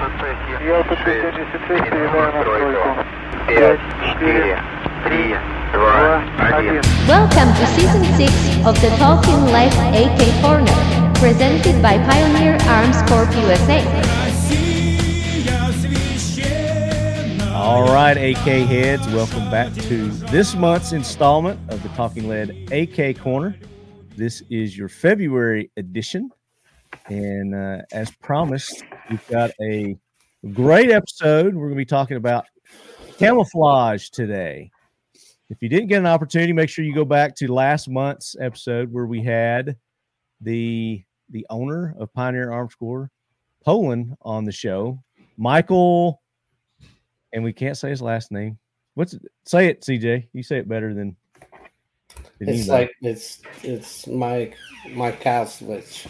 Я по 5, 4, 3, 2, 1. Welcome to Season 6 of the Talking Lead AK Corner, presented by Pioneer Arms Corp USA. All right, AK heads, welcome back to this month's installment of the Talking Lead AK Corner. This is your February edition. And uh, as promised, we've got a great episode. We're going to be talking about camouflage today. If you didn't get an opportunity, make sure you go back to last month's episode where we had the the owner of Pioneer Arms Corps, Poland, on the show. Michael, and we can't say his last name. What's it? Say it, CJ. You say it better than. than It's anybody. like it's it's Mike Mike Kaslich.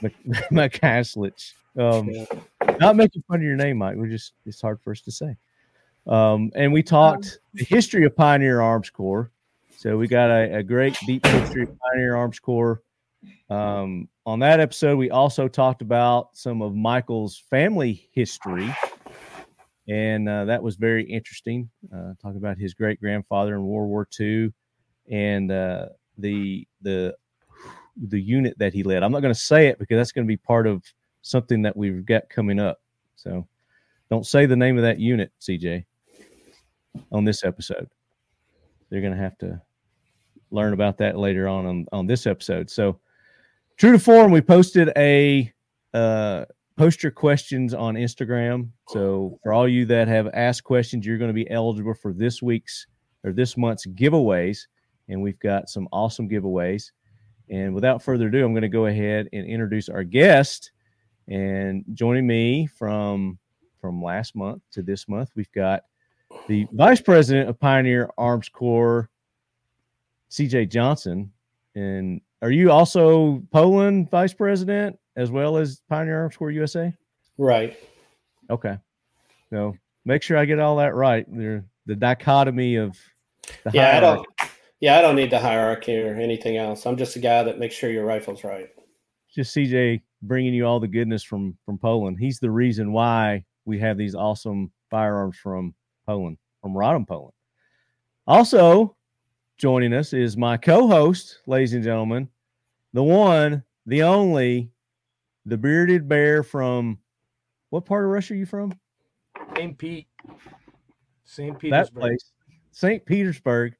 Mc- McCaslich. Um, not making fun of your name, Mike. We're just it's hard for us to say. Um, and we talked the history of Pioneer Arms Corps. So we got a, a great deep history of Pioneer Arms Corps. Um, on that episode, we also talked about some of Michael's family history, and uh, that was very interesting. Uh, talking about his great grandfather in World War II and uh, the the the unit that he led. I'm not going to say it because that's going to be part of something that we've got coming up. So don't say the name of that unit, CJ, on this episode. They're going to have to learn about that later on, on on this episode. So true to form, we posted a uh, post your questions on Instagram. So for all you that have asked questions, you're going to be eligible for this week's or this month's giveaways, and we've got some awesome giveaways. And without further ado, I'm going to go ahead and introduce our guest. And joining me from from last month to this month, we've got the Vice President of Pioneer Arms Corps, CJ Johnson. And are you also Poland Vice President as well as Pioneer Arms Corps USA? Right. Okay. So make sure I get all that right. There, the dichotomy of the Yeah, I don't yeah, I don't need the hierarchy or anything else. I'm just a guy that makes sure your rifle's right. just CJ bringing you all the goodness from from Poland. He's the reason why we have these awesome firearms from Poland, from Radom, Poland. Also joining us is my co-host, ladies and gentlemen, the one, the only, the bearded bear from what part of Russia are you from? St. Pete. St. Petersburg. That Petersburg. place, St. Petersburg.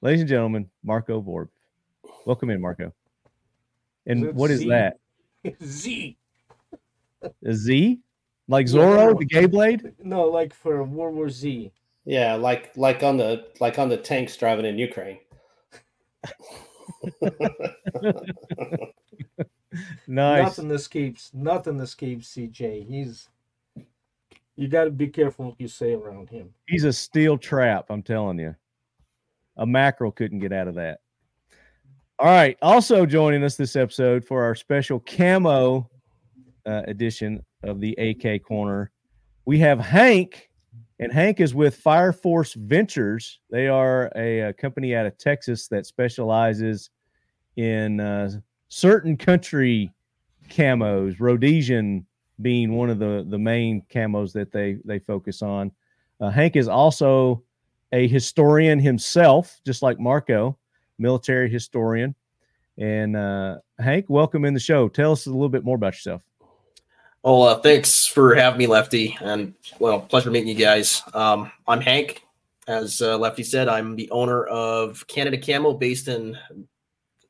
Ladies and gentlemen, Marco Vorb. Welcome in, Marco. And Is what is Z? that? Z. A Z? Like Yeah, Zorro, no. the gay blade? No, like for World War Z. Yeah, like like on the like on the tanks driving in Ukraine. Nice. Nothing escapes. Nothing escapes CJ. He's. You got to be careful what you say around him. He's a steel trap, I'm telling you. A mackerel couldn't get out of that. All right. Also joining us this episode for our special camo uh, edition of the AK Corner, we have Hank, and Hank is with Fireforce Ventures. They are a, a company out of Texas that specializes in uh, certain country camos, Rhodesian being one of the the main camos that they they focus on. Uh, Hank is also a historian himself, just like Marco, military historian. And uh, Hank, welcome in the show. Tell us a little bit more about yourself. Well, uh, thanks for having me, Lefty, and well, pleasure meeting you guys. Um, I'm Hank, as uh, Lefty said. I'm the owner of Canada Camo, based in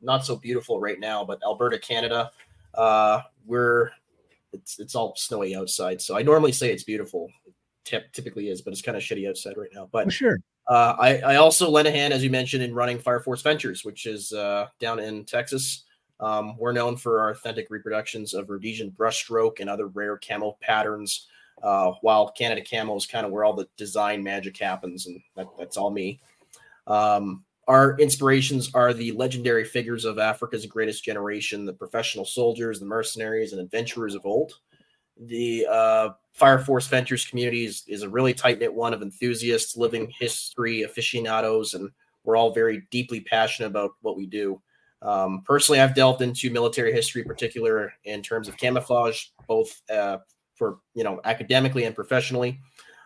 not so beautiful right now, but Alberta, Canada. Uh, we're it's it's all snowy outside, so I normally say it's beautiful. Tip, typically is, but it's kind of shitty outside right now. But sure. Uh, I, I also lend a hand, as you mentioned, in running Fireforce Ventures, which is uh, down in Texas. Um, we're known for our authentic reproductions of Rhodesian brushstroke and other rare camo patterns. Uh, while Canada Camo is kind of where all the design magic happens, and that, that's all me. Um, our inspirations are the legendary figures of Africa's greatest generation, the professional soldiers, the mercenaries, and adventurers of old. The uh, Fireforce Ventures community is, is a really tight knit one of enthusiasts, living history aficionados, and we're all very deeply passionate about what we do. Um, personally, I've delved into military history, in particular in terms of camouflage, both uh, for you know academically and professionally,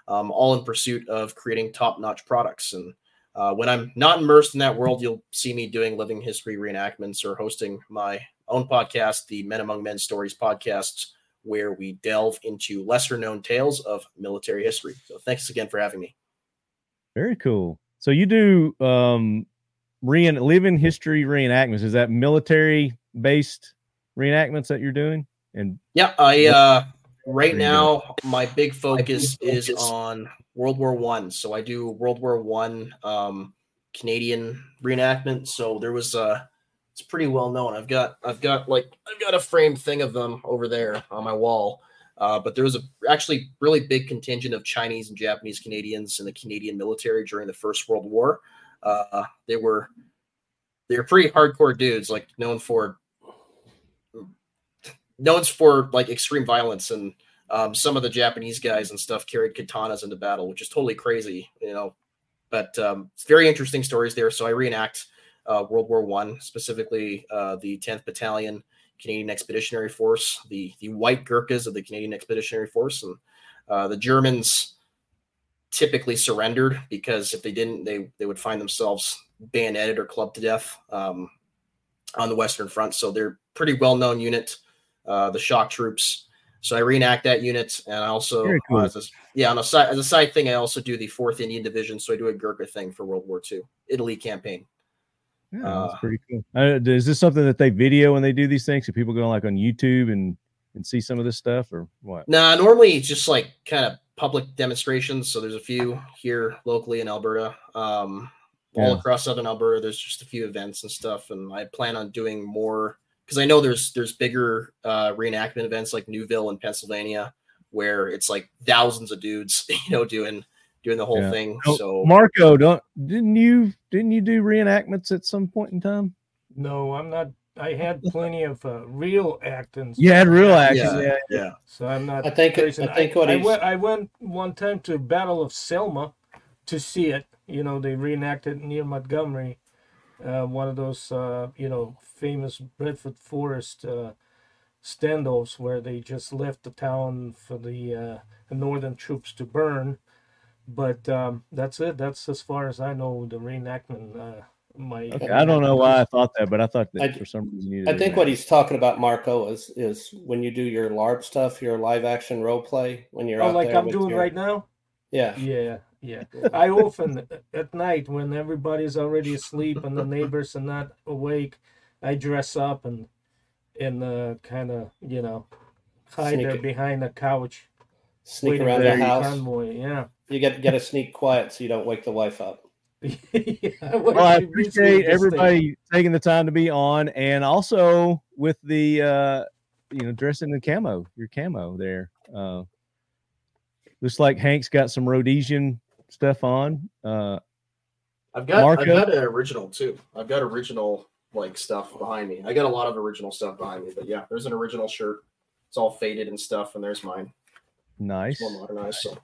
um, all in pursuit of creating top-notch products. And uh, when I'm not immersed in that world, you'll see me doing living history reenactments or hosting my own podcast, the Men Among Men Stories podcast, where we delve into lesser known tales of military history. So thanks again for having me. Very cool. So you do um rein living history reenactments. Is that military based reenactments that you're doing? And Yeah, I uh right Very good. now my big focus is on World War One. So I do World War One um Canadian reenactment. So there was uh it's pretty well known. I've got I've got like I've got a framed thing of them over there on my wall. Uh, but there was a actually really big contingent of Chinese and Japanese Canadians in the Canadian military during the First World War. Uh, they were they were pretty hardcore dudes, like known for known for like extreme violence and um, some of the Japanese guys and stuff carried katanas into battle, which is totally crazy, you know. But um, it's very interesting stories there. So I reenact uh, World War One, specifically uh, the 10th Battalion Canadian Expeditionary Force, the the White Gurkhas of the Canadian Expeditionary Force, and uh, the Germans typically surrendered because if they didn't, they they would find themselves bayoneted or clubbed to death um, on the Western Front. So they're pretty well known unit, uh, the shock troops. So I reenact that unit, and I also cool. uh, as a, yeah on a side as a side thing, I also do the Fourth Indian Division. So I do a Gurkha thing for World War II, Italy campaign. Yeah, Uh, that's pretty cool. Uh, is this something that they video when they do these things? So people go like on YouTube and and see some of this stuff or what? Nah, normally it's just like kind of public demonstrations. So there's a few here locally in Alberta. Um, all Yeah. across southern Alberta, there's just a few events and stuff, and I plan on doing more because I know there's there's bigger uh, reenactment events like Newville in Pennsylvania, where it's like thousands of dudes, you know, doing doing the whole Yeah. thing. Oh, So Marco, don't didn't you didn't you do reenactments at some point in time? No, I'm not. I had plenty of uh, real acting. You had real action. Yeah. Yeah. yeah, So I'm not. I think- crazy. I think what I, he's- went. I went one time to Battle of Selma to see it. You know, they reenacted near Montgomery. Uh, one of those, uh, you know, famous Bedford Forrest uh, standoffs where they just left the town for the uh, northern troops to burn. But um, that's it. That's as far as I know the reenactment. Uh, my Okay. I don't know why I thought that, but I thought that I- for some reason you I think what he's talking about, Marco, is is when you do your LARP stuff, your live action role play, when you're Oh, out like there I'm with doing your- right now. Yeah, Yeah, yeah. I often at night when everybody's already asleep and the neighbors are not awake, I dress up and and uh, kind of you know hide Sneak there it. behind the couch. Sneak waiting around the the house. Convoy. Yeah. You get get a sneak quiet so you don't wake the wife up. yeah Well, I appreciate everybody taking the time to be on, and also with the uh, you know dressing in camo, your camo there. Uh, looks like Hank's got some Rhodesian stuff on. Uh, I've got Marco? I've got an original too. I've got original like stuff behind me. I got a lot of original stuff behind me, but yeah, there's an original shirt. It's all faded and stuff, and there's mine. Nice. More modernized. So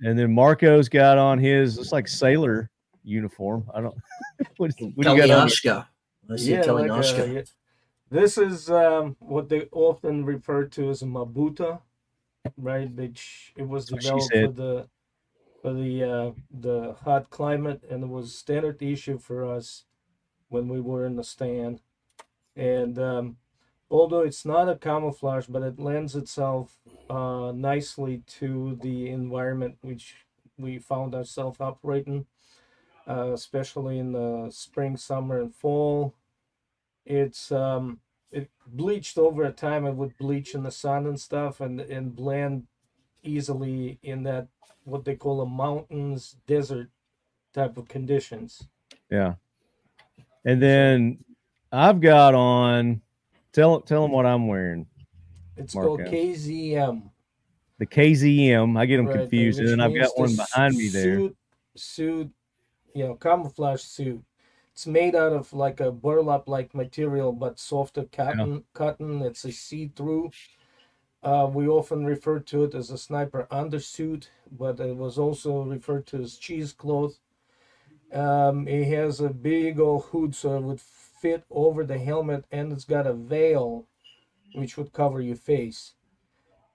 And then Marco's got on his looks like sailor uniform. I don't. what, what do you got on? Kalinoshka. I see Yeah, like, Kalinoshka. uh, yeah. This is um, what they often refer to as a mabuta, right? Which it was That's developed for the for the uh, the hot climate, and it was standard issue for us when we were in the stand. And um, although it's not a camouflage, but it lends itself uh, nicely to the environment which we found ourselves operating, uh, especially in the spring, summer, and fall. It's um, it bleached over time. It would bleach in the sun and stuff, and and blend easily in that what they call a mountains desert type of conditions. Yeah. And then I've got on. Tell tell them what I'm wearing. It's Marco. called KZM. The KZM. I get them right, confused, and then I've got one behind me there. Suit, suit, you know, camouflage suit. It's made out of like a burlap-like material, but softer cotton. Cotton. It's a see-through. Uh, we often refer to it as a sniper undersuit, but it was also referred to as cheesecloth. Um, it has a big old hood, so it would fit over the helmet, and it's got a veil, which would cover your face.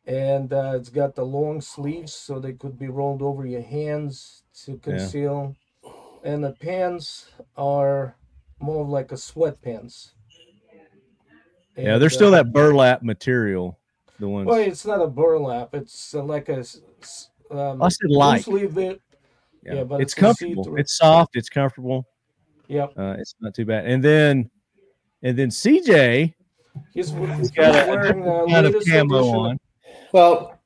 and uh, it's got the long sleeves so they could be rolled over your hands to conceal. And the pants are more of like a sweatpants. Yeah, there's And, still uh, that burlap material. The ones Well, it's not a burlap. It's uh, like a. s- s- Um, I said light. loose leaf. Yeah, yeah, but it's it's a comfortable. It's soft. It's comfortable. Yep. Uh, it's not too bad. And then, and then CJ He's, he's got a, a wearing different the of camo on. Well,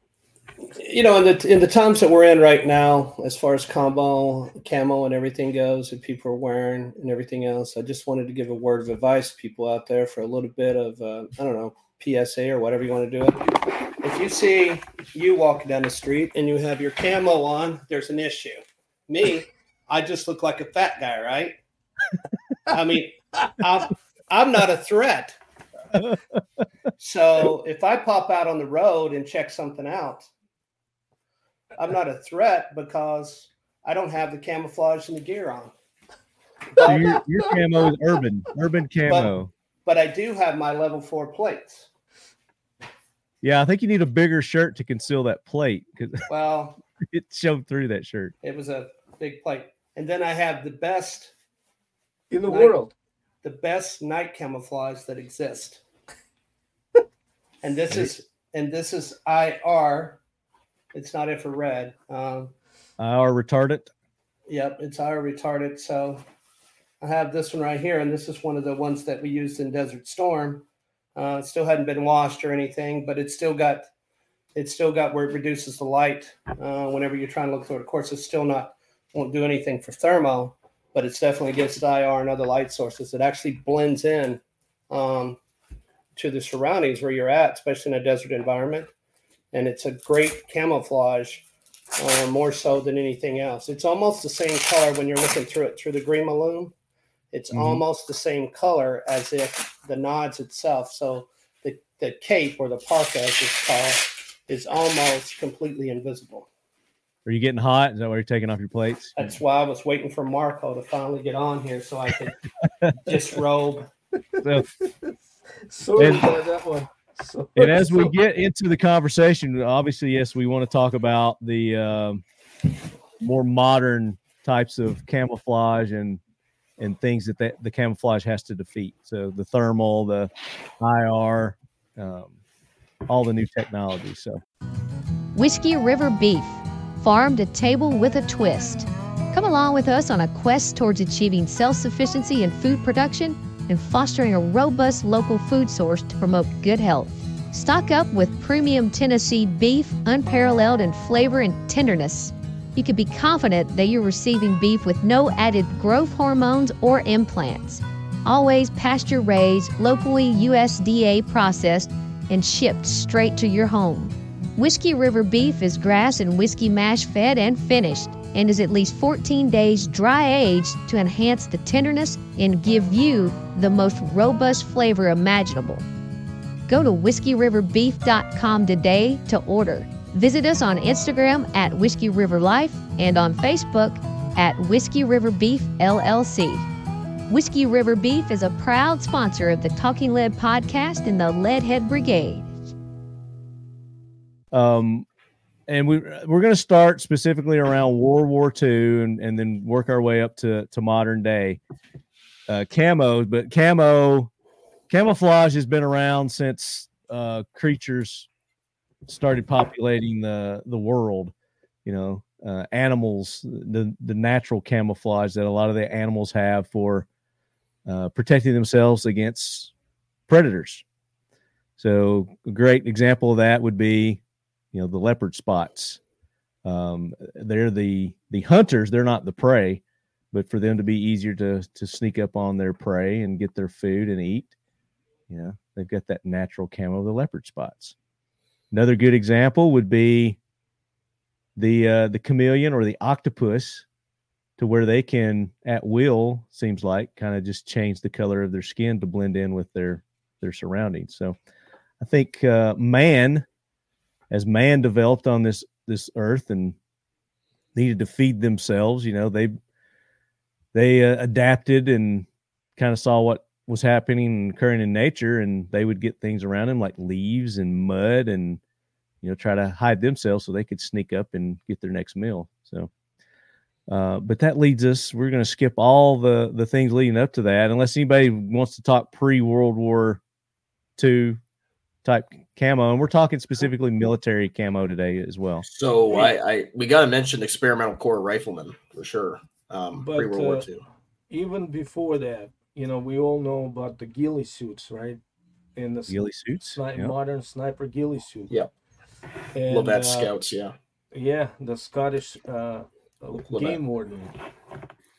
you know, in the in the times that we're in right now, as far as combo, camo, and everything goes, that people are wearing and everything else, I just wanted to give a word of advice to people out there for a little bit of uh, I don't know PSA or whatever you want to do it. If you see you walking down the street and you have your camo on, there's an issue. Me, I just look like a fat guy, right? I mean, I'm I'm not a threat. So if I pop out on the road and check something out, I'm not a threat because I don't have the camouflage and the gear on. So your, your camo is urban, urban camo. but I do have my level four plates. yeah, I think you need a bigger shirt to conceal that plate because Well, it showed through that shirt. it was a big plate. And then I have the best, in the Nice. world. the best night camouflage that exists. And this is and this is IR. It's not infrared. Um, Our retardant. Yep, it's IR retarded. So I have this one right here, and this is one of the ones that we used in Desert Storm. Uh, still hadn't been washed or anything, but it's still got it's still got where it reduces the light uh, whenever you're trying to look through it. Of course, it's still not won't do anything for thermo, but it's definitely against IR and other light sources. It actually blends in um, to the surroundings where you're at, especially in a desert environment, and it's a great camouflage uh, more so than anything else. It's almost the same color when you're looking through it through the green Maloon. It's Mhm. almost the same color as if the nods itself. So the, the cape or the parka, as it's called, is almost completely invisible. Are you getting hot? Is that why you're taking off your plates? That's why I was waiting for Marco to finally get on here so I could disrobe. So, Sorry And- about that one. So, and as we so- get into the conversation, obviously, yes, we want to talk about the um, more modern types of camouflage and and things that the, the camouflage has to defeat. So the thermal, the IR, um, all the new technology. So Whiskey River Beef, farm to table with a twist. Come along with us on a quest towards achieving self sufficiency in food production and fostering a robust local food source to promote good health. Stock up with premium Tennessee beef, unparalleled in flavor and tenderness. You can be confident that you're receiving beef with no added growth hormones or implants. Always pasture raised, locally USDA processed, and shipped straight to your home. Whiskey River beef is grass and whiskey mash fed and finished, and is at least 14 days dry aged to enhance the tenderness and give you the most robust flavor imaginable. Go to whiskeyriverbeef.com today to order. Visit us on Instagram at Whiskey River Life and on Facebook at Whiskey River Beef LLC. Whiskey River Beef is a proud sponsor of the Talking Lead podcast and the Leadhead Brigade. Um, and we we're going to start specifically around World War II and, and then work our way up to, to modern day uh, camo. But camo camouflage has been around since uh, creatures started populating the the world. You know, uh, animals, the the natural camouflage that a lot of the animals have for uh, protecting themselves against predators. So a great example of that would be you know the leopard spots. Um they're the the hunters they're not the prey but for them to be easier to to sneak up on their prey and get their food and eat you know they've got that natural camo of the leopard spots. Another good example would be the uh the chameleon or the octopus to where they can at will seems like kind of just change the color of their skin to blend in with their their surroundings. So i think uh man as man developed on this this earth and needed to feed themselves you know they they uh, adapted and kind of saw what was happening occurring in nature and they would get things around them like leaves and mud and you know, try to hide themselves so they could sneak up and get their next meal. So, uh, but that leads us. We're going to skip all the the things leading up to that, unless anybody wants to talk pre World War II type camo, and we're talking specifically military camo today as well. So I, I we got to mention experimental corps riflemen for sure. Um, But, pre World War uh, II. Even before that, you know, we all know about the ghillie suits, right? In the s- Ghillie suits. sni- yeah. modern sniper ghillie suit. Yeah. And, Lovat uh, scouts, yeah. Yeah, the Scottish uh, Lovat. game warden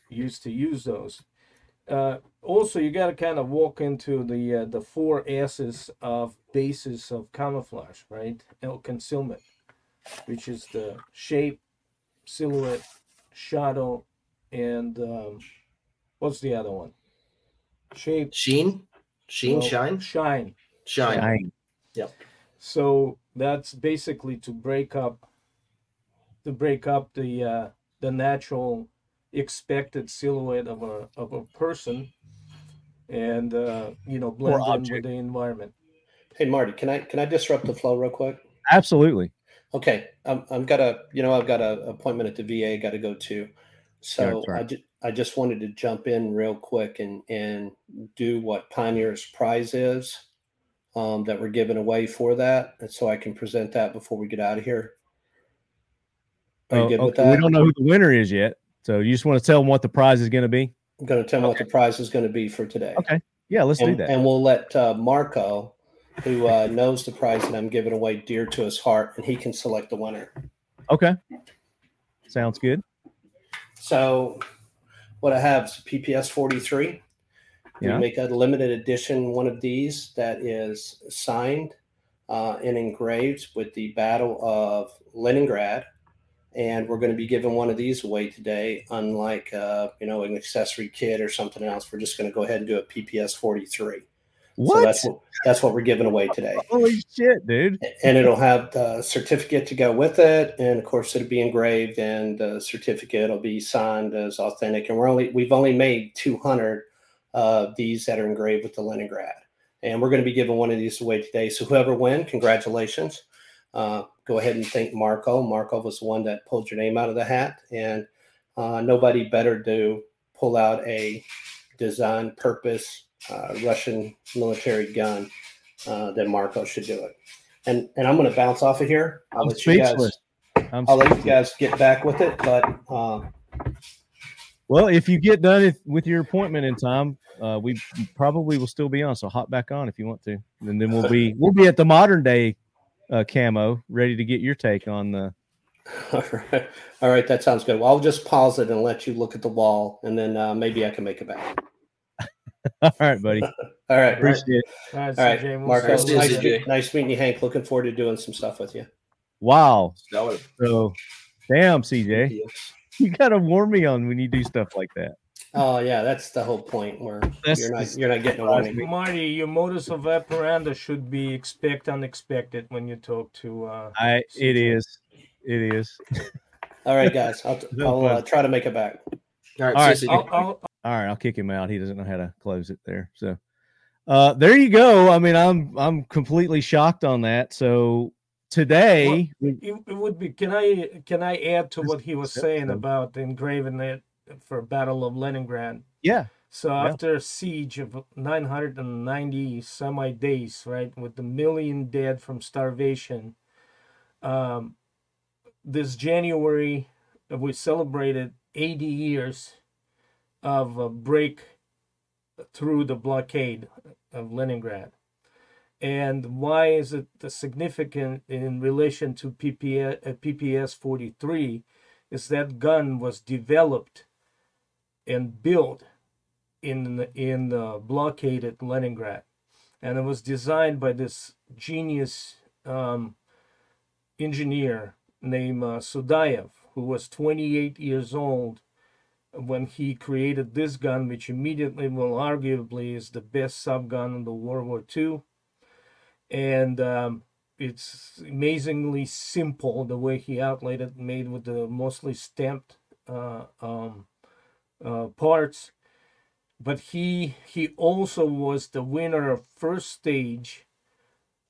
used to use those. Uh, also, you got to kind of walk into the uh, the four S's of basis of camouflage, right? L concealment, which is the shape, silhouette, shadow, and um, what's the other one? Shape, Sheen, sheen, well, shine, shine. shine. Dang. So that's basically to break up to break up the uh, the natural expected silhouette of a of a person and uh, you know blend in with the environment. Hey Marty, can I can I disrupt the flow real quick? Absolutely. Okay, I'm I'm got a you know I've got a appointment at the VA got to go to, so that's right. I just I just wanted to jump in real quick and and do what Pioneer's prize is, um, that we're giving away for that, and so I can present that before we get out of here. Are you Oh, good with okay, We don't know who the winner is yet, so you just want to tell them what the prize is going to be. I'm going to tell them what the prize is going to be for today. Okay. Yeah, let's do that. and we'll let uh, Marco, who uh, knows the prize that I'm giving away dear to his heart, and he can select the winner. Okay. Sounds good. So, what I have is PPS 43. Yeah. We make a limited edition one of these that is signed uh, and engraved with the Battle of Leningrad. And we're going to be giving one of these away today, unlike uh, you know an accessory kit or something else. We're just going to go ahead and do a PPS 43. What? So that's what that's what we're giving away today. Holy shit, dude. and it'll have the certificate to go with it and of course it'll be engraved and the certificate will be signed as authentic and we're only we've only made 200 of these that are engraved with the leningrad and we're going to be giving one of these away today so whoever win congratulations uh, go ahead and thank marco marco was the one that pulled your name out of the hat and uh, nobody better to pull out a design purpose uh, russian military gun uh, then Marco should do it. And and I'm going to bounce off of here. I'll I'm let you guys. I'm I'll let you guys get back with it. But uh, Well, if you get done with your appointment in time, uh, we probably will still be on. So hop back on if you want to, and then we'll be we'll be at the modern day uh, camo, ready to get your take on the. all right, all right, that sounds good. Well, I'll just pause it and let you look at the wall, and then uh, maybe I can make it back. All right, buddy. All right, Appreciate it. All right, all right, we'll Marco. Nice Nice, to later. see you. nice meeting you, Hank. Looking forward to doing some stuff with you. Wow. So, damn, CJ, you gotta warn me on when you do stuff like that. Oh yeah, that's the whole point. Where That's you're not just- you're not getting a warning. Marty, your modus of operandi should be expect unexpected when you talk to. Uh, I it CJ. is, it is. All right, guys. I'll, I'll uh, try to make it back. All right. All right. I'll, I'll, All right, I'll kick him out. He doesn't know how to close it there. So, uh, there you go. I mean, I'm I'm completely shocked on that. So today, we- it, it would be can i can i add to what he was saying about engraving it for battle of leningrad. Yeah, so Yeah. after a siege of 990 semi days right with the million dead from starvation um, this january we celebrated 80 years of a break through the blockade of leningrad. And why is it the significant in relation to PPS, PPS 43 is that gun was developed and built in the- in the blockaded Leningrad, and it was designed by this genius um, engineer named uh, Sudayev, who was 28 years old when he created this gun, which immediately, well, arguably, is the best sub gun in the World War II and um, it's amazingly simple the way he outlaid it, made with the mostly stamped uh, um, uh, parts. But he he also was the winner of first stage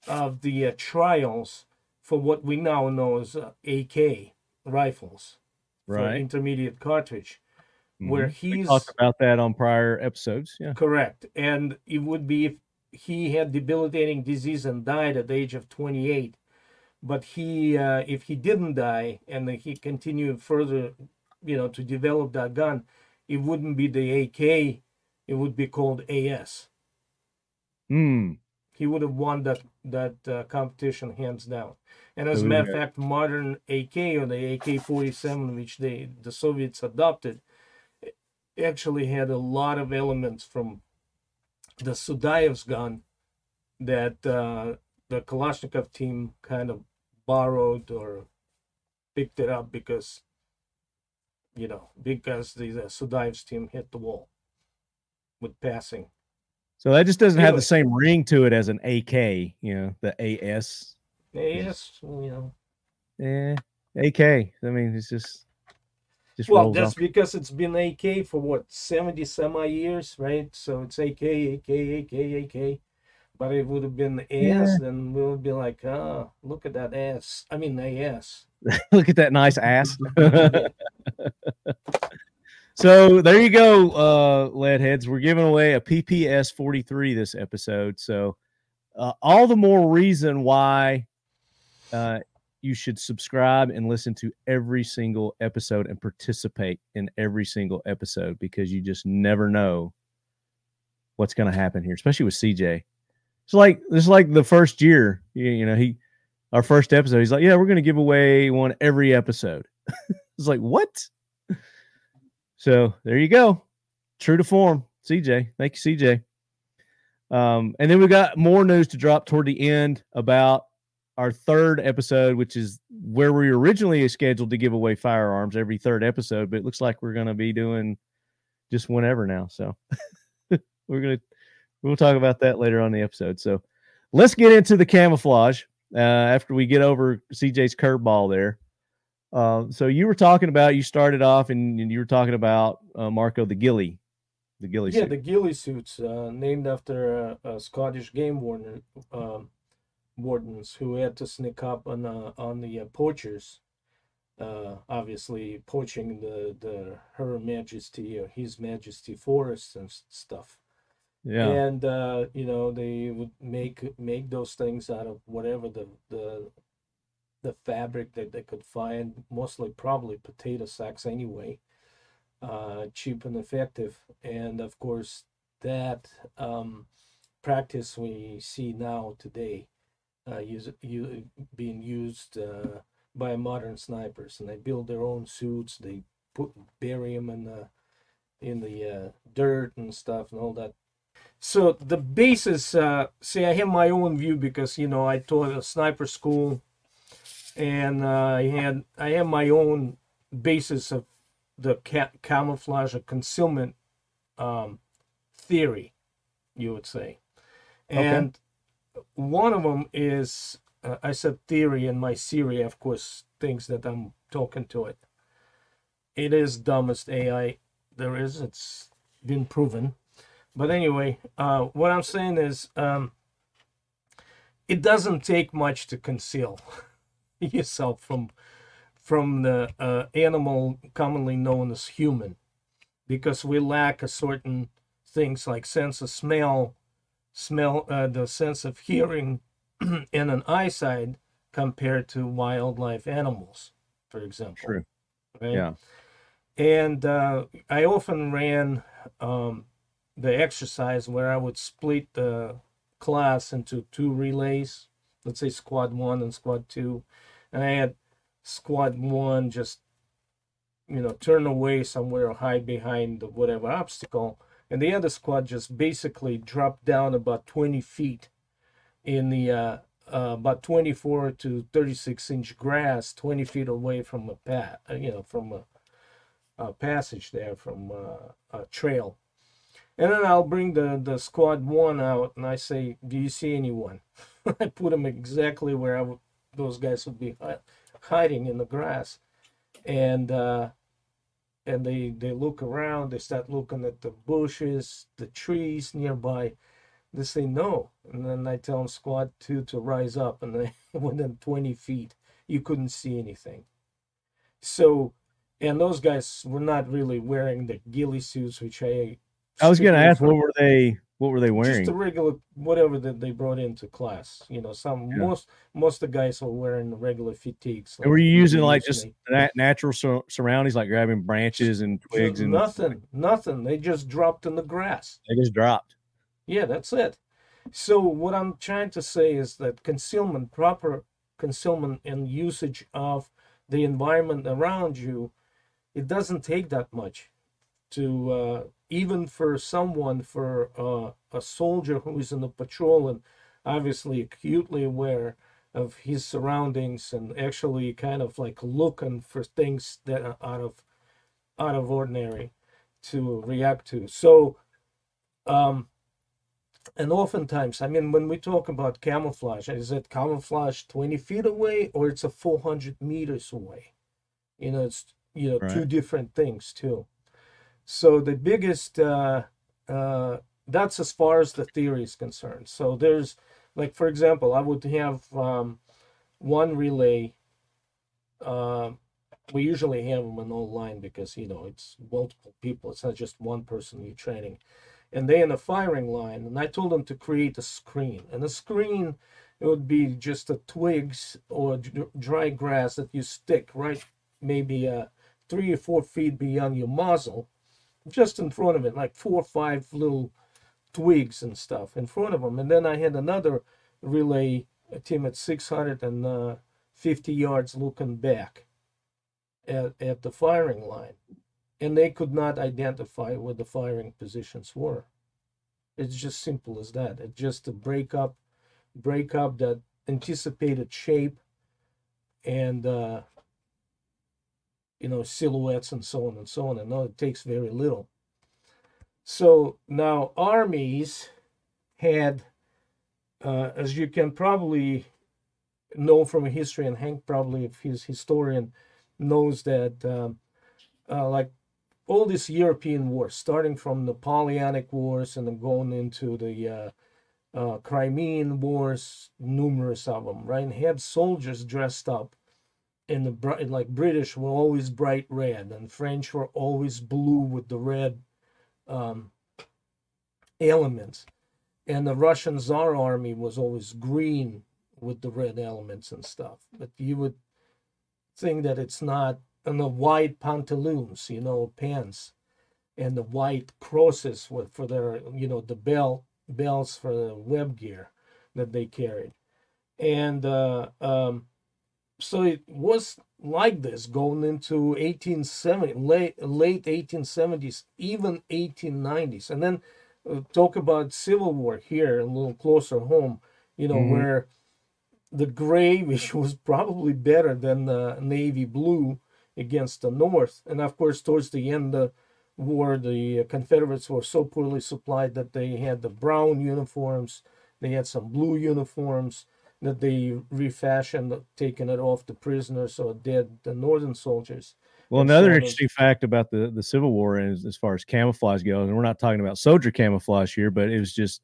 of the uh, trials for what we now know as uh, AK rifles Right. intermediate cartridge, where Mhm. We he's talked about that on prior episodes. Yeah. correct, and it would be if he had debilitating disease and died at the age of 28. But he, uh, if he didn't die and he continued further, you know, to develop that gun, it wouldn't be the AK, it would be called AS. Hmm. he would have won that that uh, competition hands down. And as a matter of fact, modern AK or the AK-47, which they the Soviets adopted, actually had a lot of elements from the Sudayev's gun that uh, the Kalashnikov team kind of borrowed or picked it up because you know because the, the team hit the wall with passing. So that just doesn't have the same ring to it as an AK, you know, the AS. Yes, you know. Eh, AK. I mean, it's just just Well, that's off. because it's been AK for what seventy semi years, right? So it's AK, AK, AK, AK. But it would have been AS, then we would be like, oh, look at that ass. I mean ass. Look at that nice ass. so there you go, uh, lead heads. We're giving away a PPS 43 this episode. So uh, all the more reason why uh, you should subscribe and listen to every single episode and participate in every single episode because you just never know what's going to happen here, especially with CJ. It's like it's like the first year, you, know, he our first episode, he's like, "Yeah, we're going to give away one every episode." it's like, "What?" So there you go, true to form, CJ. Thank you, CJ. Um, and then we got more news to drop toward the end about our third episode, which is where we originally scheduled to give away firearms every third episode, but it looks like we're going to be doing just whenever now. So we're gonna we'll talk about that later on in the episode. So let's get into the camouflage uh, after we get over CJ's curveball there. Uh, so you were talking about you started off and, and you were talking about uh, Marco the ghillie, the ghillie Yeah, suit. the ghillie suits, uh, named after uh, a Scottish game warden, um, wardens who had to sneak up on uh, on the uh, poachers. Uh, obviously, poaching the the Her Majesty or His Majesty forests and stuff. Yeah, and uh, you know they would make make those things out of whatever the the the fabric that they could find mostly probably potato sacks anyway uh, cheap and effective. And of course that um, practice we see now today uh, use, you, being used uh, by modern snipers. And they build their own suits they put bury them in the in the uh, dirt and stuff and all that so the basis uh see i have my own view because you know i taught a sniper school and uh, i had i have my own basis of the ca- camouflage or concealment um theory you would say. Okay. and one of them is uh, i said theory and my theory of course thinks that i'm talking to it. It is dumbest ai there is. It's been proven but anyway, uh, what I'm saying is, um, it doesn't take much to conceal yourself from from the uh, animal commonly known as human, because we lack a certain things like sense of smell, smell, uh, the sense of hearing, and an eyesight compared to wildlife animals, for example. True. Right? Yeah. And uh, I often ran um, the exercise where I would split the class into two relays, let's say squad one and squad two. And I had squad one just, you know, turn away somewhere or hide behind the whatever obstacle. And the other squad just basically dropped down about 20 feet in the uh, uh, about 24 to 36 inch grass, 20 feet away from a path, you know, from a, a passage there, from uh, a trail. And then I'll bring the, the squad one out and I say, Do you see anyone? I put them exactly where those guys would be hi- hiding in the grass. And uh, and they, they look around, they start looking at the bushes, the trees nearby. They say no, and then I tell them squad two to rise up, and they within 20 feet, you couldn't see anything. So, and those guys were not really wearing the ghillie suits, which I. I was going to ask, what were they? What were they wearing? Just a regular whatever that they brought into class. You know, some Yeah. most most of the guys were wearing regular fatigues. And were you using like just natural sur- surroundings, like grabbing branches and twigs, and nothing? Nothing. They just dropped in the grass. they just dropped? Yeah, that's it. So what I'm trying to say is that concealment, proper concealment and usage of the environment around you, it doesn't take that much to uh, even for someone for uh, a soldier who is in the patrol and obviously acutely aware of his surroundings and actually kind of like looking for things that are out of out of ordinary to react to. So um and oftentimes, I mean, when we talk about camouflage, is it camouflage 20 feet away or it's a 400 meters away? You know, it's, you know, two different things too. So the biggest, uh, uh, that's as far as the theory is concerned. So there's, like, for example, I would have um, one relay. Uh, we usually have them in all line because, you know, it's multiple people. It's not just one person you're training and they in a firing line and i told them to create a screen and the screen it would be just the twigs or dry grass that you stick right maybe uh, three or four feet beyond your muzzle just in front of it like four or five little twigs and stuff in front of them and then i had another relay team at 650 yards looking back at, at the firing line and they could not identify where the firing positions were. It's just simple as that. It's just to break up, break up that anticipated shape, and uh, you know silhouettes and so on and so on. And no, it takes very little. So now armies had, uh, as you can probably know from history, and Hank probably, if he's historian, knows that. Um, uh, like all these European wars, starting from Napoleonic Wars and then going into the uh, uh, Crimean Wars, numerous of them, right? And had soldiers dressed up in the like British were always bright red, and French were always blue with the red um, elements, and the Russian Tsar army was always green with the red elements and stuff. But you would think that it's not and the white pantaloons, you know, pants, and the white crosses with for their, you know, the belt belts for the web gear that they carried, and uh, um, so it was like this going into 1870, late late 1870s, even 1890s, and then uh, talk about Civil War here a little closer home, you know, Mhm. where the gray, which was probably better than the navy blue against the North. And of course, towards the end of the war, the Confederates were so poorly supplied that they had the brown uniforms, they had some blue uniforms that they refashioned, taking it off the prisoners or dead the Northern soldiers. Well, another sort interesting fact about the the Civil War is as far as camouflage goes, and we're not talking about soldier camouflage here, but it was just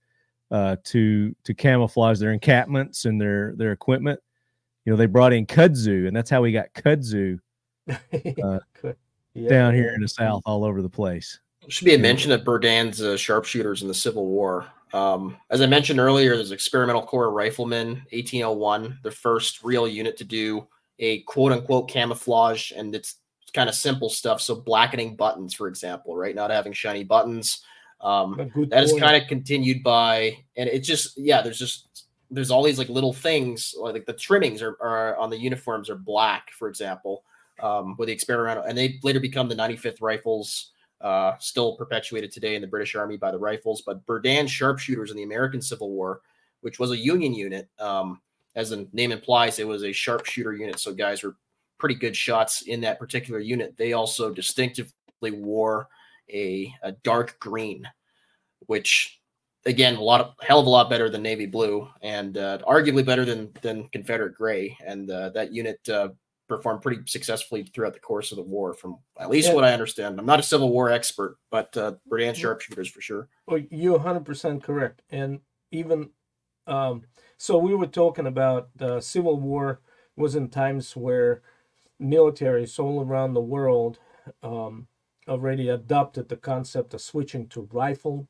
uh, to to camouflage their encampments and their their equipment. You know, they brought in kudzu, and that's how we got kudzu Uh, Yeah, down here in the South, all over the place. Should be a mention of Berdan's uh, sharpshooters in the Civil War. Um, as I mentioned earlier, there's Experimental Corps Riflemen, 1801, the first real unit to do a quote unquote camouflage, and it's kind of simple stuff. So blackening buttons, for example, right? Not having shiny buttons. Um, that is kind of continued by, and it's just yeah, there's just there's all these like little things like the trimmings are, are on the uniforms are black, for example, um, with the experimental, and they later become the 95th Rifles uh, still perpetuated today in the British Army by the Rifles. But Berdan sharpshooters in the American Civil War, which was a Union unit, um, as the name implies, it was a sharpshooter unit. So guys were pretty good shots in that particular unit. They also distinctively wore a, a dark green, which again a lot of hell of a lot better than navy blue, and uh, arguably better than than Confederate gray. And uh, that unit uh, performed pretty successfully throughout the course of the war, from at least Yeah. what I understand. I'm not a Civil War expert, but uh, Berdan sharpshooters for sure. Well, you're 100% correct. And even um, so we were talking about the Civil War was in times where militaries all around the world um, already adopted the concept of switching to rifle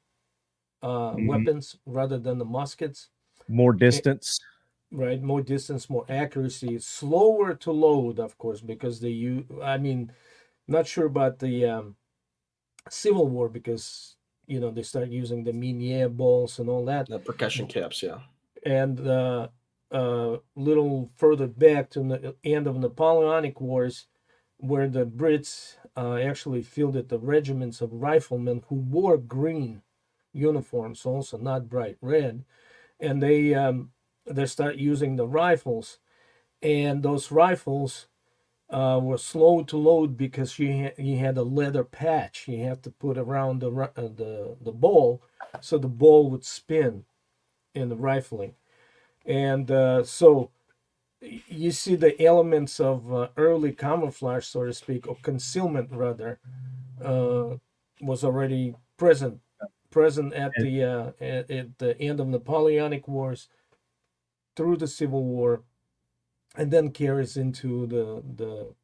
uh, Mhm. weapons rather than the muskets. More distance. Right, more distance, more accuracy, slower to load, of course, because they use. I mean, not sure about the um, Civil War because you know they start using the Minié balls and all that. The percussion caps, yeah. and uh, uh, little further back to the end of Napoleonic Wars, where the Brits uh, actually fielded the regiments of riflemen who wore green uniforms, also not bright red, and they um, they start using the rifles, and those rifles uh, were slow to load because you had, you had a leather patch you had to put around the uh, the the ball, so the ball would spin in the rifling, and uh, so you see the elements of uh, early camouflage, so to speak, or concealment rather, uh, was already present present at the uh, at, at the end of Napoleonic Wars, through the Civil War, and then carries into the the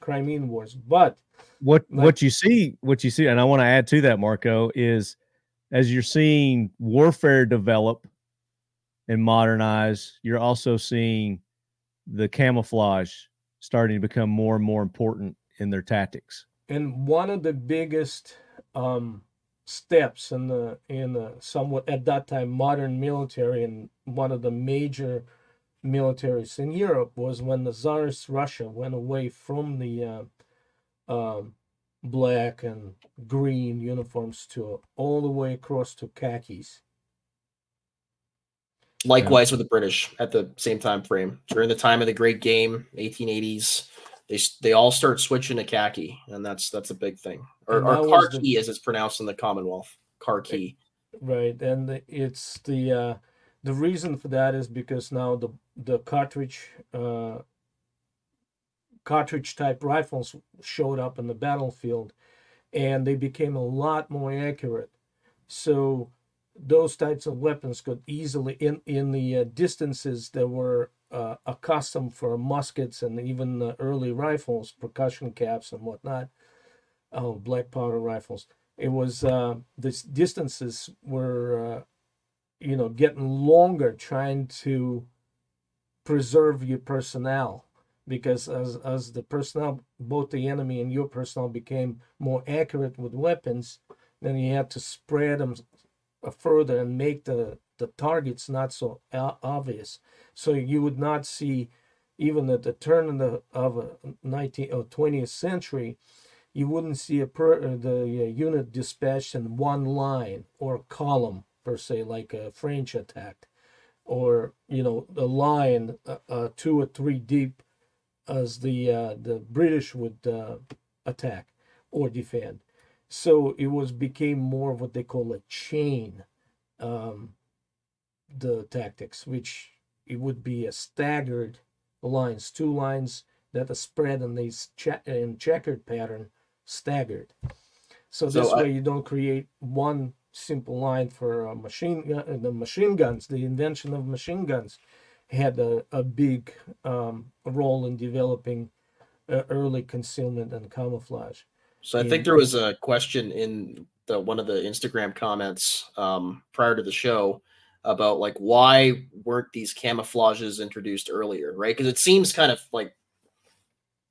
Crimean Wars. But what Like- what you see what you see and i want to add to that marco is as you're seeing warfare develop and modernize you're also seeing the camouflage starting to become more and more important in their tactics and one of the biggest um, steps in the in the somewhat at that time modern military and one of the major militaries in Europe was when the Tsarist Russia went away from the uh, um, black and green uniforms to all the way across to khakis. Likewise with the British at the same time frame. During the time of the Great Game, 1880s, they they all start switching to khaki, and that's that's a big thing. Or, or was the- as it's pronounced in the Commonwealth. Car key. Right, and the- it's the uh, the reason for that is because now the the cartridge uh, cartridge type rifles showed up in the battlefield, and they became a lot more accurate. So those types of weapons could easily in in the uh, distances that were uh, accustomed for muskets and even the early rifles, percussion caps and whatnot, oh, black powder rifles. It was uh, the distances were, uh, you know, getting longer, trying to preserve your personnel because as as the personnel, both the enemy and your personnel became more accurate with weapons, then you had to spread them uh, further and make the the targets not so obvious. So you would not see, even at the turn of the of a 19th or 20th century, you wouldn't see a per, uh, the uh, unit dispatched in one line or column per se, like a French attack, or you know the line uh, uh, two or three deep, as the uh, the British would uh, attack or defend. So it was became more of what they call a chain, um, the tactics, which it would be a staggered lines, two lines that are spread in these che- in checkered pattern, staggered. So, So this I- way you don't create one simple line for uh, machine gun, the machine guns. The invention of machine guns had a, a big um, role in developing uh, early concealment and camouflage. So I Yeah. think there was a question in the one of the Instagram comments um, prior to the show about like why weren't these camouflages introduced earlier, right? Because it seems kind of like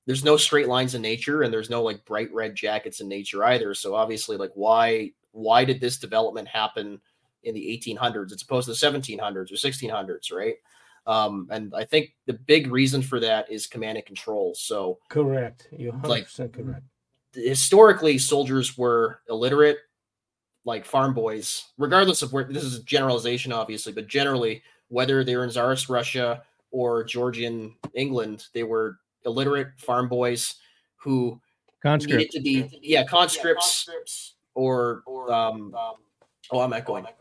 there's no straight lines in nature and there's no like bright red jackets in nature either. So obviously, like why why did this development happen in the 1800s as opposed to the 1700s or 1600s, right? Um, and I think the big reason for that is command and control. So Correct. You're 100% Like- correct. Historically soldiers were illiterate like farm boys regardless of where this is a generalization obviously but generally whether they were in tsarist russia or georgian england they were illiterate farm boys who conscript needed to be yeah. conscripts or um oh i'm echoing. I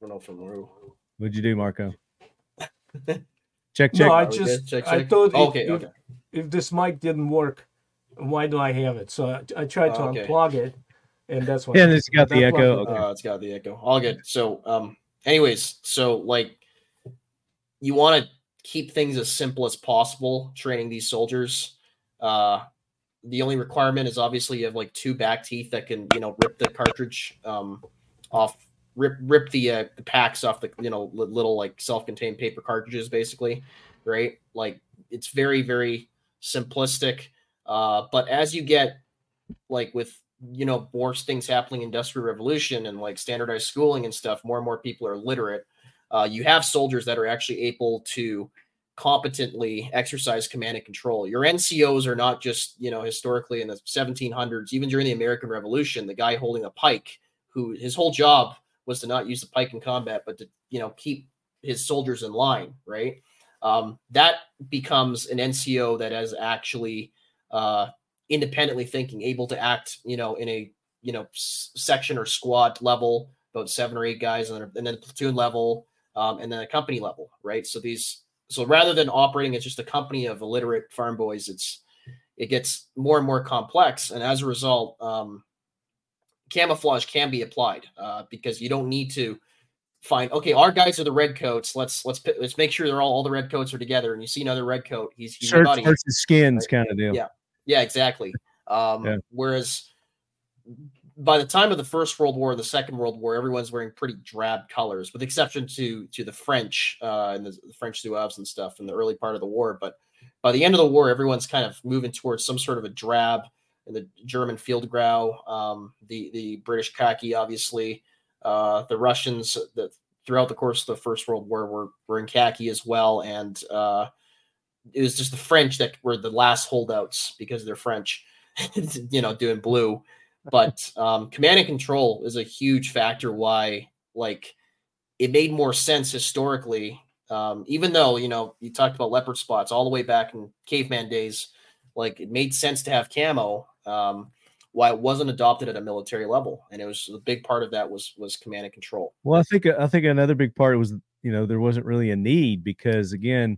don't know from who what'd you do marco? Check check. No, I Are we good? just Check, I thought if, okay if, okay. if this mic didn't work, why do I have it? So I, I tried to Okay. unplug it, and that's why. Yeah, and it's got the that's why- echo. Okay. Uh, it's got the echo. All good. So, um, anyways, so like you want to keep things as simple as possible training these soldiers. Uh, the only requirement is obviously you have like two back teeth that can you know rip the cartridge um, off, rip rip the uh, the packs off the you know li- little like self-contained paper cartridges basically, right? Like it's very very simplistic. Uh, but as you get like with you know worse things happening industrial revolution and like standardized schooling and stuff more and more people are literate uh, you have soldiers that are actually able to competently exercise command and control. Your ncos are not just you know historically in the 1700s even during the american revolution the guy holding a pike who his whole job was to not use the pike in combat but to you know keep his soldiers in line right? Um, that becomes an nco that has actually uh, independently thinking, able to act, you know, in a you know s- section or squad level, about seven or eight guys, and then, and then platoon level, um, and then a company level, right? So these, so rather than operating as just a company of illiterate farm boys, it's it gets more and more complex, and as a result, um, camouflage can be applied uh, because you don't need to find okay our guys are the red coats let's let's let's make sure they're all all the red coats are together and you see another red coat he's, he's Shirts buddy. versus skins kind of deal. Yeah. Yeah, exactly. Um, Yeah. Whereas by the time of the First World War, the Second World War, everyone's wearing pretty drab colors, with exception to to the French uh, and the, the French Zouaves and stuff in the early part of the war. But by the end of the war, everyone's kind of moving towards some sort of a drab. And the German field grau, um, the the British khaki, obviously, uh, the Russians. The, throughout the course of the First World War, were were in khaki as well, and uh, it was just the French that were the last holdouts because they're French, you know, doing blue. But um, command and control is a huge factor why, like, it made more sense historically. Um, even though you know you talked about leopard spots all the way back in caveman days, like it made sense to have camo. Um, why it wasn't adopted at a military level, and it was a big part of that was was command and control. Well, I think I think another big part was you know there wasn't really a need because again,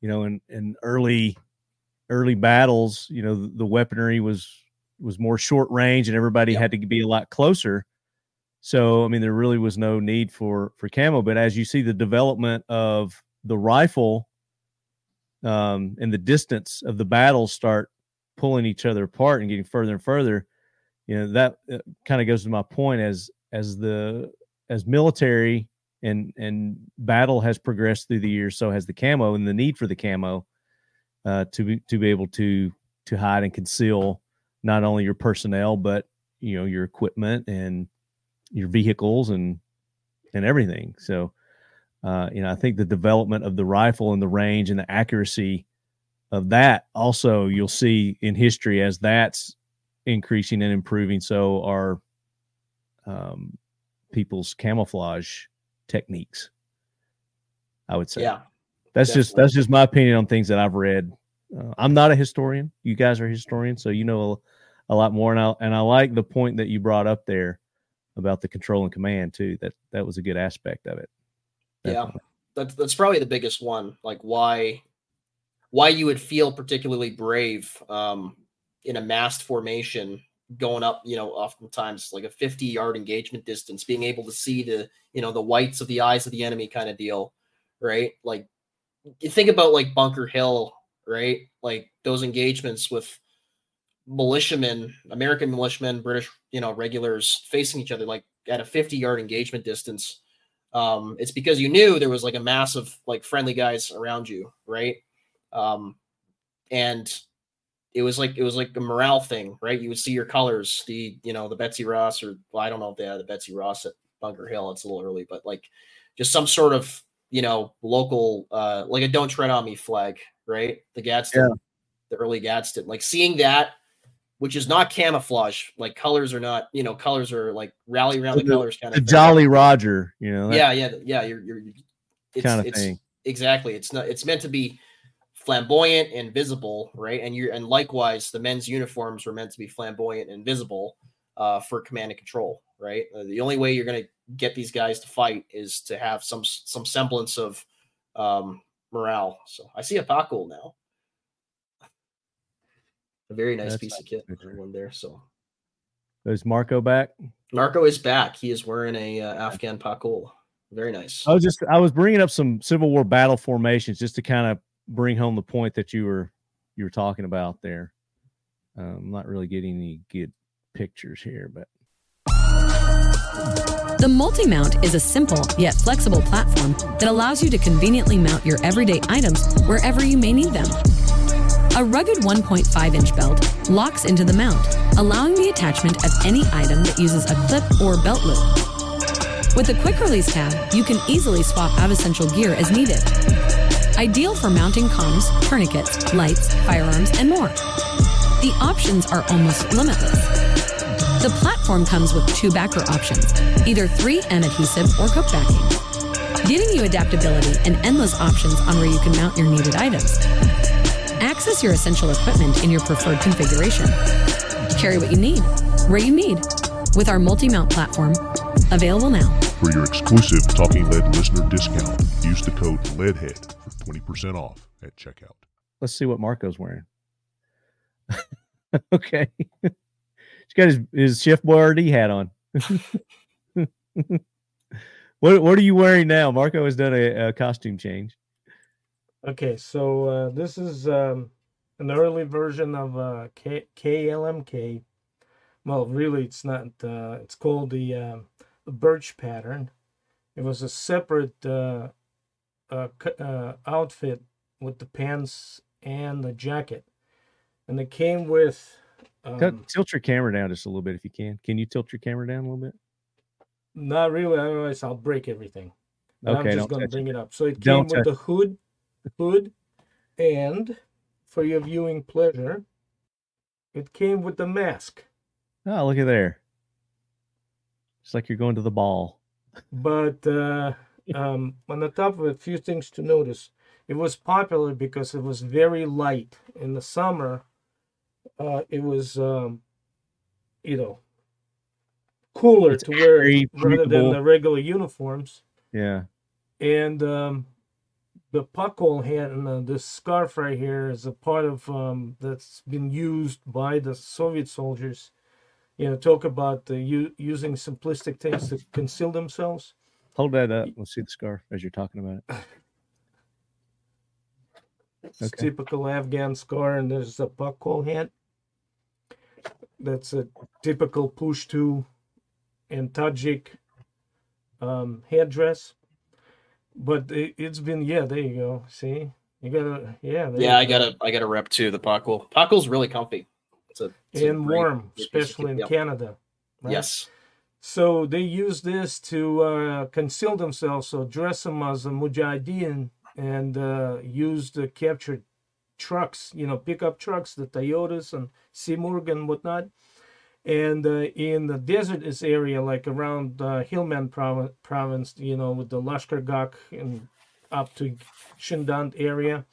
you know, in in early early battles, you know, the, the weaponry was was more short range and everybody Yep. had to be a lot closer. So I mean, there really was no need for for camo. But as you see the development of the rifle, um, and the distance of the battles start pulling each other apart and getting further and further, you know that uh, kind of goes to my point as as the as military and and battle has progressed through the years, so has the camo and the need for the camo uh, to be to be able to to hide and conceal not only your personnel but you know your equipment and your vehicles and and everything. So uh, you know, I think the development of the rifle and the range and the accuracy of that also you'll see in history as that's increasing and improving. So are um, people's camouflage techniques. I would say. Yeah, that's just that's just my opinion on things that I've read. Uh, I'm not a historian. You guys are historians, so you know a, a lot more. And I and I like the point that you brought up there about the control and command too. That that was a good aspect of it. Yeah. That's that's probably the biggest one. Like why why you would feel particularly brave um, in a massed formation going up, you know, oftentimes like a 50 yard engagement distance, being able to see the, you know, the whites of the eyes of the enemy kind of deal, right? Like you think about like Bunker Hill, right? Like those engagements with militiamen, American militiamen, British, you know, regulars facing each other like at a 50 yard engagement distance. Um, it's because you knew there was like a mass of like friendly guys around you, right? Um, and it was like it was like a morale thing, right? You would see your colors, the you know the Betsy Ross or well, I don't know if they had the Betsy Ross at Bunker Hill. It's a little early, but like just some sort of you know local uh like a "Don't Tread on Me" flag, right? The Gadsden, the early Gadsden, like seeing that, which is not camouflage. Like colors are not, you know, colors are like rally around So the, colors kind The of thing. Jolly Roger, you know, that Yeah, yeah, yeah. You're you're it's, kind of it's, thing. exactly it's not it's meant to be flamboyant and visible right? And you and likewise the men's uniforms were meant to be flamboyant and visible uh, for command and control right? Uh, the only way you're going to get these guys to fight is to have some some semblance of um, morale. So i see a Paco now. A very nice That's piece nice of kit one there so. Is Marco back? Marco is back. He is wearing a uh, afghan Pakul. Very nice. I was just I was bringing up some Civil War battle formations just to kind of bring home the point that you were you were talking about there. Um, I'm not really getting any good pictures here, but The multi-mount is a simple yet flexible platform that allows you to conveniently mount your everyday items wherever you may need them. A rugged 1.5 inch belt locks into the mount, allowing the attachment of any item that uses a clip or belt loop. With the quick release tab, you can easily swap out essential gear as needed. Ideal for mounting comms, tourniquets, lights, firearms, and more. The options are almost limitless. The platform comes with two backer options, either 3M adhesive or Cook backing, giving you adaptability and endless options on where you can mount your needed items. Access your essential equipment in your preferred configuration. Carry what you need, where you need, with our multi-mount platform, available now. For your exclusive Talking Lead listener discount, use the code LEADHEAD for 20% off at checkout. let's see what Marco's wearing. okay. He's got his, his Chef Boyardee hat on. what what are you wearing now? Marco has done a, a costume change. Okay, so uh, this is um, an early version of uh, K- KLMK. Well, really, it's not. Uh, it's called the uh, birch pattern. It was a separate uh, uh, outfit with the pants and the jacket, and it came with. Cut- Um, tilt your camera down just a little bit if you can. Can you tilt your camera down a little bit? not really, otherwise I'll break everything. But Okay, I'm just going to bring it up. So it Don't came with the hood, hood, and for your viewing pleasure, it came with the mask. Oh, look at there. It's like you're going to the ball. But uh, um, on the top of it, a few things to notice. It was popular because it was very light. In the summer, uh, it was, um, you know, cooler It's to wear rather than the regular uniforms. Yeah. And um, the pakol hat and uh, this scarf right here is a part of um, that's been used by the Soviet soldiers. You know, talk about the, u- using simplistic things to conceal themselves. Hold that up. Let's see the scarf as you're talking about it. It's Okay. typical Afghan scar, and there's a pakol hat. That's a typical Pushtu and Tajik um, headdress. But it, it's been yeah. There you go. See, you gotta yeah. yeah, you I go. got a I got a rep too. The Pakol. Pakol's really comfy. It's a it's and great- warm, great especially in kit. Yep. Canada. right? Yes. So they use this to uh, conceal themselves. So dress them as a mujahideen and uh, use the captured trucks, you know, pickup trucks, the Toyotas and Simurg and whatnot. And uh, in the desertous area, like around uh, Helmand province, province, you know, with the Lashkar Gah and up to Shindand area,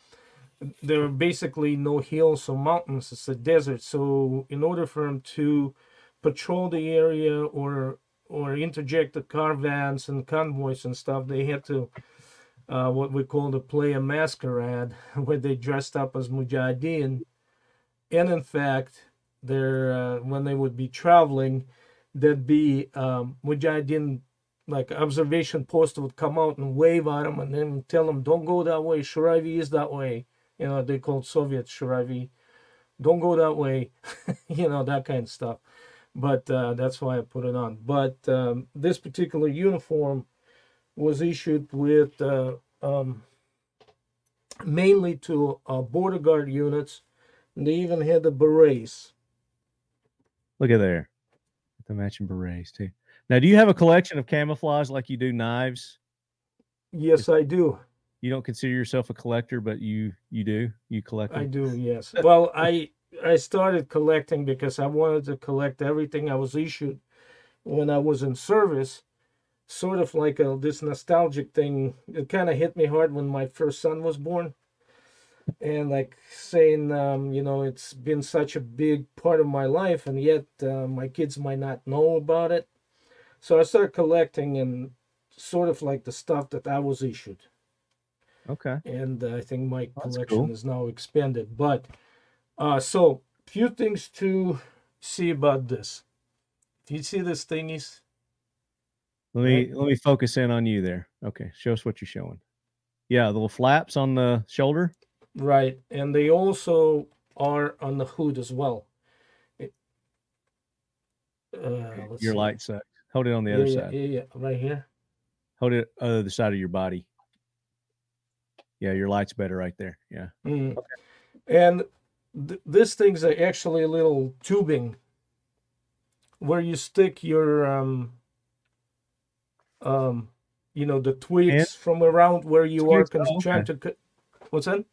there are basically no hills or mountains. It's a desert. So in order for them to patrol the area or or interject the caravans and convoys and stuff, they had to uh, what we call the play a masquerade, where they dressed up as mujahideen, and in fact, they're uh, when they would be traveling, there'd be um, mujahideen like observation post would come out and wave at them and then tell them, "Don't go that way. Shiravi is that way." You know, they called Soviet Shiravi. Don't go that way. you know that kind of stuff but uh, that's why I put it on. But um, this particular uniform was issued with uh, um, mainly to uh, border guard units. And they even had the berets. Look at there. The matching berets too. Now, do you have a collection of camouflage like you do knives? Yes, I do. You don't consider yourself a collector, but you you do. You collect. I do. Yes. Well, I I started collecting because I wanted to collect everything I was issued when I was in service. Sort of like a, this nostalgic thing. It kind of hit me hard when my first son was born. and like saying um, you know it's been such a big part of my life and yet uh, my kids might not know about it so i started collecting and sort of like the stuff that i was issued Okay. and i think my That's collection cool. is now expanded but uh so few things to see about this if you see this thingies? Let me let me focus in on you there. Okay, show us what you're showing. Yeah, the little flaps on the shoulder. Right, and they also are on the hood as well. It- Uh, Your see. light sucks. Hold it on the yeah, other yeah, side. yeah, yeah, right here. Hold it other side of your body. Yeah, your light's better right there. Yeah. Mm. And th- this thing's a- actually a little tubing where you stick your um um you know the twigs from around where you are Twigs, oh, trying okay. to. What's that?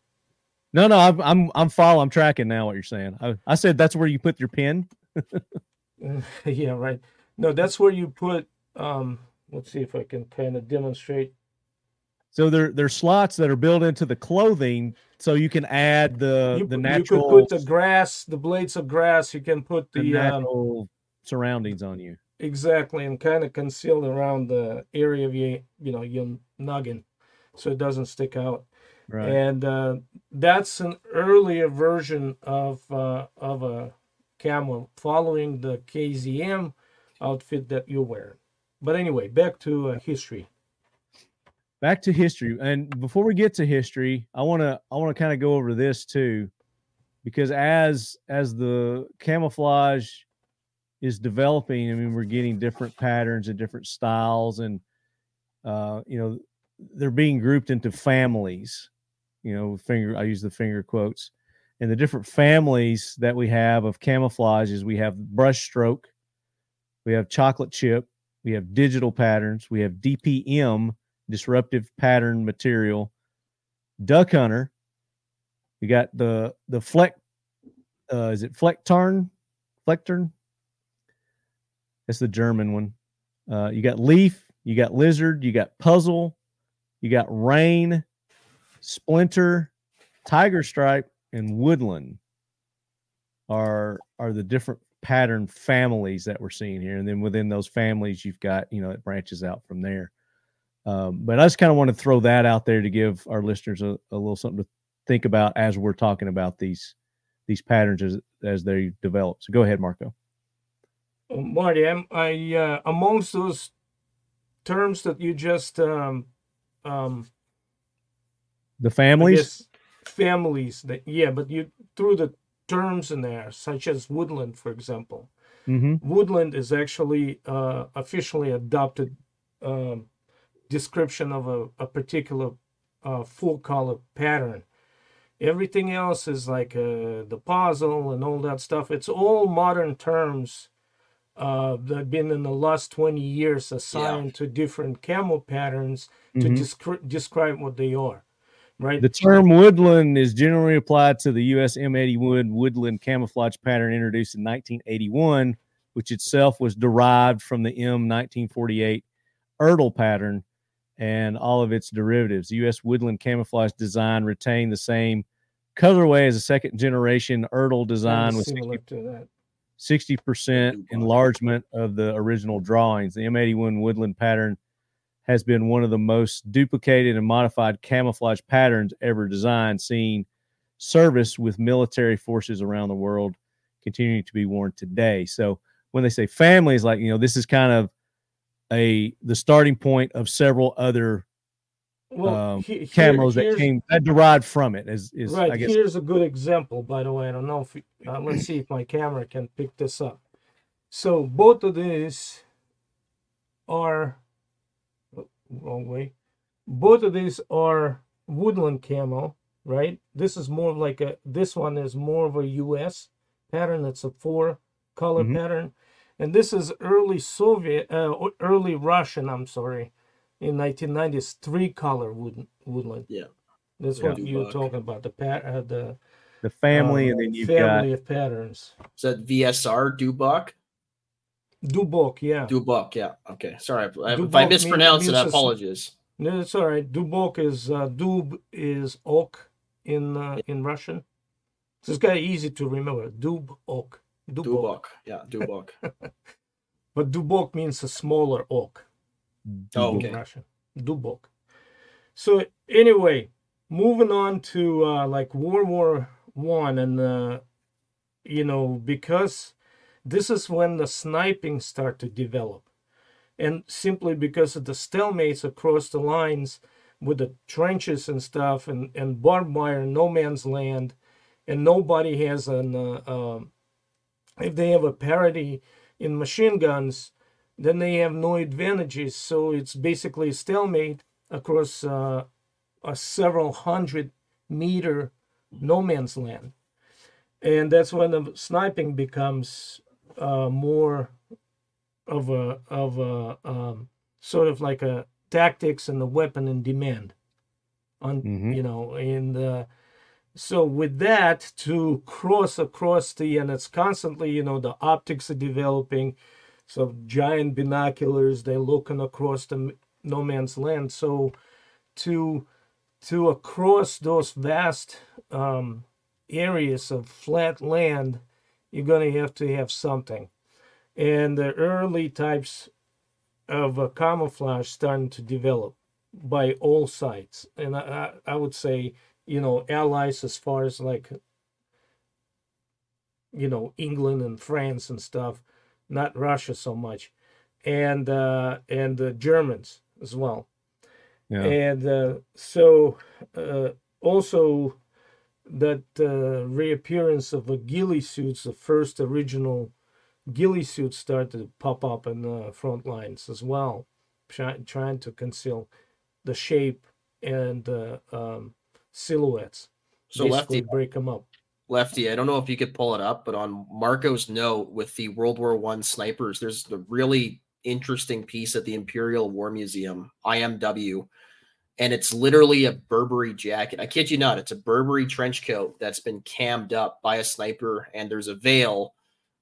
No, no, I'm I'm I'm following. I'm tracking now what you're saying. I, I said that's where you put your pin. yeah, right. No, that's where you put um let's see if I can kind of demonstrate. So there there's slots that are built into the clothing, so you can add the you, the natural you could put the grass, the blades of grass, you can put the the um, natural surroundings on you. Exactly, and kind of concealed around the area of your, you know, your noggin, so it doesn't stick out. Right. And uh, that's an earlier version of uh, of a camel, following the KZM outfit that you're wearing. But anyway, back to uh, history. Back to history and before we get to history i want to i want to kind of go over this too because as as the camouflage is developing i mean we're getting different patterns and different styles and uh you know they're being grouped into families you know finger i use the finger quotes and the different families that we have of camouflage is we have brush stroke we have chocolate chip we have digital patterns we have dpm disruptive pattern material. Duck hunter. We got the the fleck. Uh, is it flecktarn? Flecktarn. That's the German one. Uh, you got leaf. You got lizard. You got puzzle. You got rain, splinter, tiger stripe, and woodland. Are are the different pattern families that we're seeing here, and then within those families, you've got you know it branches out from there. Um, but I just kind of want to throw that out there to give our listeners a, a little something to think about as we're talking about these these patterns as as they develop. So go ahead, Marco. Uh, Marty, I'm, I uh, amongst those terms that you just um, um, The families. families that yeah, but you threw the terms in there, such as woodland, for example. hmm Woodland is actually uh, officially adopted um, description of a, a particular uh, full color pattern. Everything else is like uh, the puzzle and all that stuff. It's all modern terms uh, that have been in the last 20 years assigned to different camo patterns to Mhm. descri- describe what they are. Right? The term woodland is generally applied to the U.S. M81 woodland camouflage pattern introduced in 1981, which itself was derived from the M1948 Erdl pattern and all of its derivatives. The U.S. woodland camouflage design retained the same colorway as a second generation Erdl design with similar to that. 60% enlargement of the original drawings. The M81 woodland pattern has been one of the most duplicated and modified camouflage patterns ever designed, seeing service with military forces around the world, continuing to be worn today. So when they say families, like you know, this is kind of a the starting point of several other Well, um, he- here- camos that came that derived from it. Is is right I guess here's a good example by the way i don't know if uh, let's see if my camera can pick this up so both of these are oh, wrong way both of these are woodland camo right this is more of like a this one is more of a us pattern it's a four color Mhm. pattern and this is early soviet uh, early russian i'm sorry in 1990s three color wood, woodland Yeah. that's Yeah. what you're talking about the pat uh, the the family, uh, and then you've family of patterns Is that VSR Dubok? dubok yeah Dubok, yeah. Okay. Sorry. If I, if Dubok I mean- mispronounced it, means I a s- apologize. no it's all right dubok is uh, dub is oak in uh, in russian so it's kind of easy to remember dub oak dubok. Dubok. Yeah, Dubok. but dubok means a smaller oak Oh, in okay. russian dubok so anyway moving on to uh, like world war one and uh, you know because this is when the sniping start to develop and simply because of the stalemates across the lines with the trenches and stuff and, and barbed wire, no man's land, and nobody has an, uh, um, if they have a parity in machine guns, then they have no advantages. So it's basically a stalemate across uh, a several hundred meter no man's land. And that's when the sniping becomes uh, more of a of a um, sort of like a tactics and the weapon in demand on Mhm. you know and uh, so with that to cross across the and it's constantly you know the optics are developing. So giant binoculars they're looking across the no man's land. So to to across those vast um, areas of flat land you're going to have to have something. And the early types of uh, camouflage starting to develop by all sides and I, I I would say you know allies as far as like you know england and france and stuff not russia so much and uh and the germans as well Yeah. and uh, so uh, also that uh, reappearance of the ghillie suits the first original ghillie suits started to pop up in the front lines as well try, trying to conceal the shape and uh, um, silhouettes So basically Lefty, break them up Lefty, I don't know if you could pull it up, but on Marco's note with the World War One snipers, there's the really interesting piece at the Imperial War Museum, IMW, and it's literally a Burberry jacket. I kid you not, it's a Burberry trench coat that's been cammed up by a sniper, and there's a veil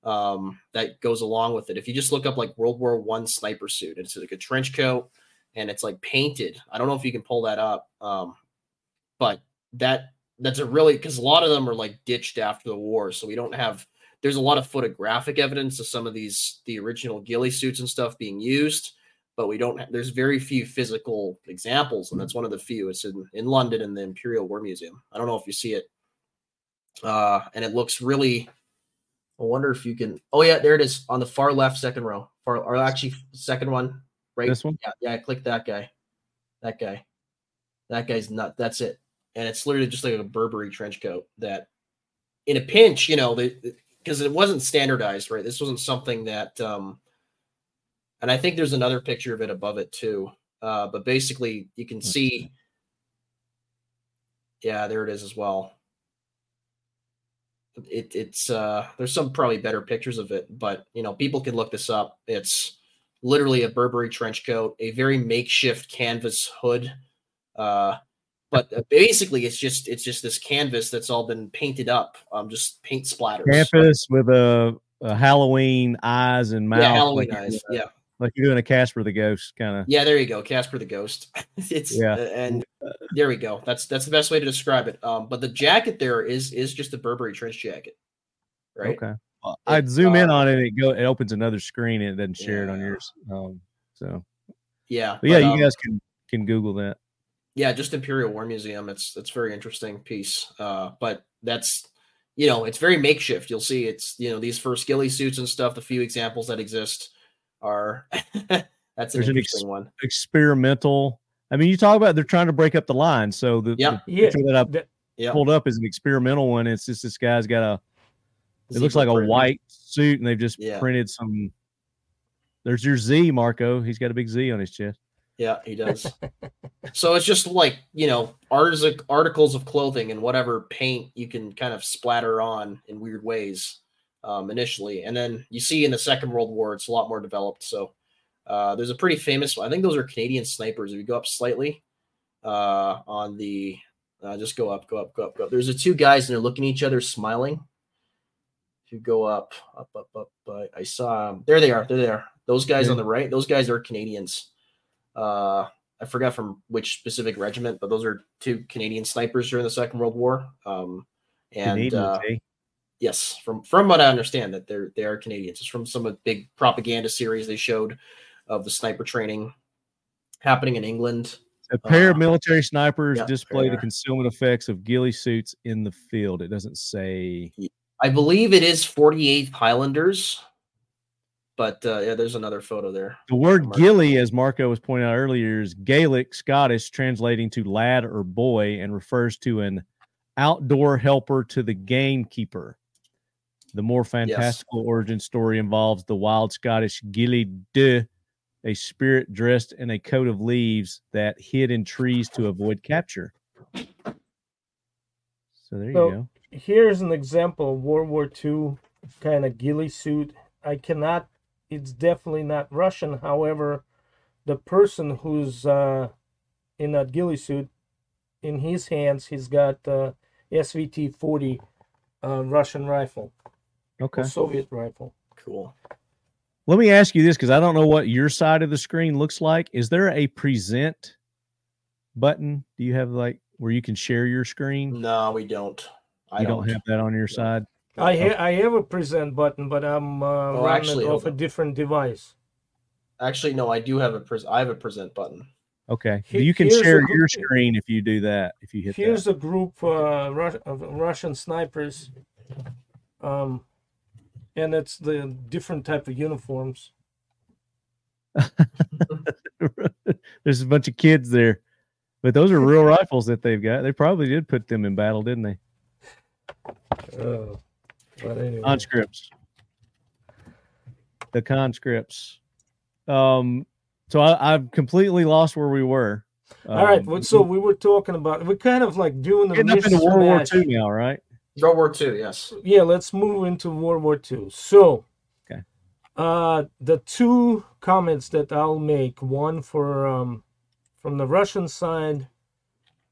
um, that goes along with it. If you just look up like World War One sniper suit, it's like a trench coat, and it's like painted. I don't know if you can pull that up, um, but that that's a really because a lot of them are like ditched after the war, so we don't have. There's a lot of photographic evidence of some of these the original ghillie suits and stuff being used, but we don't. There's very few physical examples, and that's one of the few. It's in in London in the Imperial War Museum. I don't know if you see it, uh, and it looks really. I wonder if you can. Oh yeah, there it is on the far left, second row, far or actually second one, right? This one? Yeah, yeah. Click that guy. That guy. That guy's not. That's it. And it's literally just like a Burberry trench coat that, in a pinch, you know, because it wasn't standardized, right? This wasn't something that. um And I think there's another picture of it above it too. Uh, but basically, you can see. Yeah, there it is as well. It, it's uh there's some probably better pictures of it, but you know people can look this up. It's literally a Burberry trench coat, a very makeshift canvas hood. Uh, but uh, basically, it's just it's just this canvas that's all been painted up, um, just paint splatters. Campus with a, a Halloween eyes and mouth. yeah, Halloween like, eyes. Yeah, like you're doing a Casper the Ghost kind of. yeah. There you go, Casper the Ghost. it's Yeah. uh, and there we go. That's that's the best way to describe it. Um, but the jacket there is is just a Burberry trench jacket, right? Okay. Well, I'd zoom in uh, on it. It go. It opens another screen and it doesn't share it on yours. Um. So. Yeah, But yeah, but, you um, guys can can Google that. Yeah just imperial war museum it's it's very interesting piece uh but that's you know it's very makeshift you'll see it's you know these first ghillie suits and stuff the few examples that exist are that's an There's an ex- one Experimental. I mean, you talk about they're trying to break up the line. So the, Yeah. the yeah picture that I that- yeah pulled up is an experimental one. It's just this guy's got a. It looks Zebra like a white suit, and they've just Yeah. printed some. There's your Z, Marco. He's got a big Z on his chest. Yeah he does. So it's just like you know artic- articles of clothing and whatever paint you can kind of splatter on in weird ways um, initially. And then you see in the second world war it's a lot more developed. So uh, there's a pretty famous one. I think those are canadian snipers. If you go up slightly uh, on the uh, just go up go up go up go up. There's the two guys and they're looking at each other smiling. If you go up up up up uh, i saw 'em. there they are there they are. Those guys on the right those guys are canadians uh I forgot from which specific regiment, but those are two Canadian snipers during the Second World War. Um, and Canadians, uh, eh? yes, from from what I understand, that they're they are Canadians. It's from some big propaganda series they showed of the sniper training happening in England. A pair of uh, military snipers yeah, display the concealment effects of ghillie suits in the field. It doesn't say. I believe it is 48th Highlanders, But uh, yeah, there's another photo there. The word Mark. ghillie, as Marco was pointing out earlier, is Gaelic Scottish, translating to lad or boy, and refers to an outdoor helper to the gamekeeper. The more fantastical origin story involves the wild Scottish Gille Dubh, a spirit dressed in a coat of leaves that hid in trees to avoid capture. So there you go. Here's an example of World War II kind of ghillie suit. I cannot. It's definitely not Russian. However, the person who's uh, in that ghillie suit, in his hands, he's got uh, SVT 40 uh, Russian rifle, Okay. or Soviet rifle. Cool. Let me ask you this because I don't know what your side of the screen looks like. Is there a present button? Do you have like where you can share your screen? No, we don't. I you don't, have that on your side. I ha- I have a present button, but I'm uh, Oh, running actually, it hold off a different device. Actually, no, I do have a pres- I have a present button. Okay. He- you can share a your screen if you do that. If you hit Here's that. a group uh, Rus- of Russian snipers, um, and it's the different type of uniforms. There's a bunch of kids there, but those are real rifles that they've got. They probably did put them in battle, didn't they? Uh, but anyway, Conscripts. The conscripts. Um. So I, I've completely lost where we were. all right. Um, well, So we were talking about we're kind of like doing the getting up into World War match. II now, right? World War II, yes. Yeah, let's move into World War II. So, Okay. uh, the two comments that I'll make, one for um, from the Russian side,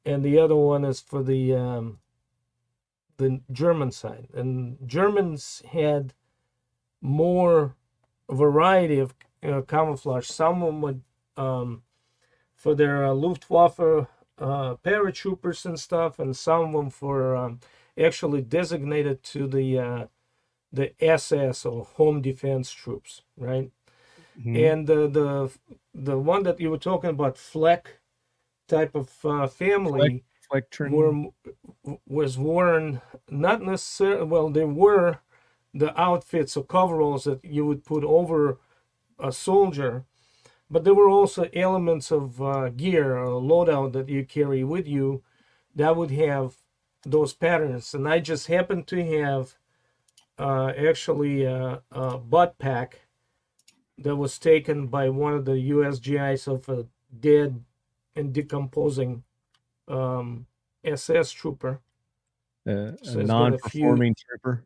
and the other one is for the um, the German side. And Germans had more variety of uh, camouflage. Some of them would, um, for their uh, Luftwaffe uh, paratroopers and stuff, and some of them for um, actually designated to the uh, the SS or Home Defense Troops, right? Mhm. And the the the one that you were talking about, Fleck type of uh, family, Flecktarn. were was worn not necessarily well they were the outfits or coveralls that you would put over a soldier but there were also elements of uh, gear or loadout that you carry with you that would have those patterns and i just happened to have uh, actually a, a butt pack that was taken by one of the usgis of a dead and decomposing um, SS trooper. uh, So a got few- non-performing trooper.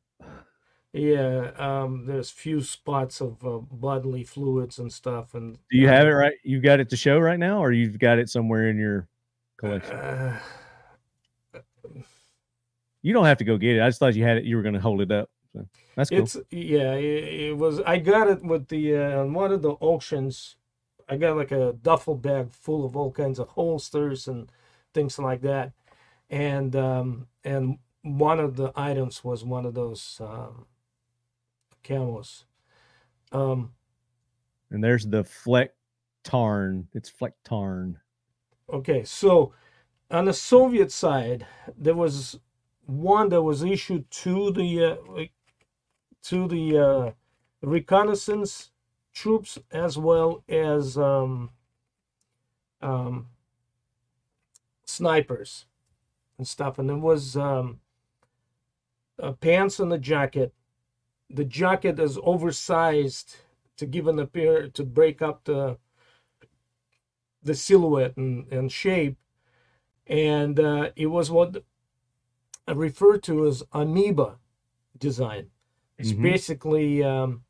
Yeah, um, there's few spots of uh, bodily fluids and stuff. And Do you uh, have it right? You've got it to show right now, or you've got it somewhere in your collection? Uh, You don't have to go get it. I just thought you had it. You were going to hold it up. So that's cool. it's yeah, it, it was. I got it with the uh, on one of the auctions. I got like a duffel bag full of all kinds of holsters and things like that, and um, and one of the items was one of those um, camos. Um, and there's the Fleck Tarn. It's Fleck Tarn. Okay, so on the Soviet side, there was one that was issued to the uh, to the uh, reconnaissance troops as well as um, um, snipers and stuff, and there was um, uh, pants and a jacket. The jacket is oversized to give an appear to break up the the silhouette and, and shape and uh, it was what I refer to as amoeba design it's Mhm. basically um,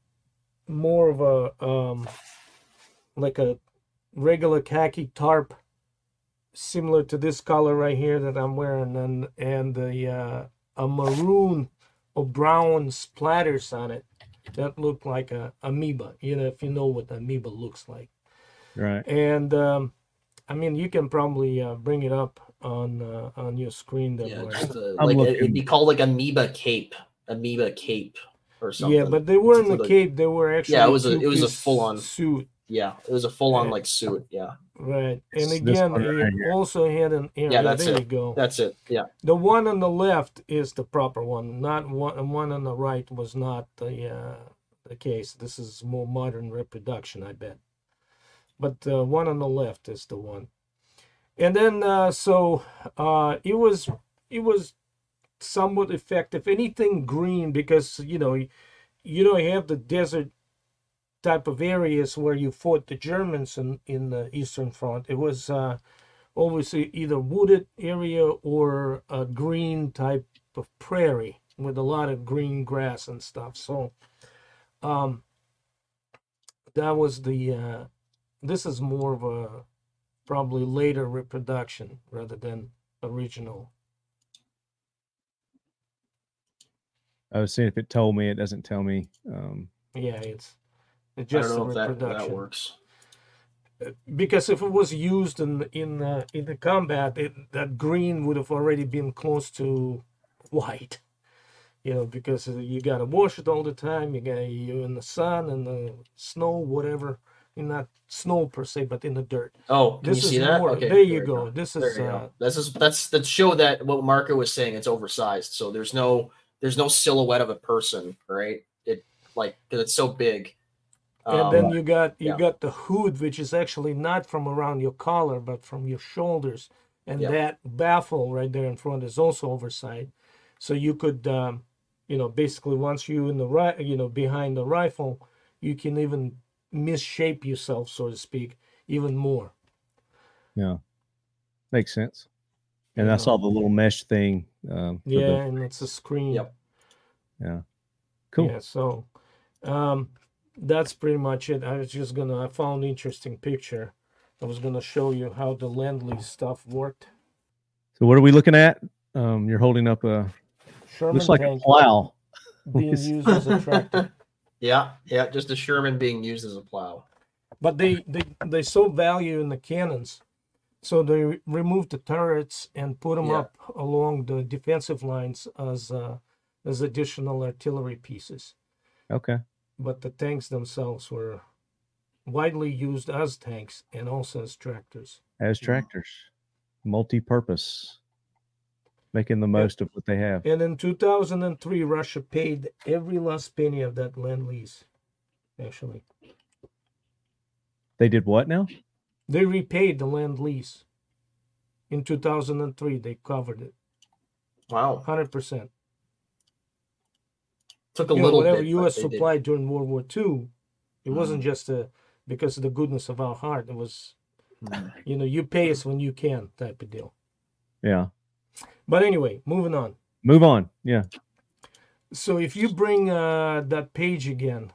more of a um, like a regular khaki tarp similar to this color right here that i'm wearing and and the uh, a maroon or brown splatters on it that look like a amoeba you know if you know what amoeba looks like Right. and um, I mean, you can probably uh, bring it up on uh, on your screen. That Yeah, just uh, like looking. it'd be called like amoeba cape, amoeba cape or something. yeah, but they weren't For the the- cape. They were actually Yeah, it was a- it was a full-on- suit, yeah, it was a full on Yeah. like suit. Yeah, right? And It's again, one right also had an. Yeah, Yeah, that's there it. you go. that's it. Yeah, The one on the left is the proper one. Not one. One on the right was not the uh, the case. This is more modern reproduction, I bet. But the one on the left is the one. And then uh, so uh, it was it was somewhat effective. Anything green because you know you don't have the desert type of areas where you fought the Germans in in the Eastern Front. It was uh, always either wooded area or a green type of prairie with a lot of green grass and stuff. So um, that was the. Uh, this is more of a probably later reproduction rather than original. I was seeing if it told me. It doesn't tell me. Um, Yeah, it's it's I just don't know if that, that works. because if it was used in in uh, in the combat, it, that green would have already been close to white. You know, because uh, you gotta wash it all the time. You got you in the sun and the snow, whatever. In not snow per se, but in the dirt. Oh, can This you is see that? more- Okay, there you we go. This There is uh, go. This is that's that show that what Marco was saying. It's oversized, so there's no there's no silhouette of a person, right? It like because it's so big. And Um, then you got you yeah. got the hood, which is actually not from around your collar, but from your shoulders, and Yep. that baffle right there in front is also oversized. So you could, um, you know, basically once you in the right, you know, behind the rifle, you can even misshape yourself, so to speak, even more. yeah, makes sense. And Yeah. I saw the little mesh thing. Um, for the- Yeah, and it's a screen. Yep. cool. Yeah, so um, that's pretty much it. I was just gonna. I found interesting picture. I was gonna show you how the lend lease stuff worked. So what are we looking at? Um, you're holding up a Sherman looks like a plow. being used as a tractor. yeah, yeah, just a Sherman being used as a plow. But they, they they saw value in the cannons, so they removed the turrets and put them Yeah. up along the defensive lines as uh, as additional artillery pieces. Okay. But the tanks themselves were widely used as tanks and also as tractors. As tractors, multi-purpose, making the most of what they have. And in 2003, Russia paid every last penny of that lend lease. Actually, They did what now? they repaid the lend lease. In 2003, they covered it Wow, 100%. Took a you know, whatever bit. U.S. but they did. supplied during World War II, it wasn't Mhm. just a, because of the goodness of our heart. It was, Mhm. you know, you pay us when you can type of deal. Yeah. But anyway, moving on. Move on. Yeah. So if you bring uh, that page again,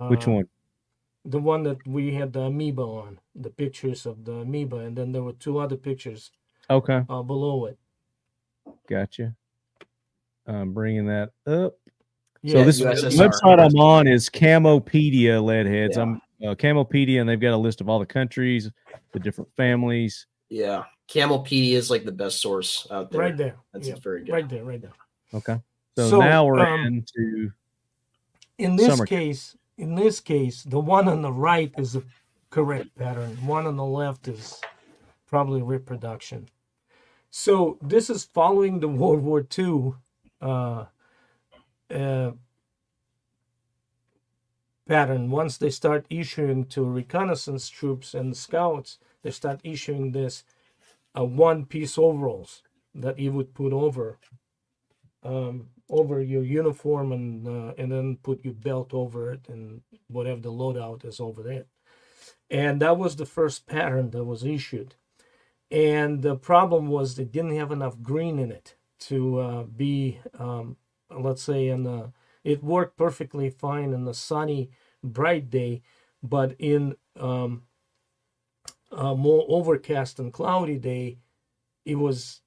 Which uh, one? The one that we had the amoeba on, the pictures of the amoeba, and then there were two other pictures Okay. uh, below it. Gotcha. I'm bringing that up. Yeah, so this USSR. website I'm on is Camopedia Leadheads. Yeah. I'm uh, Camopedia, and they've got a list of all the countries, the different families. Yeah, Camopedia is like the best source out there. right there. That's yeah, very good. right there, right there. Okay. So, So, now we're um, into In this Summer case, in this case, the one on the right is the correct pattern. One on the left is probably reproduction. So this is following the World War II uh, uh, pattern. Once they start issuing to reconnaissance troops and scouts, they start issuing this uh, one-piece overalls that you would put over um, over your uniform and uh, and then put your belt over it and whatever the loadout is over there. And that was the first pattern that was issued. And the problem was they didn't have enough green in it to uh, be, um, let's say, in the, it worked perfectly fine in the sunny, bright day, but in um, a more overcast and cloudy day, it was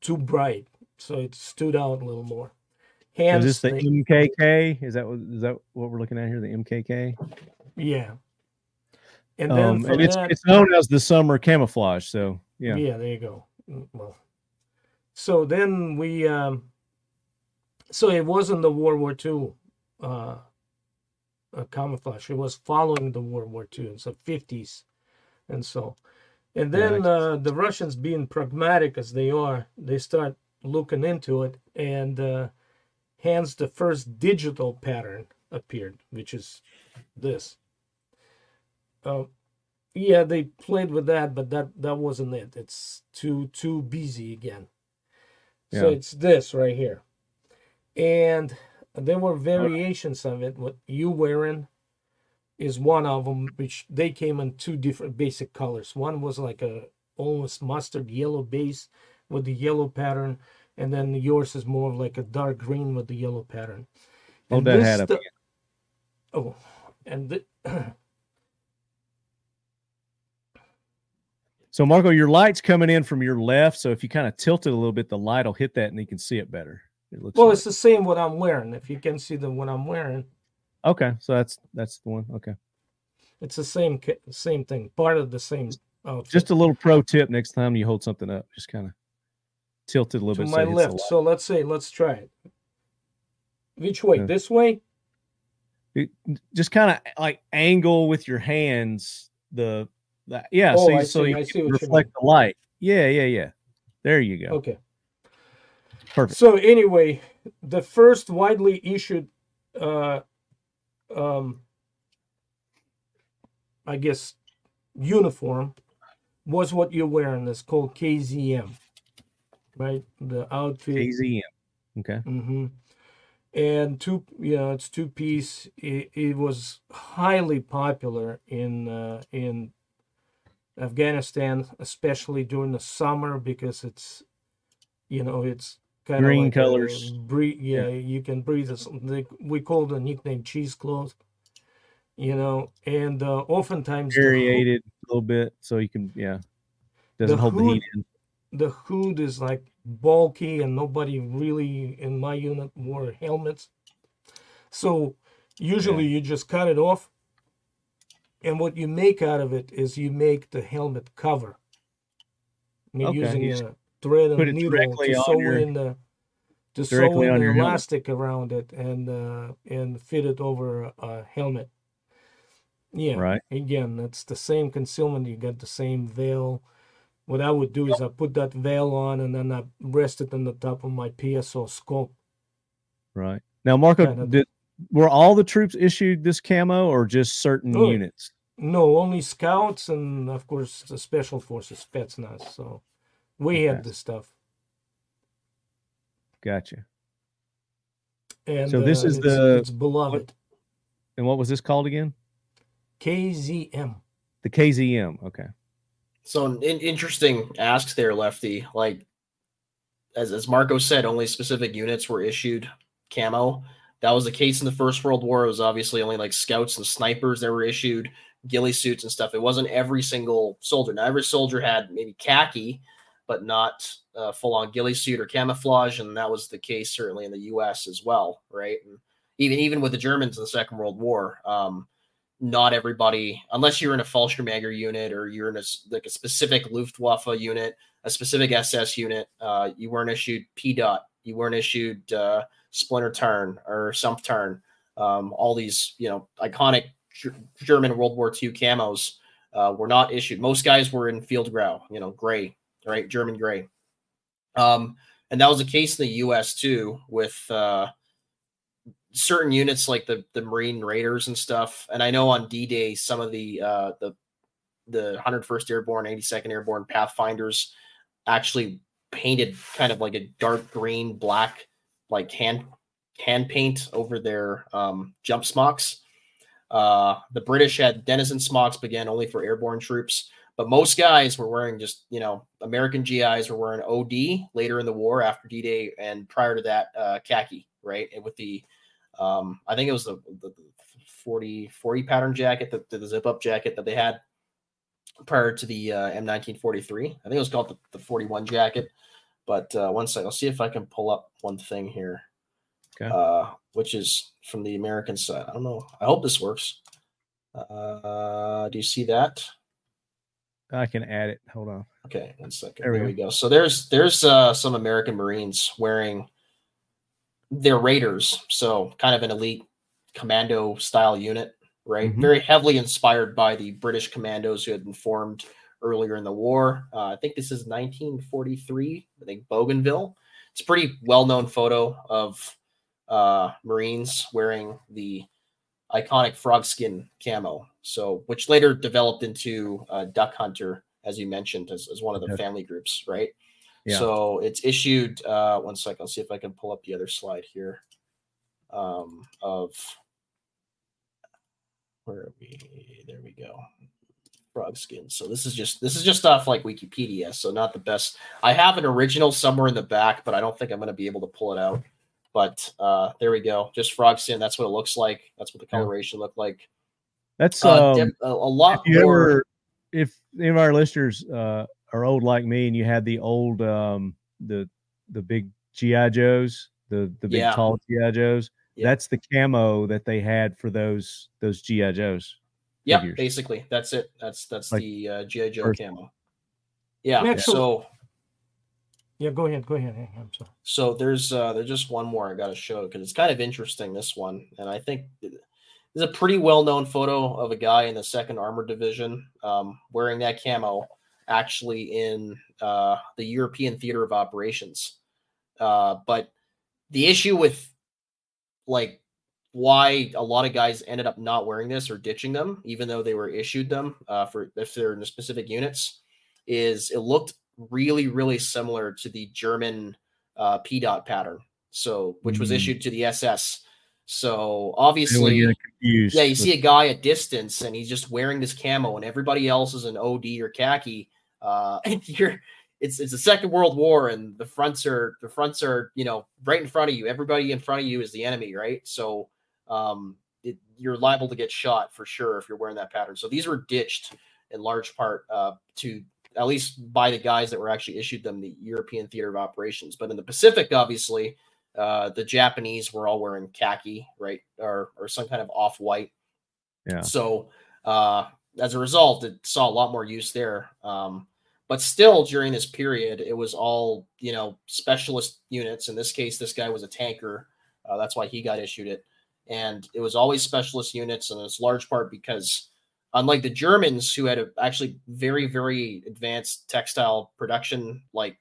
too bright, so it stood out a little more. is this the they- MKK? Is that what is that what we're looking at here? The MKK. yeah. And then Um, and it's that, it's known as the summer camouflage. So yeah. yeah. there you go. Mm, Well, so then we, um, so it wasn't the World War II uh, uh, camouflage. It was following the World War II. It's the fifties, and so, and then I uh, the Russians, being pragmatic as they are, they start looking into it, and uh, hence the first digital pattern appeared, which is this. Uh, yeah, they played with that, but that that wasn't it. It's too too busy again. So Yeah. it's this right here, and there were variations of it. What you wearing is one of them, which they came in two different basic colors. One was like a almost mustard yellow base with the yellow pattern, and then yours is more of like a dark green with the yellow pattern. Hold And that up. stu- Oh, and the, So Marco, your light's coming in from your left. So if you kind of tilt it a little bit, the light will hit that and you can see it better. It looks well, like. it's the same what I'm wearing. If you can see the what I'm wearing, okay. So that's that's the one. Okay. it's the same same thing, part of the same outfit. Just a little pro tip next time you hold something up, just kind of tilt it a little to bit. so my the left. So let's say, let's try it. Which way? This way? It- just kind of like angle with your hands the, the yeah Oh, so, you, I so see, you I see reflect the light yeah yeah yeah there you go Okay. Perfect So anyway, the first widely issued, uh, um, I guess, uniform was what you're wearing. It's called KZM, right? The outfit. KZM okay hmm And two, you know, it's two piece. It, it was highly popular in uh, in Afghanistan, especially during the summer because it's, you know, it's Green like colors. breathe, yeah, you can breathe. This, they, we call the nickname cheesecloth. You know, and uh, oftentimes the variated a little bit so you can yeah doesn't The hold the hood- heat in the hood is like bulky and nobody really in my unit wore helmets so usually you just cut it off and what you make out of it is you make the helmet cover you're Okay, using a thread it needle to sew your- in the to sew in the your helmet. elastic around it and uh, and fit it over a, a helmet. Yeah right. again that's the same concealment. You get the same veil. What i would do is i put that veil on and then i rest it on the top of my pso scope. Right. Now marco Kind of. did, were all the troops issued this camo or just certain Oh, units? No only scouts and of course the special forces spetsnaz so we had Okay. this stuff gotcha and So this uh, is it's, the- it's beloved and what was this called again kzm the kzm okay So an interesting asks there, Lefty. Like as as Marco said, only specific units were issued camo. That was the case in the First World War. It was obviously only like scouts and snipers that were issued ghillie suits and stuff. It wasn't every single soldier. Now every soldier had maybe khaki, but not uh, full on ghillie suit or camouflage, and that was the case certainly in the U.S. as well, right? And even even with the Germans in the Second World War, um, not everybody, unless you're in a Fallschirmjäger unit or you're in a like a specific Luftwaffe unit, a specific SS unit, uh, you weren't issued pea dot, you weren't issued uh, Splinter Turn or Sumpftarn. Um, all these, you know, iconic Ger- German World War II camos uh, were not issued. Most guys were in field grau, you know, gray, right, German gray. Um, and that was the case in the U.S. too, with uh, certain units like the the Marine Raiders and stuff. And I know on D Day, some of the uh, the the 101st Airborne, 82nd Airborne Pathfinders actually painted kind of like a dark green, black, like hand hand paint over their um, jump smocks. Uh, the British had Denison smocks, but again, only for airborne troops. But most guys were wearing just, you know, American GIs were wearing OD later in the war after D Day and prior to that, uh, khaki, right? And with the, um, I think it was the, the 40, 40 pattern jacket, the, the zip up jacket that they had prior to the uh, M1943. I think it was called the, the 41 jacket. But uh, one second, I'll see if I can pull up one thing here, Okay. uh, which is from the American side. I don't know. I hope this works. Uh, do you see that? I can add it hold on Okay, one second. There There we we, go. So there's there's uh, some American Marines wearing their Raiders, so kind of an elite commando style unit, right? Mhm. Very heavily inspired by the British commandos who had been formed earlier in the war. Uh, I think this is 1943. I think Bougainville. It's a pretty well known photo of uh, Marines wearing the iconic frog skin camo. So, which later developed into uh, Duck Hunter, as you mentioned, as, as one of the family groups, right? Yeah. So it's issued. Uh, one second, I'll see if I can pull up the other slide here. Um, of where are we? There we go. Frog skin. So this is just this is just off like Wikipedia, so not the best. I have an original somewhere in the back, but I don't think I'm going to be able to pull it out. But uh, there we go. Just frog skin. That's what it looks like. That's what the coloration looked like. That's Uh, um, a, a lot if you more. ever, if any of our listeners uh, are old like me, and you had the old um, the the big GI Joes, the the big Yeah. tall GI Joes, Yeah. that's the camo that they had for those those GI Joes. Yeah, figures. basically, that's it. That's that's Like the uh, GI Joe first- camo. Yeah. Actually- So Yeah, go ahead, go ahead. I'm sorry. so there's uh there's just one more I got to show because it's kind of interesting. This one, and I think it- this is a pretty well known photo of a guy in the Second Armored Division um, wearing that camo, actually in uh, the European Theater of Operations. Uh, but the issue with like why a lot of guys ended up not wearing this or ditching them, even though they were issued them uh, for if they're in the specific units, is it looked really, really similar to the German uh, pea dot pattern. So, which was Mm. issued to the SS. So obviously, you get confused. yeah, you see a guy at distance and he's just wearing this camo, and everybody else is an OD or khaki. Uh, and you're it's it's the Second World War, and the fronts are the fronts are you know right in front of you. Everybody in front of you is the enemy, right? So um, it, you're liable to get shot for sure if you're wearing that pattern. So these were ditched in large part uh, to at least by the guys that were actually issued them the European theater of operations. But in the Pacific, obviously, uh, the Japanese were all wearing khaki, right, or or some kind of off white. Yeah. So uh, as a result, it saw a lot more use there. Um, but still, during this period, it was all you know specialist units. In this case, this guy was a tanker. Uh, that's why he got issued it, and it was always specialist units, and it's large part because unlike the Germans, who had a actually very very advanced textile production like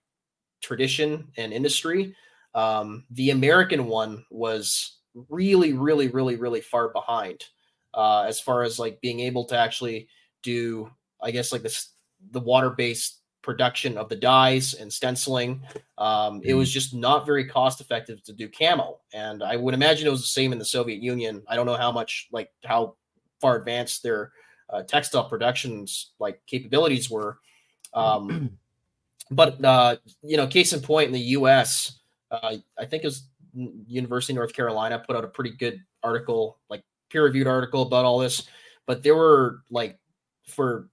tradition and industry, um, the American one was really really really really far behind uh, as far as like being able to actually do, I guess, like this the water based production of the dyes and stenciling. Um, it was just not very cost effective to do camo, and I would imagine it was the same in the Soviet Union. I don't know how much like how far advanced their uh, textile productions like capabilities were. Um, but uh, you know, case in point, in the U.S., uh, I think it was University of North Carolina put out a pretty good article, like peer-reviewed article about all this. But there were like for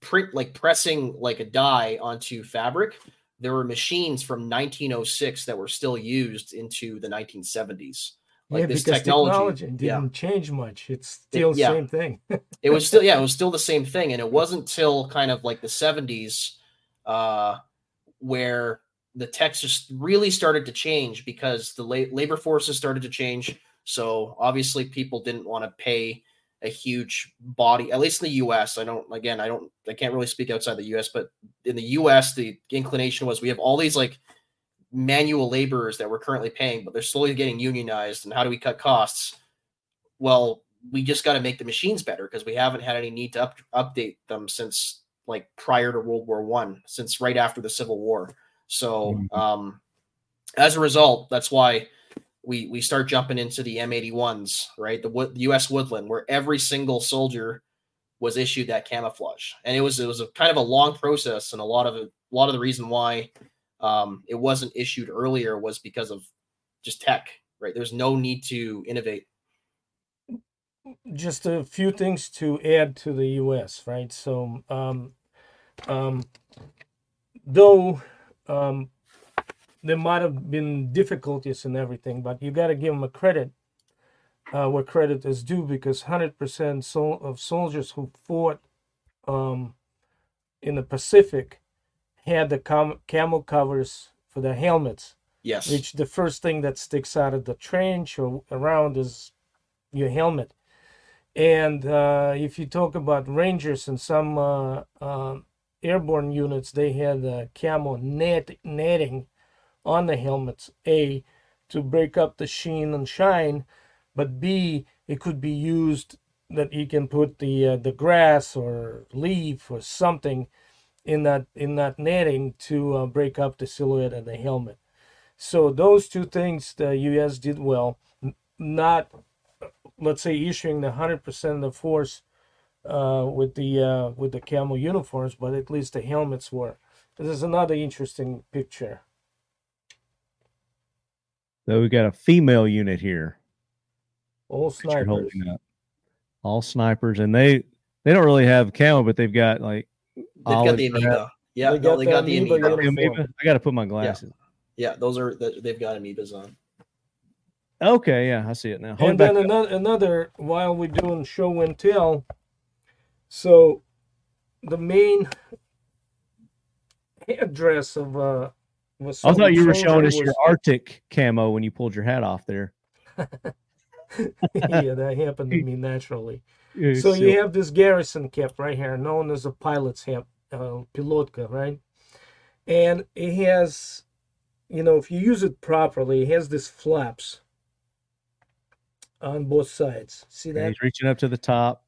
print, like pressing like a dye onto fabric. There were machines from 1906 that were still used into the 1970s. Like yeah, this because technology, didn't yeah. change much. It's still the yeah. same thing. it was still yeah it was still the same thing and it wasn't till kind of like the 70s uh where the text just really started to change because the la- labor forces started to change so obviously people didn't want to pay a huge body at least in the us i don't again i don't i can't really speak outside the us but in the us the inclination was we have all these like manual laborers that we're currently paying but they're slowly getting unionized and how do we cut costs well we just got to make the machines better because we haven't had any need to up, update them since like prior to World War One, since right after the Civil War. So Mhm. um, as a result, that's why we we start jumping into the M81s, right? The, the U.S. Woodland, where every single soldier was issued that camouflage, and it was it was a kind of a long process, and a lot of a lot of the reason why um, it wasn't issued earlier was because of just tech, right? There's no need to innovate. just a few things to add to the U.S. Right, so um, um, though um, there might have been difficulties and everything, but you got to give them a credit uh, where credit is due because hundred percent sol- of soldiers who fought um, in the Pacific had the cam- camel covers for the helmets Yes. which the first thing that sticks out of the trench or around is your helmet. And uh, if you talk about Rangers and some uh, uh, airborne units, they had uh, camo net netting on the helmets. A to break up the sheen and shine, but B it could be used that you can put the uh, the grass or leaf or something in that in that netting to uh, break up the silhouette of the helmet. So those two things the U.S. did well. Not let's say issuing the hundred percent of the force uh, with the uh, with the camel uniforms, but at least the helmets were. This is another interesting picture. So we got a female unit here. All snipers. All snipers, and they they don't really have camo, but they've got like They've got the perhaps. amoeba. Yeah, They no, got they the got the amoeba amoeba. Amoeba? I got to put my glasses. Yeah, those are the, they've got amoebas on. Okay, yeah, I see it now. Hold and it back then up. another another while we're doing show and tell. So, the main headdress of uh, of a I Soviet thought you were showing us your Arctic camo when you pulled your hat off there. yeah, that happened to me naturally. So you have this garrison cap right here, known as a pilot's cap, uh, pilotka, right? And it has, you know, if you use it properly, it has these flaps on both sides. See that? he's reaching up to the top.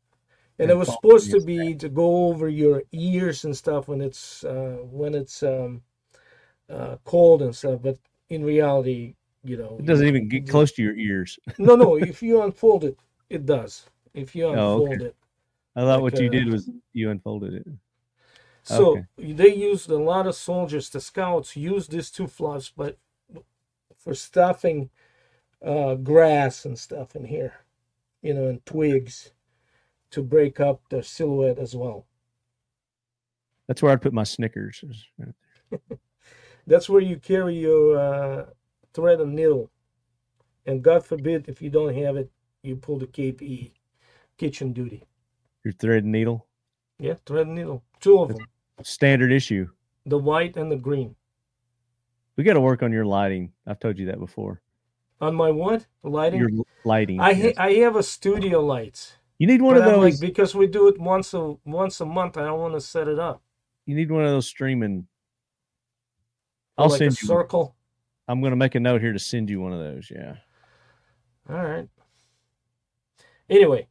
and it was supposed to be to go over your ears and stuff when it's uh, when it's um, uh, cold and stuff. But in reality, you know, It doesn't even get close to your ears. No, no. If you unfold it, it does. If you Oh, unfold okay. it. I thought Like, what you uh, did was you unfolded it. So Okay. they used a lot of soldiers, the scouts used these two flaps, but for stuffing uh, grass and stuff in here, you know, and twigs to break up the silhouette as well. That's where I'd put my Snickers. That's where you carry your uh, thread and needle. And God forbid if you don't have it, you pull the KPE, kitchen duty. Your thread and needle. Yeah, thread and needle, two of them, Standard issue. the white and the green. We got to work on your lighting. I've told you that before. On my what lighting? Your lighting. I yes. ha- I have a studio lights. you need one But of I'm like, those. because we do it once a once a month. I don't want to set it up. you need one of those streaming. Oh, I'll like send a you. circle. I'm going to make a note here to send you one of those. Yeah. All right. Anyway,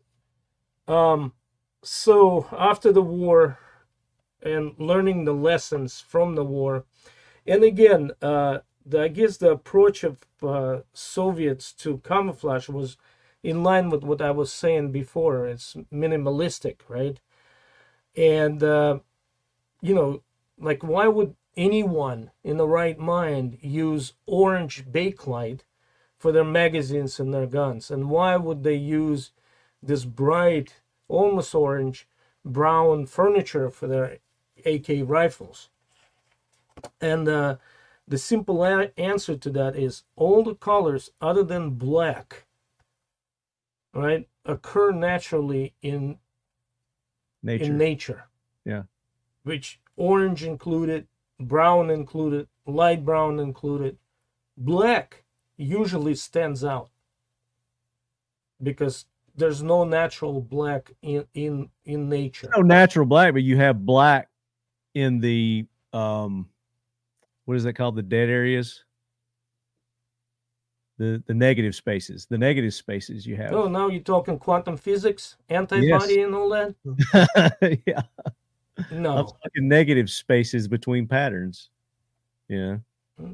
um, so after the war and learning the lessons from the war, and again, uh, the, I guess the approach of uh, Soviets to camouflage was in line with what I was saying before. It's minimalistic, right? And uh, you know, like why would anyone in the right mind use orange bakelite for their magazines and their guns? And why would they use this bright, almost orange, brown furniture for their AK rifles? And uh, the simple a- answer to that is all the colors other than black, right, occur naturally in Nature. in nature. Yeah. Which orange included, brown included, light brown included. Black usually stands out because there's no natural black in in in nature. no natural black, but you have black in the um, what is that called? The dead areas. The the negative spaces. The negative spaces you have. Oh, now you're talking quantum physics, antibody, and all that. yeah. I'm No, talking negative spaces between patterns. Yeah.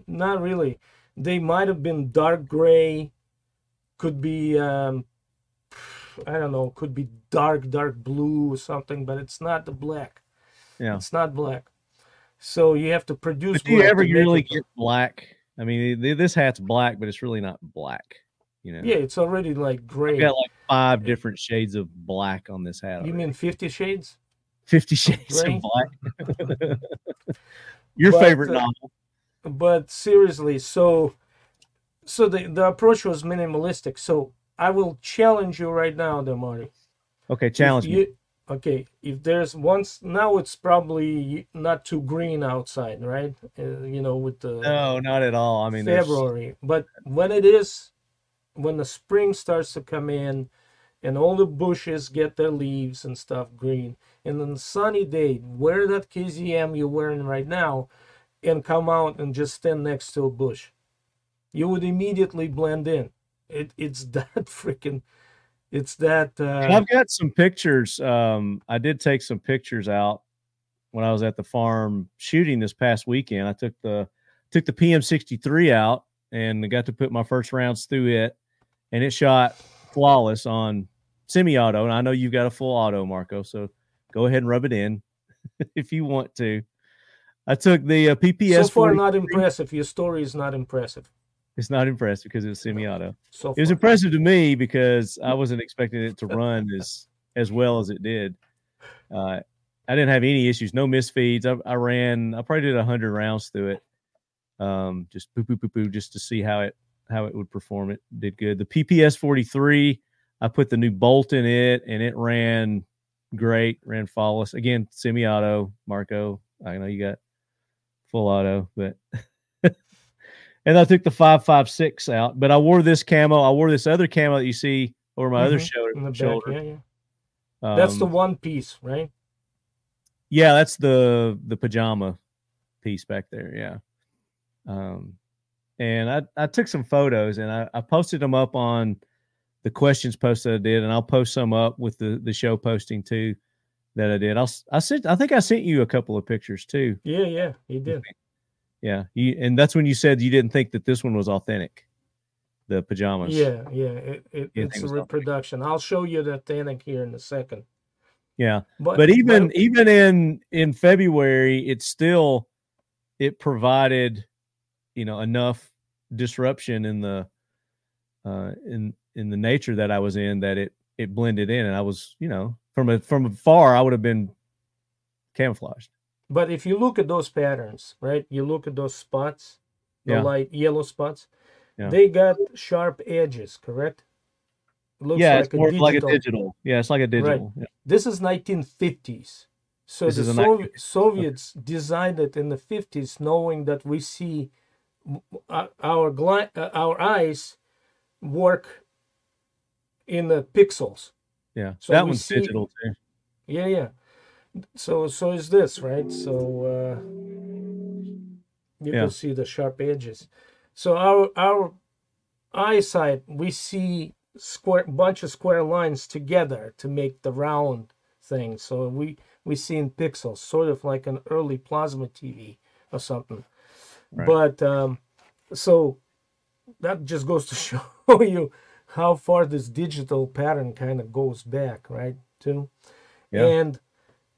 not really. They might have been dark gray, could be um, I don't know, could be dark dark blue or something, but it's not the black. Yeah. It's not black. So you have to produce. But do you ever really it- get black? I mean, this hat's black, but it's really not black. You know, Yeah, it's already like I've gray. got like five different shades of black on this hat. You already. mean Fifty Shades? Fifty Shades gray? of Black? Your But, favorite uh, novel? But seriously, so so the the approach was minimalistic. So I will challenge you right now, Marty. Okay, If challenge me. you- Okay, if there's once now, it's probably not too green outside, right? Uh, you know, with the No, not at all. I mean, there's- February. But when it is, when the spring starts to come in, and all the bushes get their leaves and stuff green, and then sunny day, wear that KZM you're wearing right now, and come out and just stand next to a bush, you would immediately blend in. It it's that freaking it's that. Uh, I've got some pictures. Um, I did take some pictures out when I was at the farm shooting this past weekend. I took the took the PM63 out and got to put my first rounds through it, and it shot flawless on semi-auto. And I know you've got a full auto, Marco, so go ahead and rub it in if you want to. I took the uh, PPS. so far, 43. not impressive. Your story is not impressive. It's not impressive because it was semi-auto. So It was impressive to me because I wasn't expecting it to run as as well as it did. Uh, I didn't have any issues, no misfeeds. I, I ran, I probably did hundred rounds through it, um, just poo poo poo poo, just to see how it how it would perform. It did good. The PPS forty three, I put the new bolt in it, and it ran great. Ran flawless again, semi auto. Marco, I know you got full auto, but. And I took the five five six out, but I wore this camo. I wore this other camo that you see over my other Mhm, shoulder. in the back. shoulder. Yeah, yeah. That's the Um, one piece, right? Yeah, that's the the pajama piece back there. Yeah. Um, and I I took some photos and I, I posted them up on the questions post that I did, and I'll post some up with the the show posting too that I did. I'll I sent I think I sent you a couple of pictures too. Yeah, yeah, he did. Yeah, you and that's when you said you didn't think that this one was authentic, the pajamas. Yeah, yeah. It, it, it's a reproduction. I'll show you the Tanic here in a second. yeah. But but even even in in February, it's still it provided you know enough disruption in the uh in in the nature that I was in that it it blended in and I was you know from a from afar I would have been camouflaged. But if you look at those patterns, right? You look at those spots, the Yeah. light yellow spots. Yeah. They got sharp edges, correct? Looks yeah, like it's more a like a digital. Yeah, it's like a digital. Yeah. This is 1950s. So This the is a Sovi- 1950s. Soviets designed it in the 50s, knowing that we see uh, our gli- uh, our eyes work in the pixels. Yeah, So that one's see- digital too. Yeah, yeah. So so is this right? So uh, you Yeah. can see the sharp edges. So our our eyesight, we see square bunch of square lines together to make the round thing. So we we see in pixels, sort of like an early plasma TV or something. Right. But um, so that just goes to show you how far this digital pattern kind of goes back, right? Too. Yeah. And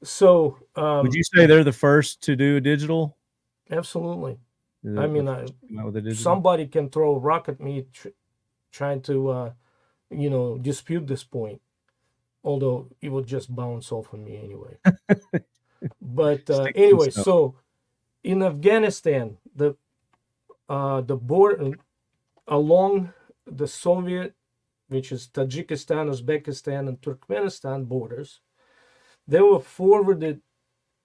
so um, Would you say they're the first to do a digital? absolutely. I mean, I, first to come out with a digital? somebody can throw a rock at me tr- trying to, uh, you know, dispute this point. Although it would just bounce off on me anyway. but uh, Stick to the anyway, so in Afghanistan, the uh, the border along the Soviet, which is Tajikistan, Uzbekistan, and Turkmenistan borders, there were forwarded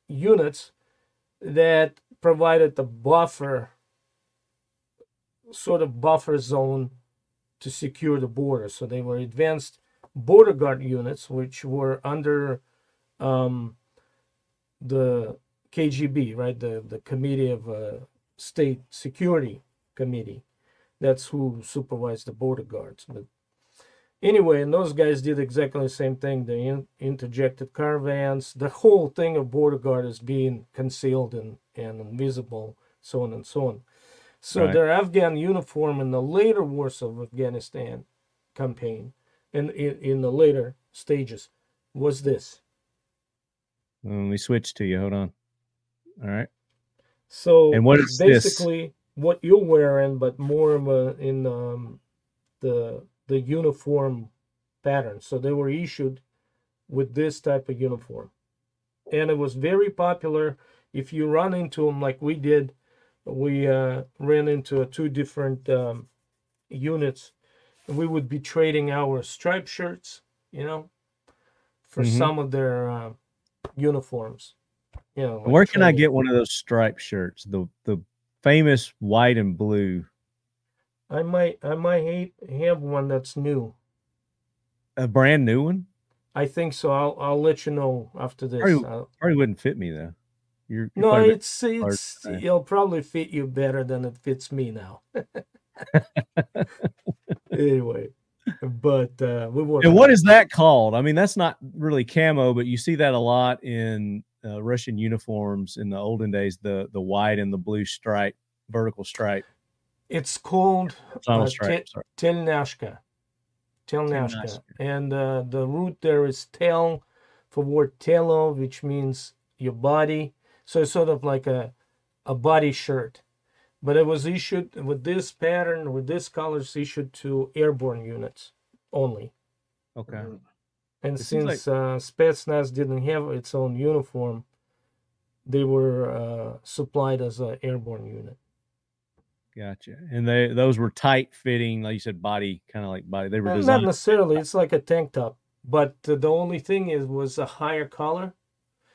units that provided a buffer, sort of buffer zone to secure the border. So they were advanced border guard units, which were under um, the KGB, right? The the Committee of uh, State Security Committee. That's who supervised the border guards. But anyway, and those guys did exactly the same thing. They in, interjected caravans. The whole thing of border guard is being concealed and, and invisible, so on and so on. So Right. their Afghan uniform in the later wars of Afghanistan campaign, and in, in the later stages, was this. Let me switch to you. Hold on. All right. So And what is is this? basically what you're wearing, but more of a, in um, the the uniform pattern. So they were issued with this type of uniform, and it was very popular. If you run into them like we did, we uh, ran into two different um, units. and We would be trading our striped shirts, you know, for Mhm. some of their uh, uniforms. You know, like Where can I get one of those striped shirts? The the famous white and blue. I might I might hate, have one that's new. A brand new one? I think so. I'll I'll let you know after this. Probably, I'll- probably wouldn't fit me though. You're, you're no, it's it's right? it'll probably fit you better than it fits me now. anyway, but uh, we were. And what is that called? I mean, that's not really camo, but you see that a lot in uh, Russian uniforms in the olden days. The the white and the blue stripe, vertical stripe, It's called uh, stripe. te- telnyashka. Telnyashka. Telnyashka. And uh, the root there is tel for word telo, which means your body. So it's sort of like a, a body shirt. But it was issued with this pattern, with this colors, issued to airborne units only. Okay. And It seems since uh, Spetsnaz didn't have its own uniform, they were uh, supplied as an airborne unit. Gotcha. And they those were tight fitting, like you said, body kind of like body. They were Uh, Not necessarily. It's like a tank top, but uh, the only thing is was a higher collar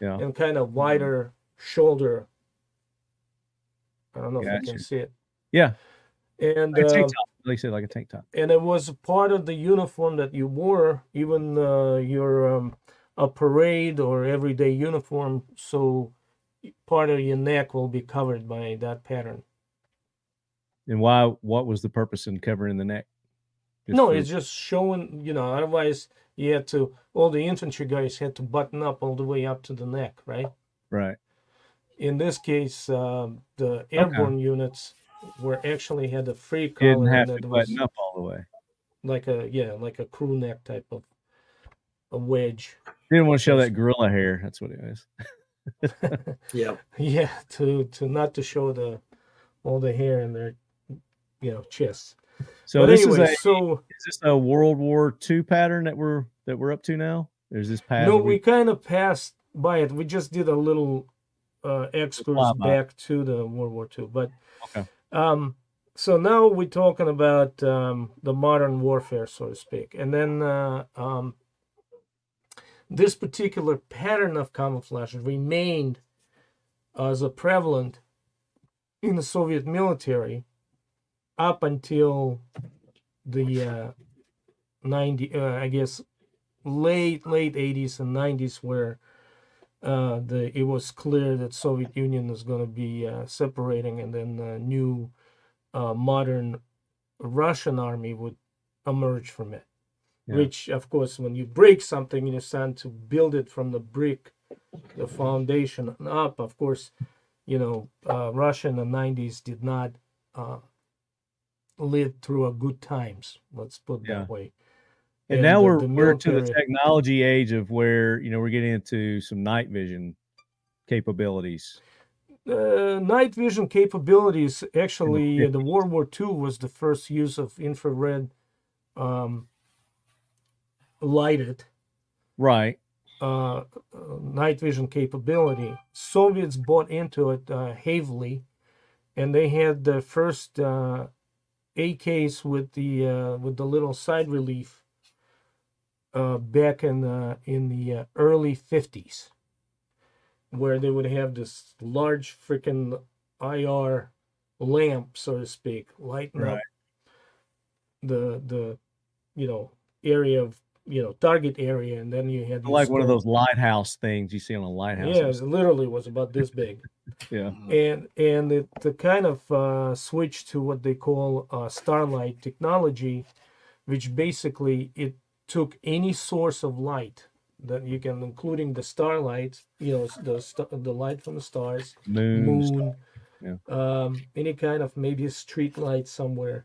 Yeah. and kind of wider shoulder. I don't know if you can see it. Yeah. And Like a tank uh. Like you said, like a tank top. and it was part of the uniform that you wore, even uh, your um, a parade or everyday uniform. So part of your neck will be covered by that pattern. And why? What was the purpose in covering the neck? Just no, for- it's just showing, you know, otherwise you had to, all the infantry guys had to button up all the way up to the neck, right? right. In this case, um, the airborne units were actually had a free Didn't have that to was button up all the way. like a, yeah, like a crew neck type of a wedge. Didn't want to show that gorilla hair. That's what it is. Yeah. Yeah, to, to not to show the, all the hair in their, you know, chests. So but this anyway, is a so is this a World War II pattern that we're that we're up to now? Is this pattern? No, we kind of passed by it. We just did a little uh, excurse Flyby. back to the World War II. But Okay. um, so now we're talking about um, the modern warfare, so to speak, and then uh, um, this particular pattern of camouflage remained as a prevalent in the Soviet military up until the uh, 90, uh, I guess, late late 80s and 90s where uh, the it was clear that Soviet Union is going to be uh, separating and then the new uh, modern Russian army would emerge from it. Yeah. Which, of course, when you break something, you stand to build it from the brick, the foundation up. Of course, you know, uh, Russia in the 90s did not uh, live through a good times. Let's put it Yeah. that way. and now the- we're the we're to the technology age of where you know we're getting into some night vision capabilities. uh, night vision capabilities actually uh, the world war ii was the first use of infrared um, lighted Right. uh, uh, night vision capability soviets bought into it uh, heavily and they had the first uh, ak's with the uh, with the little side relief uh, back in the in the uh, early 50s where they would have this large freaking IR lamp, so to speak, lighting up the the you know area of you know target area, and then you had Like one of those lighthouse things you see on a lighthouse. Yeah, it literally was about this big, Yeah. and and it the kind of uh, switch to what they call uh, starlight technology, which basically it took any source of light that you can, including the starlight, you know, the the light from the stars, Moon. moon, Yeah. um, any kind of maybe a street light somewhere,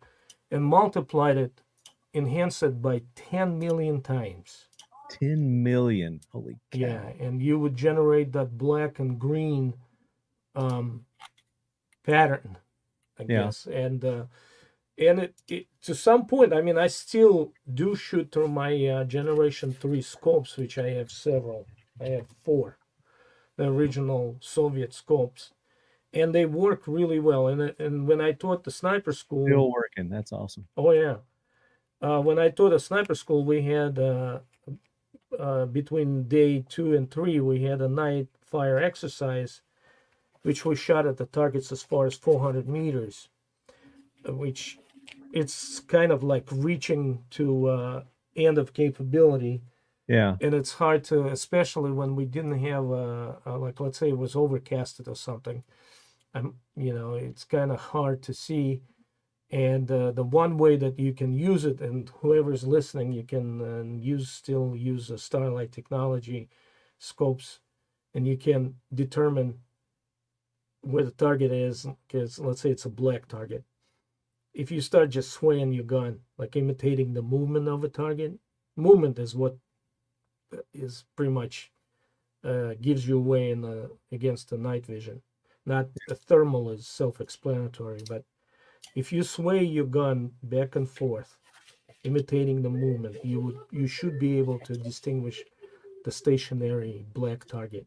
and multiplied it, enhanced it by 10 million times. 10 million. Holy cow. Yeah, and you would generate that black and green um, pattern, I Yeah. guess. And uh, and it, it to some point, I mean, I still do shoot through my uh, Generation Three scopes, which I have several. I have four, the original Soviet scopes, and they work really well. And and when I taught the sniper school, Still working. That's awesome. Oh yeah. Uh, when I taught at sniper school, we had uh, uh, between day two and three, we had a night fire exercise, which we shot at the targets as far as 400 meters, uh, which it's kind of like reaching to uh, end of capability, Yeah. and it's hard to, especially when we didn't have uh, uh, like let's say it was overcasted or something. Um, you know, it's kind of hard to see And uh, the one way that you can use it, and whoever's listening, you can uh, use still use the Starlight technology scopes, and you can determine where the target is. Because let's say it's a black target, if you start just swaying your gun, like imitating the movement of a target, movement is what uh, pretty much uh, gives you away in the against the night vision. Not the thermal is self-explanatory, but if you sway your gun back and forth, imitating the movement, you would you should be able to distinguish the stationary black target.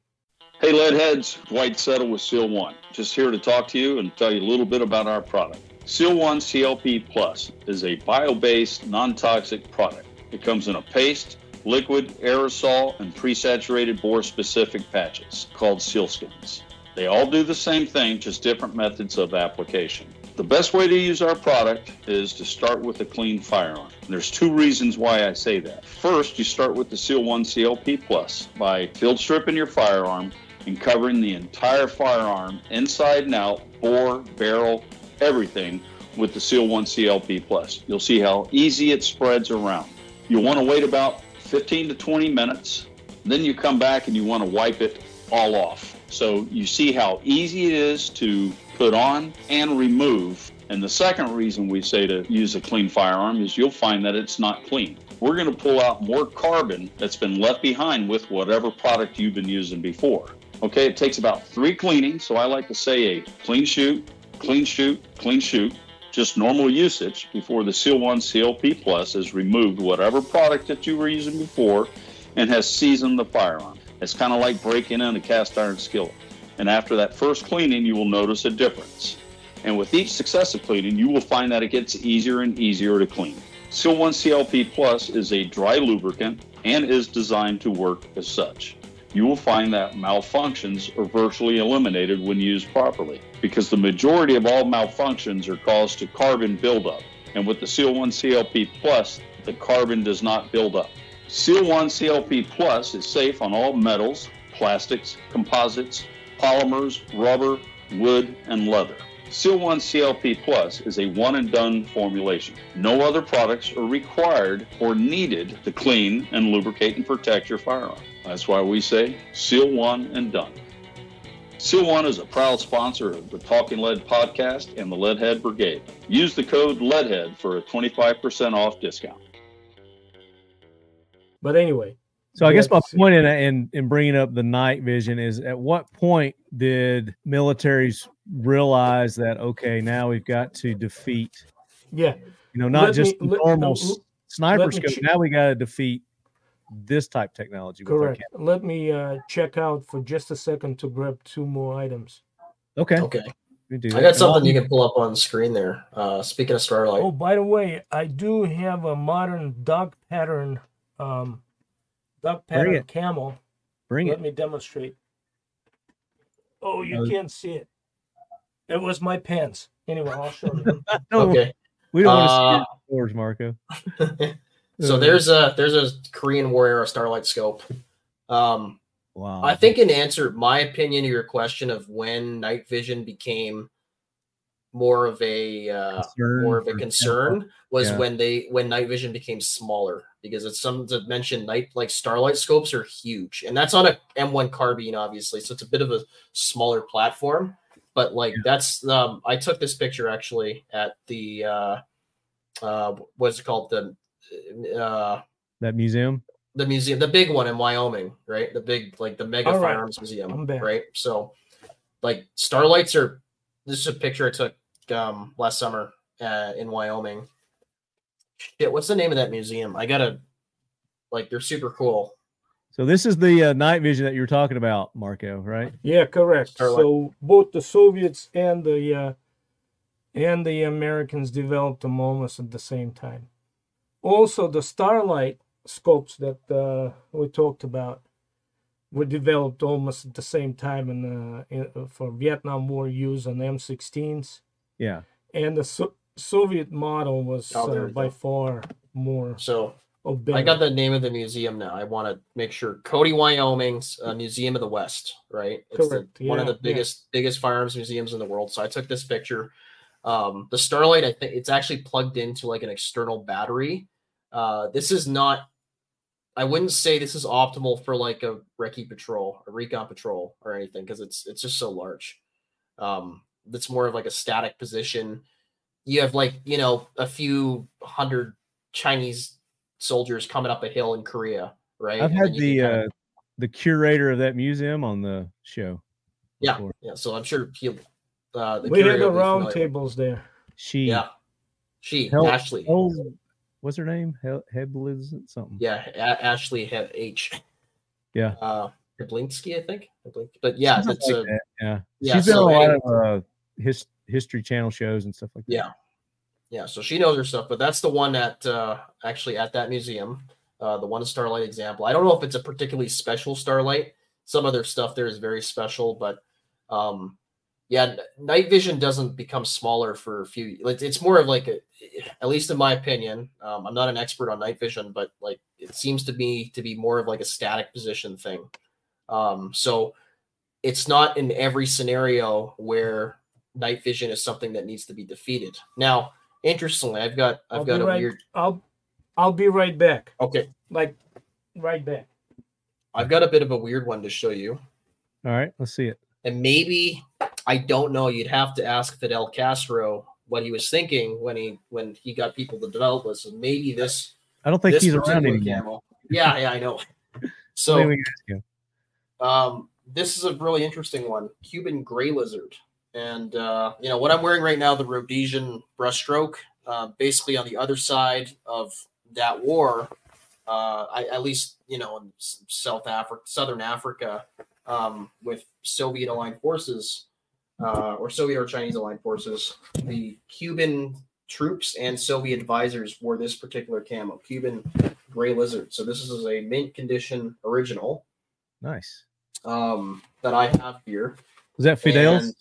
Hey, Leadheads, Dwight Settle with Seal One. Just here to talk to you and tell you a little bit about our product. Seal One CLP Plus is a bio based, non toxic product. It comes in a paste, liquid, aerosol, and pre-saturated bore specific patches called sealskins. They all do the same thing, just different methods of application. The best way to use our product is to start with a clean firearm. There's two reasons why I say that. First, you start with the Seal 1 CLP Plus by field stripping your firearm and covering the entire firearm inside and out, bore, barrel, everything with the Seal 1 CLP Plus. You'll see how easy it spreads around. You'll want to wait about 15 to 20 minutes. Then you come back and you want to wipe it all off. So you see how easy it is to put on and remove. And the second reason we say to use a clean firearm is you'll find that it's not clean. We're going to pull out more carbon that's been left behind with whatever product you've been using before. Okay, it takes about three cleanings. So I like to say a clean shoot, clean shoot, clean shoot, just normal usage before the Seal 1 CLP Plus has removed whatever product that you were using before and has seasoned the firearm. It's kind of like breaking in a cast iron skillet. And after that first cleaning, you will notice a difference. And with each successive cleaning, you will find that it gets easier and easier to clean. Seal 1 CLP Plus is a dry lubricant and is designed to work as such you will find that malfunctions are virtually eliminated when used properly because the majority of all malfunctions are caused to carbon buildup. And with the Seal 1 CLP Plus, the carbon does not build up. Seal 1 CLP Plus is safe on all metals, plastics, composites, polymers, rubber, wood, and leather. Seal 1 CLP Plus is a one and done formulation. No other products are required or needed to clean and lubricate and protect your firearm. That's why we say Seal One and done. Seal One is a proud sponsor of the Talking Lead podcast and the Leadhead Brigade. Use the code Leadhead for a 25% off discount. But anyway. So I guess my point in, in in bringing up the night vision is at what point did militaries realize that okay now we've got to defeat yeah you know not let just me, normal let, sniper scope now we got to defeat this type technology. Correct. Let me uh, check out for just a second to grab two more items. Okay. Okay. I got something you can pull up on the screen there. Uh, speaking of Starlight. Oh, by the way, I do have a modern dog pattern, um, dog pattern camel. Bring Let it. Let me demonstrate. Oh, you uh, can't see it. It was my pants. Anyway, I'll show you. no, okay. We don't uh, want to see yours, Marco. So there's a there's a Korean Warrior Starlight scope. Um, wow. I think in answer my opinion to your question of when night vision became more of a uh, more of a concern was yeah. when they when night vision became smaller because it's some to mention night like starlight scopes are huge and that's on a M1 carbine obviously so it's a bit of a smaller platform but like yeah. that's um I took this picture actually at the uh uh what's it called the uh, that museum the museum the big one in wyoming right the big like the mega All firearms right. museum right so like starlights are this is a picture i took um last summer uh, in wyoming. Shit what's the name of that museum? I gotta like they're super cool. So this is the uh, night vision that you were talking about marco right? Yeah correct. Starlight. so both the soviets and the uh and the americans developed them almost at the same time. Also the starlight scopes that uh, we talked about were developed almost at the same time in, uh, in uh, for Vietnam War use on M16s. Yeah, and the so- Soviet model was oh, uh, by far more. So I got the name of the museum now. I want to make sure Cody, Wyoming's uh, Museum of the West, right? It's Correct. The, yeah, one of the biggest yeah. biggest firearms museums in the world. So I took this picture. Um, the Starlight, I think it's actually plugged into like an external battery. Uh, this is not. I wouldn't say this is optimal for like a recce patrol, a recon patrol, or anything because it's it's just so large. Um, it's more of like a static position. You have like you know a few hundred Chinese soldiers coming up a hill in Korea, right? I've had the kinda- uh, the curator of that museum on the show. yeah, before. yeah. So I'm sure he'll. Uh, the we had the will round tables there. She Yeah, she Hel- Ashley. Hel- what's her name? Hel- Hebliz something. Yeah, a- Ashley He- H. Yeah. Uh, Heblinsky, I think. Heblin- But yeah, that's like a that, yeah. yeah, She's been so on a lot anyway- of uh, his, history channel shows and stuff like that. yeah, yeah. So she knows her stuff, but that's the one at uh, actually at that museum. Uh, the one Starlight example. I don't know if it's a particularly special Starlight. Some other stuff there is very special, but um, yeah, night vision doesn't become smaller for a few. It's more of like a, at least in my opinion. Um, I'm not an expert on night vision, but like it seems to me to be more of like a static position thing. Um, so it's not in every scenario where night vision is something that needs to be defeated. Now, interestingly, I've got I've I'll got a right, weird. I'll I'll be right back. Okay, Like right back. I've got a bit of a weird one to show you. All right, let's see it. and maybe I don't know. You'd have to ask Fidel Castro what he was thinking when he when he got people to develop this. And maybe this I don't think he's around particular anymore. camo. Yeah, yeah, I know. Maybe So we ask him. um, this is a really interesting one, Cuban gray lizard, and uh, you know what I'm wearing right now, the Rhodesian brushstroke. Uh, basically, on the other side of that war, uh, I, at least you know in South Africa, Southern Africa, um, with Soviet aligned forces, uh, or Soviet or Chinese aligned forces, the Cuban troops and Soviet advisors wore this particular camo, Cuban gray lizard. So this is a mint condition original Nice. um, that I have here. Is that Fidel's?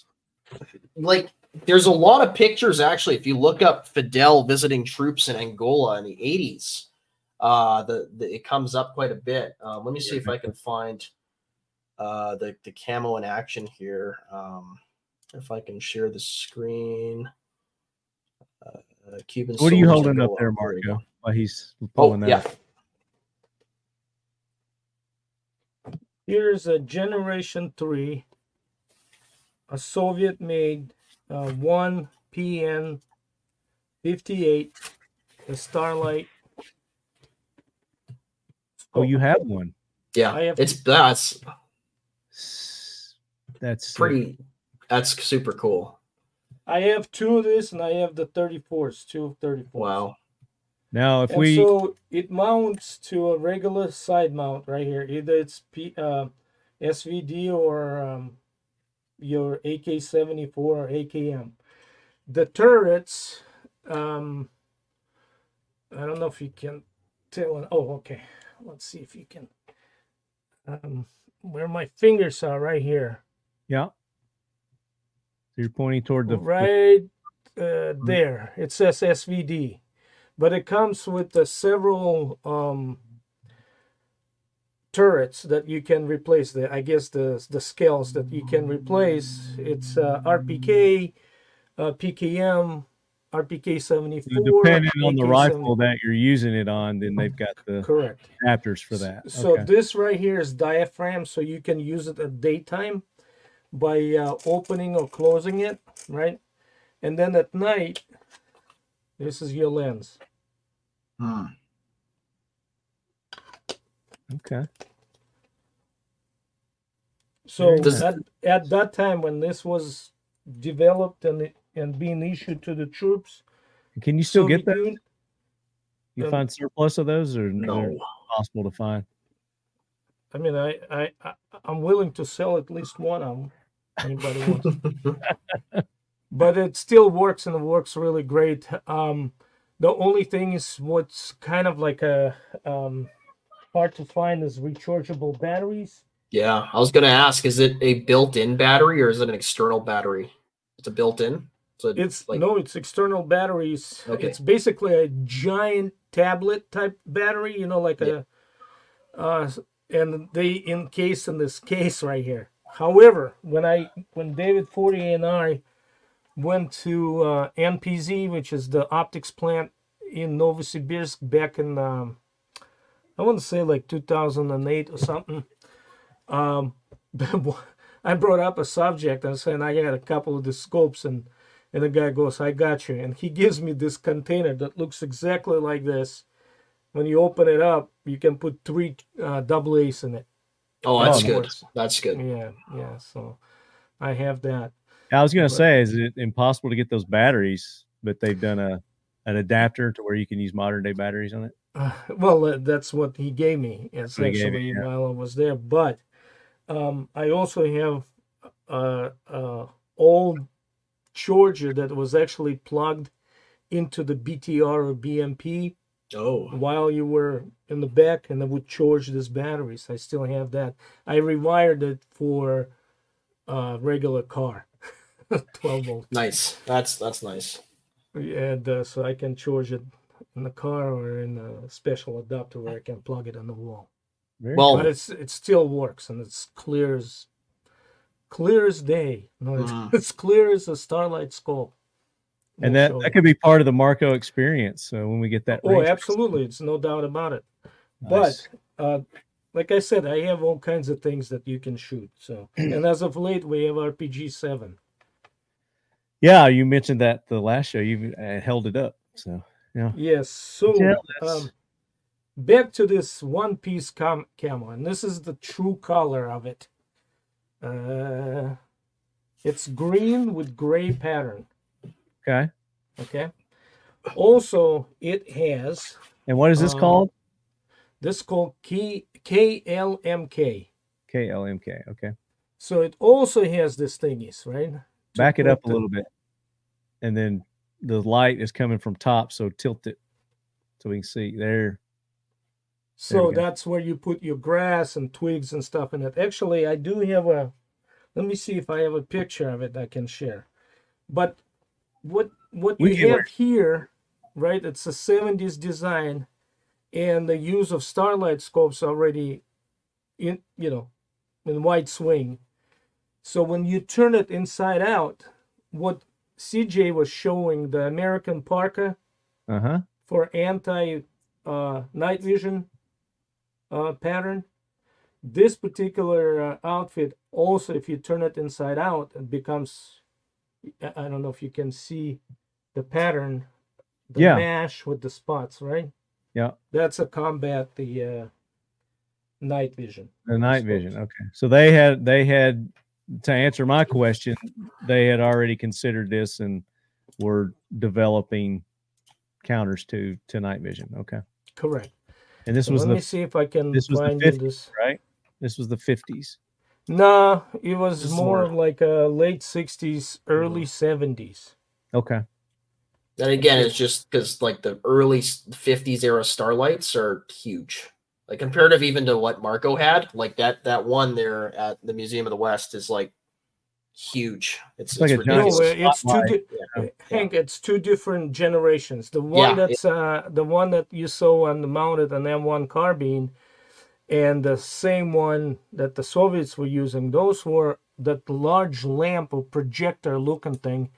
And, like, there's a lot of pictures actually. If you look up Fidel visiting troops in Angola in the 80s, uh, the, the it comes up quite a bit. Um, let me see if I can find uh, the the camo in action here. Um, if I can share the screen. Uh, uh, Cuban. what are you holding up Angola. there, There we go. While he's Oh pulling that. yeah. Here's a Generation 3, a Soviet made uh, 1 PN 58, the Starlight. Oh, you have one. yeah. I have- It's that's S- That's sick. pretty. That's super cool. I have two of this and I have the 34s, two of 34s. Wow. Now, if and we so it mounts to a regular side mount right here. Either it's P, uh, SVD or um, your AK-74 or AKM. The turrets, um, I don't know if you can tell. Oh, okay. Let's see if you can. Um, where my fingers are, right here, yeah, so you're pointing toward the, right uh, there. It says SVD, but it comes with the several um, turrets that you can replace. The I guess the the scales that you can replace. It's uh, RPK, uh, PKM, RPK seventy four. depending on the rifle that you're using it on, then they've got the Correct. adapters for that. So okay. this right here is diaphragm, so you can use it at daytime by uh, opening or closing it, right? And then at night, this is your lens. Okay. So Does- at, at that time when this was developed and it, and being issued to the troops, Can you still get Soviet that? Union- You um, find surplus of those, or No. possible to find? I mean, I, I, I I'm willing to sell at least one of them. Anybody wants? but it still works and it works really great. Um, the only thing is what's kind of like a um, hard to find is rechargeable batteries. Yeah, I was gonna ask, is it a built-in battery or is it an external battery? It's a built-in. So It's like no, it's external batteries. Okay. It's basically a giant tablet type battery, you know, like Yeah. a uh and they encase in this case right here. However, when I when David Fortier and I went to uh, NPZ, which is the optics plant in Novosibirsk back in, um, I want to say like 2008 or something. Um, I brought up a subject and saying I got a couple of the scopes and and the guy goes, I got you. And he gives me this container that looks exactly like this. When you open it up, you can put three uh, double A's in it. Oh, that's Oh, good. That's good. Yeah, yeah. So I have that. I was going But- to say, is it impossible to get those batteries? But they've done a an adapter to where you can use modern day batteries on it. Uh, well, uh, that's what he gave me he gave essentially you, yeah. while I was there. But um, I also have uh, uh, old charger that was actually plugged into the BTR or BMP Oh, while you were in the back, and I would charge these batteries. I still have that. I rewired it for a regular car, 12 volt, nice. That's that's nice. and uh, so I can charge it in the car or in a special adapter where I can plug it on the wall. Very Well, but it's it still works and it's clear as clear as day. No, it's, Mhm. it's clear as a starlight scope. and We'll that show that could be part of the Marco experience. So when we get that, oh, range- absolutely, it's no doubt about it. Nice. But uh, like I said, I have all kinds of things that you can shoot. So and as of late, we have RPG seven. yeah, you mentioned that the last show. You uh, held it up. So yeah, Yes. So um, back to this one piece cam- camo, and this is the true color of it. Uh, it's green with gray pattern. okay. Okay. Also, it has And what is this Um, called? this is called K KLMK. KLMK. Okay. So it also has this thingies, right? Back it up a little bit, and then the light is coming from top. So tilt it so we can see there. So we that's where you put your grass and twigs and stuff in it. Actually, I do have a. Let me see if I have a picture of it I can share. But what what We you have here, right? It's a '70s design, and the use of starlight scopes already, in you know, in wide swing. So when you turn it inside out, what CJ was showing the American Parka Uh huh. for anti uh, night vision uh, pattern. This particular uh, outfit also, if you turn it inside out, it becomes. I don't know if you can see the pattern, the Yeah. mash with the spots, right? Yeah. That's a combat the uh, night vision. The night vision. Okay. So they had they had to answer my question. They had already considered this and were developing counters to to night vision. Okay. Correct. And this So was let the me see if I can this was the find you 50s, this. right? This was the fifties. No, it was This more more- of like a late '60s, early Mm-hmm. '70s. Okay. And again, it's just because like the early 50s era starlights are huge. Like comparative even to what Marco had, like that that one there at the Museum of the West is like huge. It's, It's like it's a giant No, it's two. Di- Yeah. Hank, it's two different generations. The one Yeah, that's uh, the one that you saw on the mounted an M1 carbine, and the same one that the Soviets were using. Those were that large lamp or projector looking thing.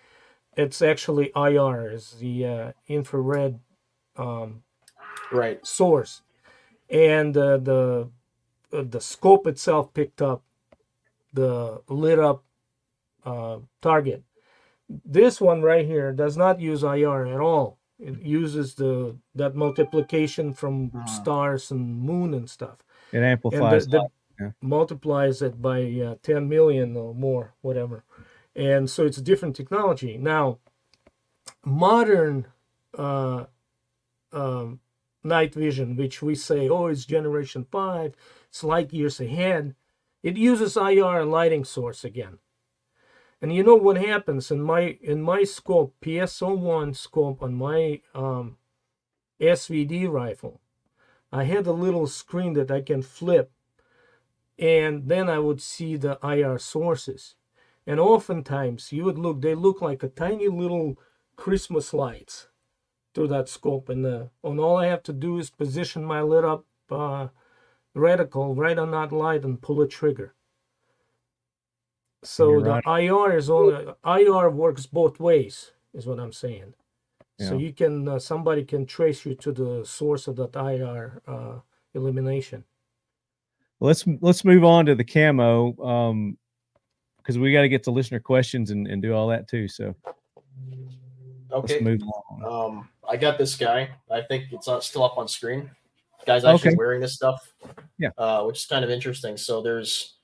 It's actually IR, is the uh, infrared um, Right. source, and uh, the uh, the scope itself picked up the lit up uh, target. This one right here does not use IR at all. It uses the that multiplication from Uh-huh. stars and moon and stuff, It and amplifies. the, the yeah. multiplies it by uh, 10 million or more, whatever. And so it's a different technology. Now, modern uh, um, night vision, which we say, oh, it's generation five, it's light years ahead, it uses IR lighting source again. And you know what happens in my in my scope, PSO1 scope on my um, SVD rifle, I had a little screen that I can flip and then I would see the IR sources. And oftentimes you would look, they look like a tiny little Christmas lights through that scope. And, uh, and all I have to do is position my lit up uh, reticle right on that light and pull a trigger. So You're the right. IR is only IR works both ways, is what I'm saying. So you can uh, somebody can trace you to the source of that IR uh, elimination. let's let's move on to the camo um because we got to get to listener questions and, and do all that too so Okay. let's move on Um, I got this guy. I think it's uh, still up on screen. Guy's actually Okay. wearing this stuff. Yeah. Uh, which is kind of interesting. So there's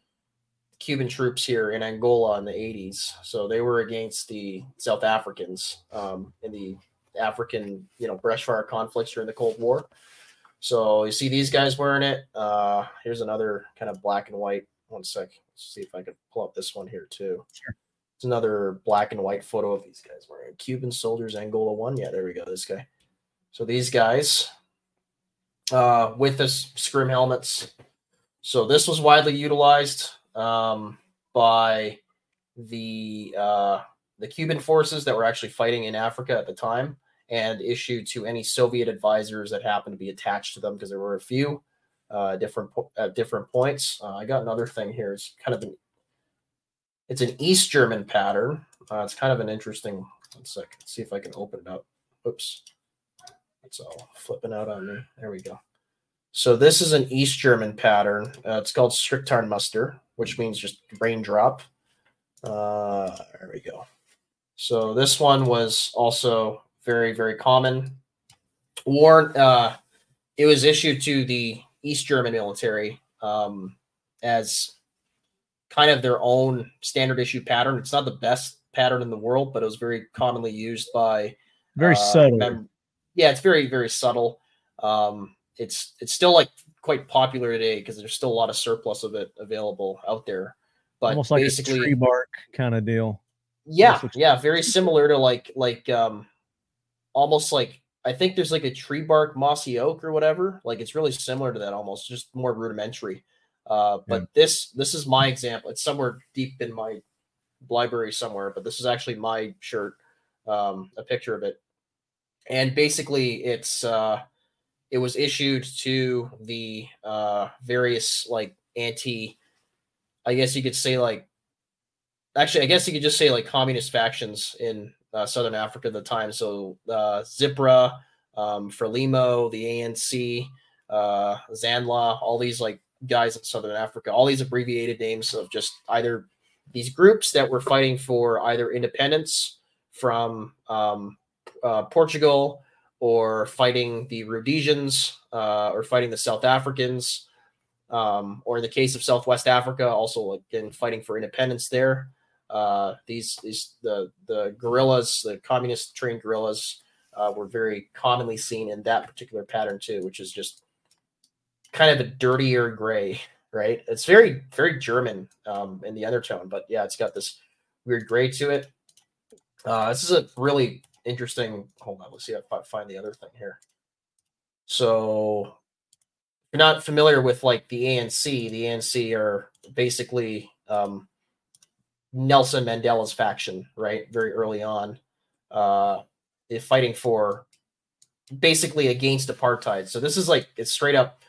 Cuban troops here in Angola in the 80s. So they were against the South Africans um, in the African, you know, brushfire conflicts during the Cold War. So you see these guys wearing it. Uh, here's another kind of black and white. One sec. Let's see if I can pull up this one here too. Sure. It's another black and white photo of these guys wearing. Cuban soldiers, Angola one. Yeah, there we go. This guy. So these guys uh, with this scrim helmets. So this was widely utilized um, by the uh, the Cuban forces that were actually fighting in Africa at the time, and issued to any Soviet advisors that happened to be attached to them because there were a few uh, different at different points. Uh, I got another thing here. It's kind of an it's an East German pattern. Uh, it's kind of an interesting. One sec. Let's see if I can open it up. Oops. It's all flipping out on me. There we go. So this is an East German pattern. Uh, it's called Strichtarnmuster, which means just raindrop. Uh, there we go. So this one was also very, very common. Worn. Uh, it was issued to the East German military um, as kind of their own standard issue pattern. It's not the best pattern in the world, but it was very commonly used by very uh, subtle mem- yeah, it's very very subtle. Um, it's it's still like quite popular today because there's still a lot of surplus of it available out there. But almost like a basically, tree bark kind of deal yeah, That's what you- yeah, very similar to like like um, almost like I think there's like a tree bark mossy oak or whatever. Like it's really similar to that almost, just more rudimentary. Uh, but this this is my example. It's somewhere deep in my library somewhere, but this is actually my shirt. Um, a picture of it, and basically it's uh, it was issued to the uh, various like anti, I guess you could say like actually, I guess you could just say like communist factions in uh, southern Africa at the time. So uh, Zipra, um, Frelimo, the ANC, uh, Zanla, all these like guys in southern Africa, all these abbreviated names of just either these groups that were fighting for either independence from um, uh, Portugal or fighting the Rhodesians uh, or fighting the South Africans. Um, or in the case of Southwest Africa, also again fighting for independence there uh, these these the the guerrillas, the communist trained guerrillas, uh, were very commonly seen in that particular pattern too, which is just kind of a dirtier gray, right? It's very very German um, in the undertone, but yeah, it's got this weird gray to it. Uh, this is a really interesting. Hold on, let's see if I find the other thing here. So, if you're not familiar with like the ANC, the ANC are basically um, Nelson Mandela's faction, right? Very early on, uh, fighting for basically against apartheid. So this is like it's straight up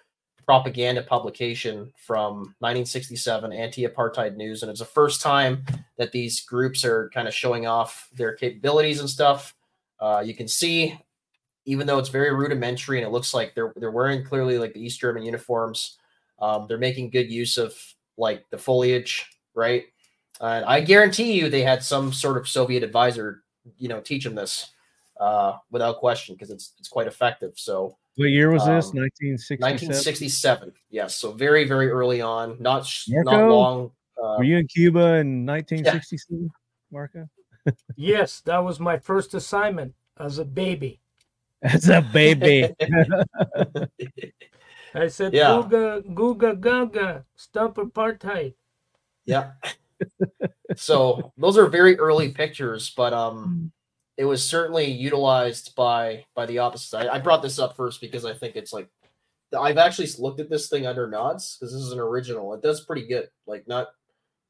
propaganda publication from 1967, anti-apartheid news, and it's the first time that these groups are kind of showing off their capabilities and stuff. Uh, you can see, even though it's very rudimentary and it looks like they're they're wearing clearly like the East German uniforms, um, they're making good use of like the foliage, right? And I guarantee you they had some sort of Soviet advisor, you know, teach them this uh, without question because it's it's quite effective. So what year was this Um, 1967 1967, yes. So very very early on, not sh- not long. Uh, were you in cuba in 1967 marco Yes, that was my first assignment as a baby. as a baby I said, Yeah. "Googa, googa, gaga, stop apartheid." yeah. so those are very early pictures, but um, it was certainly utilized by by the opposite side. I brought this up first because I think it's like I've actually looked at this thing under nods because this is an original. It does pretty good, like not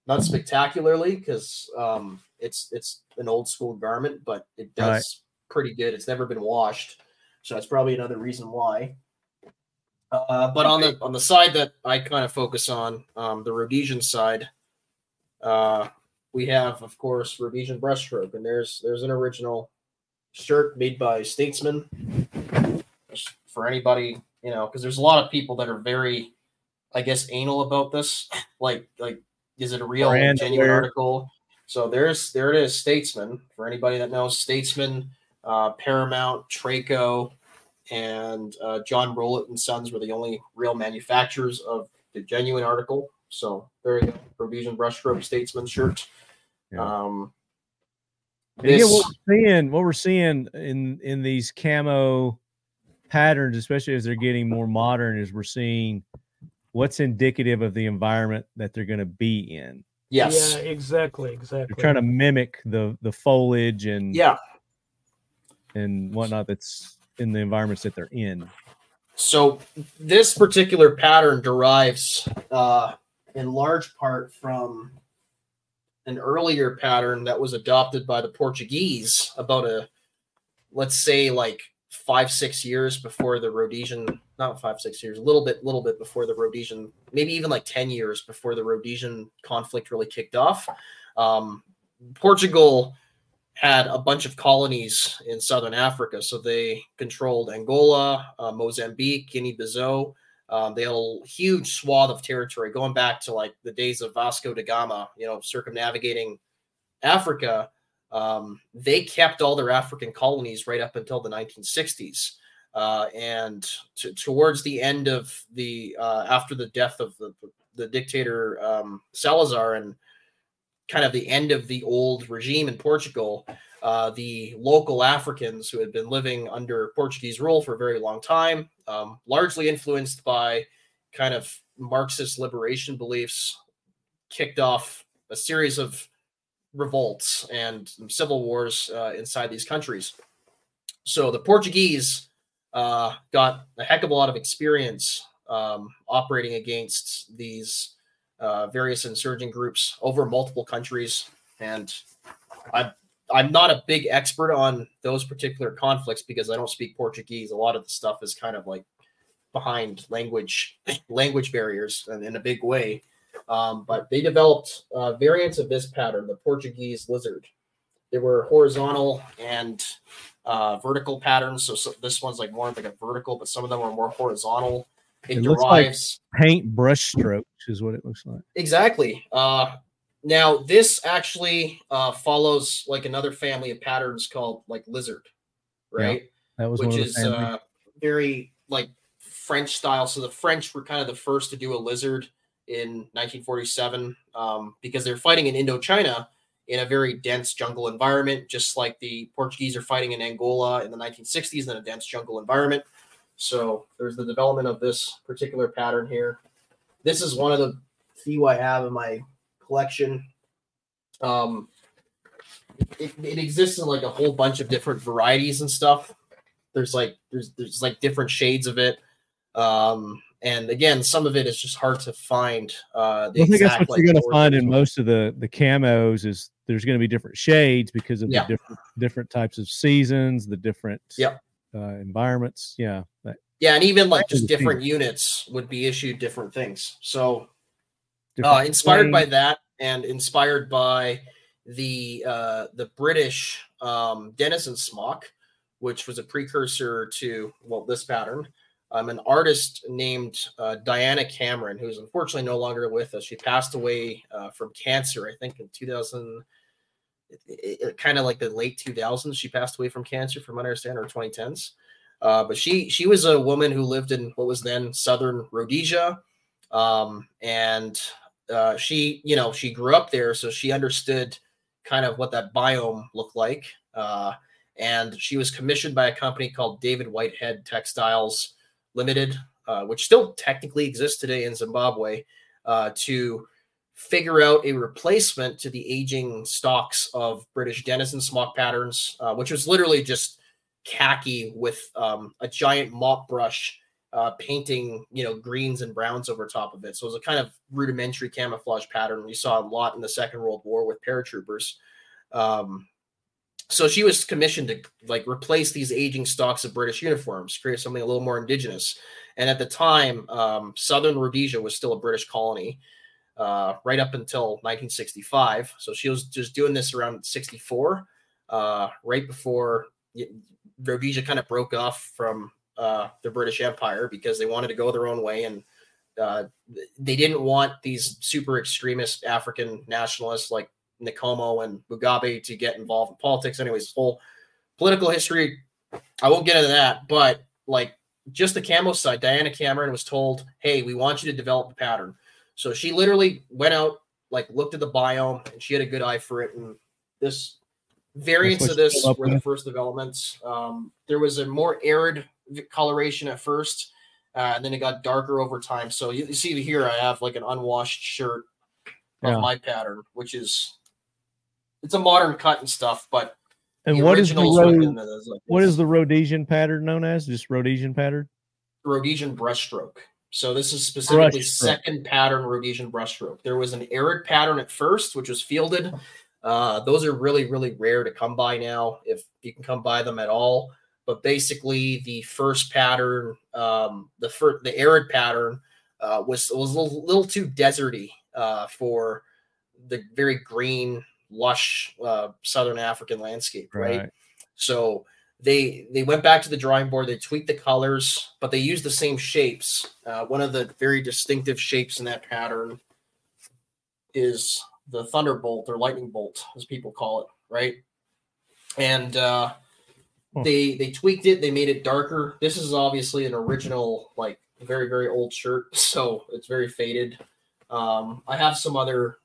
not spectacularly because um, it's it's an old school garment, but it does Right. pretty good. It's never been washed, so that's probably another reason why. Uh, but on the on the side that I kind of focus on, um, the Rhodesian side, uh, we have, of course, Rhodesian brushstroke, and there's there's an original shirt made by Statesman. For anybody, you know, because there's a lot of people that are very, I guess, anal about this. Like, like, is it a real, Brand genuine aware. article? So there's there it is, Statesman. For anybody that knows Statesman, uh, Paramount, Traco, and uh, John Rowlett and Sons were the only real manufacturers of the genuine article. So there you go, Rhodesian brushstroke Statesman shirt. Yeah. Um, And again, this- what we're seeing, what we're seeing in in these camo patterns, especially as they're getting more modern, is we're seeing what's indicative of the environment that they're going to be in. yes, Yeah, exactly, exactly. They're trying to mimic the the foliage and yeah. and whatnot that's in the environments that they're in. So this particular pattern derives uh, in large part from an earlier pattern that was adopted by the Portuguese about a, let's say, like five six years before the Rhodesian, not five six years, a little bit, little bit before the Rhodesian, maybe even like ten years before the Rhodesian conflict really kicked off. Um, Portugal had a bunch of colonies in southern Africa. So they controlled Angola, uh, Mozambique, Guinea-Bissau. Um, they had a huge swath of territory going back to like the days of Vasco da Gama, you know, circumnavigating Africa. Um, they kept all their African colonies right up until the 1960s. Uh, and t- towards the end of the, uh, after the death of the, the dictator um, Salazar and kind of the end of the old regime in Portugal, uh, the local Africans who had been living under Portuguese rule for a very long time, um, largely influenced by kind of Marxist liberation beliefs, kicked off a series of revolts and civil wars uh, inside these countries. So the Portuguese uh, got a heck of a lot of experience um, operating against these uh, various insurgent groups over multiple countries, and I I'm not a big expert on those particular conflicts because I don't speak Portuguese. A lot of the stuff is kind of like behind language language barriers in, in a big way. Um, but they developed uh, variants of this pattern, the Portuguese lizard. They were horizontal and uh, vertical patterns. So, so this one's like more like a vertical, but some of them are more horizontal. It, It looks like- Paint brush strokes is what it looks like. Exactly. Uh, now this actually uh, follows like another family of patterns called like lizard, right? That was Which is uh, very like French style. So the French were kind of the first to do a lizard in 1947 um, because they're fighting in Indochina in a very dense jungle environment, just like the Portuguese are fighting in Angola in the 1960s in a dense jungle environment. So there's the development of this particular pattern here. This is one of the few I have in my collection. Um, it, it exists in like a whole bunch of different varieties and stuff. There's like there's there's like different shades of it. Um, and again, some of it is just hard to find. Uh, the I think that's what like, you're going to find in most of the the camos is there's going to be different shades because of Yeah. the different different types of seasons, the different Yep. uh, environments. Yeah, Yeah, and even like just different units would be issued different things. So uh, inspired by that and inspired by the uh, the British um, Denison smock, which was a precursor to well this pattern. Um, an artist named uh, Diana Cameron, who's unfortunately no longer with us. She passed away uh, from cancer, I think, in 2000, kind of like the late 2000s. She passed away from cancer, from what I understand, or 2010s. Uh, but she she was a woman who lived in what was then southern Rhodesia, um, and uh, she you know she grew up there, so she understood kind of what that biome looked like. Uh, and she was commissioned by a company called David Whitehead Textiles Limited, uh, which still technically exists today in Zimbabwe, uh, to figure out a replacement to the aging stocks of British Denison smock patterns, uh, which was literally just khaki with um, a giant mop brush uh, painting, you know, greens and browns over top of it. So it was a kind of rudimentary camouflage pattern we saw a lot in the Second World War with paratroopers. Um, so she was commissioned to like replace these aging stocks of British uniforms, create something a little more indigenous. And at the time, um, Southern Rhodesia was still a British colony. uh, right up until 1965. So she was just doing this around 64, uh, right before Rhodesia kind of broke off from uh, the British Empire because they wanted to go their own way and uh, they didn't want these super extremist African nationalists like Nkomo and Mugabe to get involved in politics. Anyways, whole political history, I won't get into that, but like just the camo side, Diana Cameron was told, "Hey, we want you to develop a pattern." So she literally went out, like looked at the biome, and she had a good eye for it. And this variants of this were the first developments. Um, there was a more arid coloration at first, uh, and then it got darker over time. So you, you, see here, I have like an unwashed shirt of yeah. my pattern, which is it's a modern cut and stuff, but and what is the like what is the Rhodesian pattern known as? Just Rhodesian pattern? Rhodesian brushstroke. So this is specifically second pattern Rhodesian brushstroke. There was an arid pattern at first, which was fielded. Uh, those are really, really rare to come by now, if you can come by them at all. But basically, the first pattern, um, the first, the arid pattern, uh, was was a little, little too deserty uh, for the very green, lush uh, southern African landscape, right? right? So they they went back to the drawing board they tweaked the colors but they used the same shapes uh, one of the very distinctive shapes in that pattern is the thunderbolt or lightning bolt as people call it right and uh, hmm. they they tweaked it they made it darker this is obviously an original like very very old shirt so it's very faded um, i have some other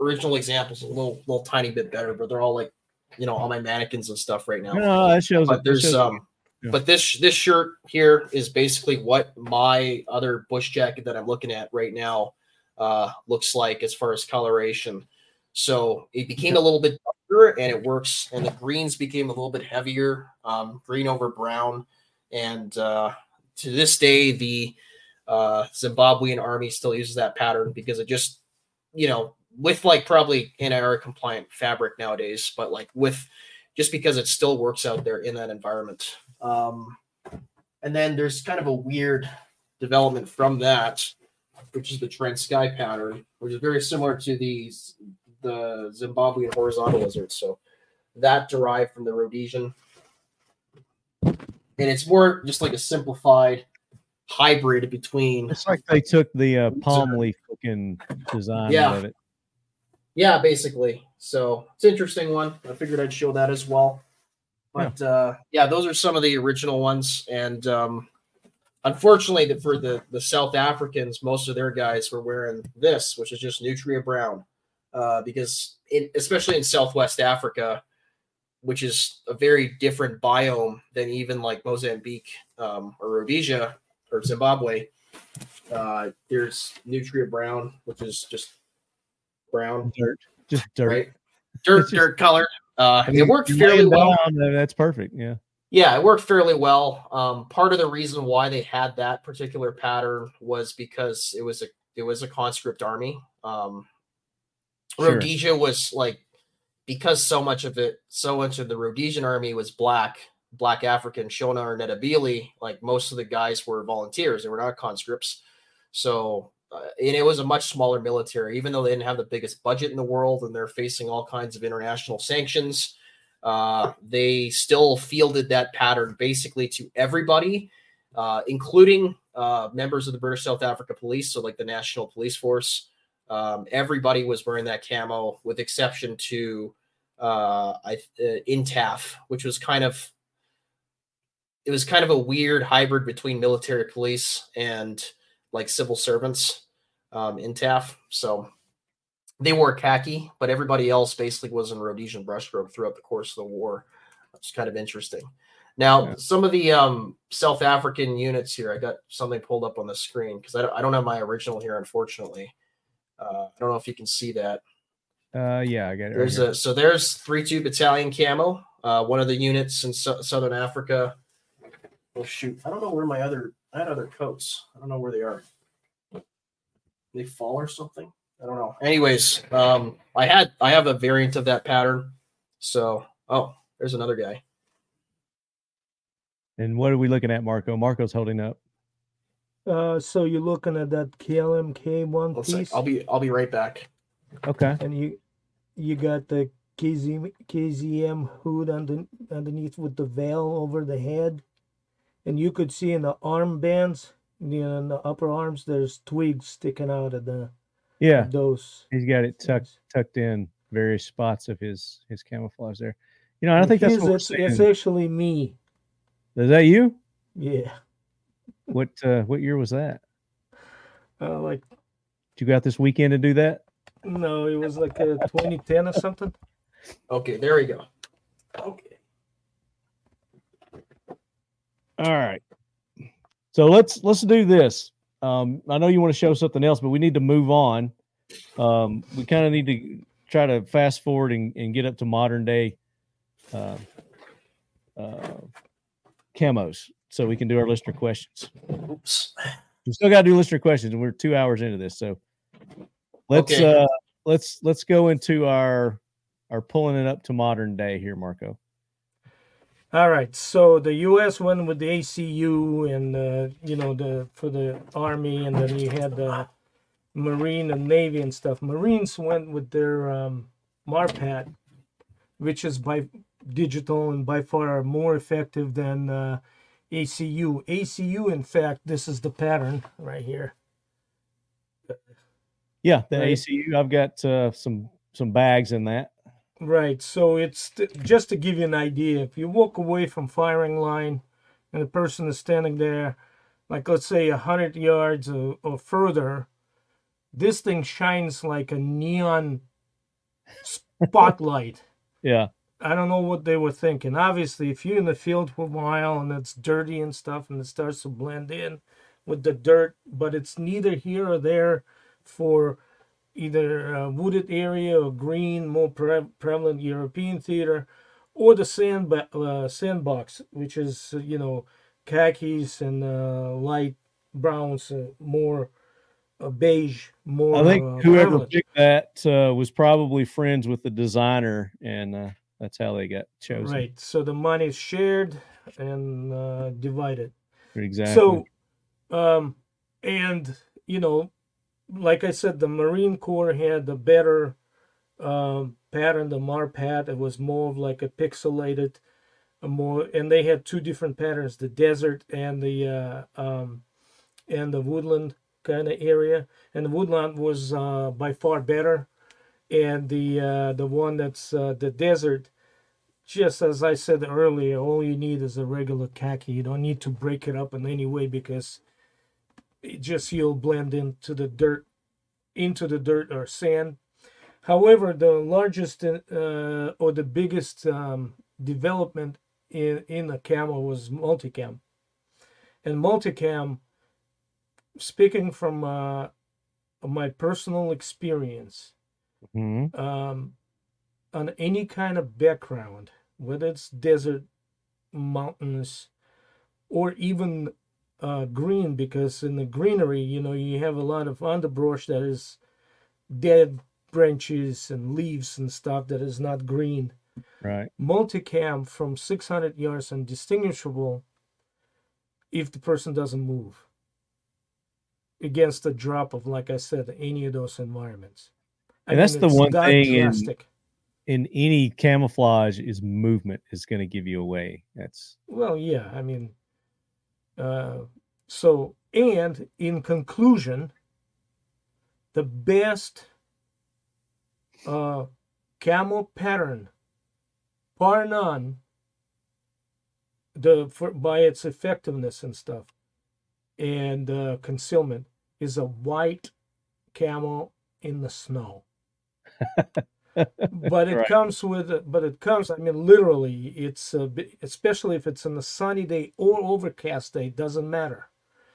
original examples a little little tiny bit better but they're all like you know all my mannequins and stuff right now. No, that shows. But there's shows um, yeah. but this this shirt here is basically what my other bush jacket that I'm looking at right now uh, looks like as far as coloration. So it became a little bit darker and it works, and the greens became a little bit heavier, um, green over brown, and uh, to this day the uh, Zimbabwean army still uses that pattern because it just you know with like probably NIR compliant fabric nowadays, but like with just because it still works out there in that environment. Um, and then there's kind of a weird development from that, which is the Transkei pattern, which is very similar to these the Zimbabwean horizontal lizards. So that derived from the Rhodesian. And it's more just like a simplified hybrid between. It's like they took the uh, palm leaf looking design yeah. of it yeah, basically. So it's an interesting one. I figured I'd show that as well. But yeah. uh yeah, those are some of the original ones. And um unfortunately for the the South Africans, most of their guys were wearing this, which is just Nutria Brown. Uh, because it, especially in Southwest Africa, which is a very different biome than even like Mozambique um, or Rhodesia or Zimbabwe. Uh, there's Nutria Brown, which is just brown dirt, just dirt, right? dirt, just, dirt color. Uh, it worked fairly well. Down, that's perfect. Yeah. Yeah, it worked fairly well. Um, part of the reason why they had that particular pattern was because it was a it was a conscript army. Um, sure. Rhodesia was like because so much of it, so much of the Rhodesian army was black, black African, Shona or Ndebele. Like most of the guys were volunteers; they were not conscripts. So uh, and it was a much smaller military, even though they didn't have the biggest budget in the world and they're facing all kinds of international sanctions. Uh, they still fielded that pattern basically to everybody, uh, including uh, members of the British South Africa Police, so like the National Police Force. Um, everybody was wearing that camo, with exception to uh, I, uh, INTAF, which was kind of it was kind of a weird hybrid between military police and like civil servants um, INTAF. So they wore khaki, but everybody else basically was in Rhodesian brushstroke throughout the course of the war. It's kind of interesting. Now, yeah. some of the um, South African units here, I got something pulled up on the screen because I, I, don't have my original here, unfortunately. Uh, I don't know if you can see that. Uh, yeah, I got it. There's right a so there's three two battalion camo. Uh, one of the units in so- Southern Africa. Oh shoot! I don't know where my other I had other coats. I don't know where they are. They fall or something. I don't know. Anyways, um, I had I have a variant of that pattern. So, oh, there's another guy. And what are we looking at, Marco? Marco's holding up. Uh, so you're looking at that KLMK one One sec. piece, I'll be I'll be right back. Okay. and you you got the KZ, KZM hood under, underneath with the veil over the head, and you could see in the arm bands, you know, in the upper arms, there's twigs sticking out of the Yeah. those. He's got it tucked things. tucked in various spots of his his camouflage there. You know, I don't And think that's here's- what it's, saying. it's actually me. Is that you? Yeah, What uh what year was that? uh, like Did you go out this weekend to do that? no, it was like a 2010 or something. Okay, there we go. Okay. All right. So let's let's do this. Um, I know you want to show something else, but we need to move on. Um, we kind of need to try to fast forward and, and get up to modern day uh, uh, camos, so we can do our listener questions. Oops. We still got to do listener questions, and we're two hours into this, so let's Okay. uh, let's let's go into our our pulling it up to modern day here, Marco. All right, so the U.S. went with the ACU, and uh, you know the for the Army, and then you had the Marine and Navy and stuff. Marines went with their um, MARPAT, which is by digital and by far more effective than uh, ACU. ACU, in fact, this is the pattern right here. Yeah, the Right. ACU. I've got uh, some some bags in that. Right. So it's just to give you an idea. If you walk away from firing line, and the person is standing there, like let's say a hundred yards or, or further, this thing shines like a neon spotlight. Yeah. I don't know what they were thinking. Obviously, if you're in the field for a while and it's dirty and stuff, and it starts to blend in with the dirt, but it's neither here or there for either a wooded area or green, more pre- prevalent European theater, or the sand uh, sandbox, which is you know khakis and uh, light browns, uh, more uh, beige, more. I think uh, whoever prevalent. picked that uh, was probably friends with the designer, and uh, that's how they got chosen. Right. So the money is shared and uh, divided. Exactly. So, um, and you know, like I said, the Marine Corps had the better um, pattern, the MARPAT. It was more of like a pixelated, a more, and they had two different patterns: the desert and the uh, um, and the woodland kind of area. And the woodland was uh, by far better, and the uh, the one that's uh, the desert. Just as I said earlier, all you need is a regular khaki. You don't need to break it up in any way because it just you'll blend into the dirt, into the dirt or sand. However, the largest uh, or the biggest um, development in in the camo was multicam, and multicam. Speaking from uh, my personal experience, Mhm. um, on any kind of background, whether it's desert, mountains, or even uh, green, because in the greenery, you know, you have a lot of underbrush that is dead branches and leaves and stuff that is not green. right. Multicam from 600 yards and distinguishable if the person doesn't move against the drop of, like I said, any of those environments. I And that's the one thing in- In any camouflage, is movement is going to give you away. That's Well, yeah, I mean, so, and in conclusion, the best uh, camel pattern, bar none, the for, by its effectiveness and stuff, and uh, concealment, is a white camel in the snow. but it Right. comes with but it comes i mean literally it's uh, a bit, especially if it's on a sunny day or overcast day doesn't matter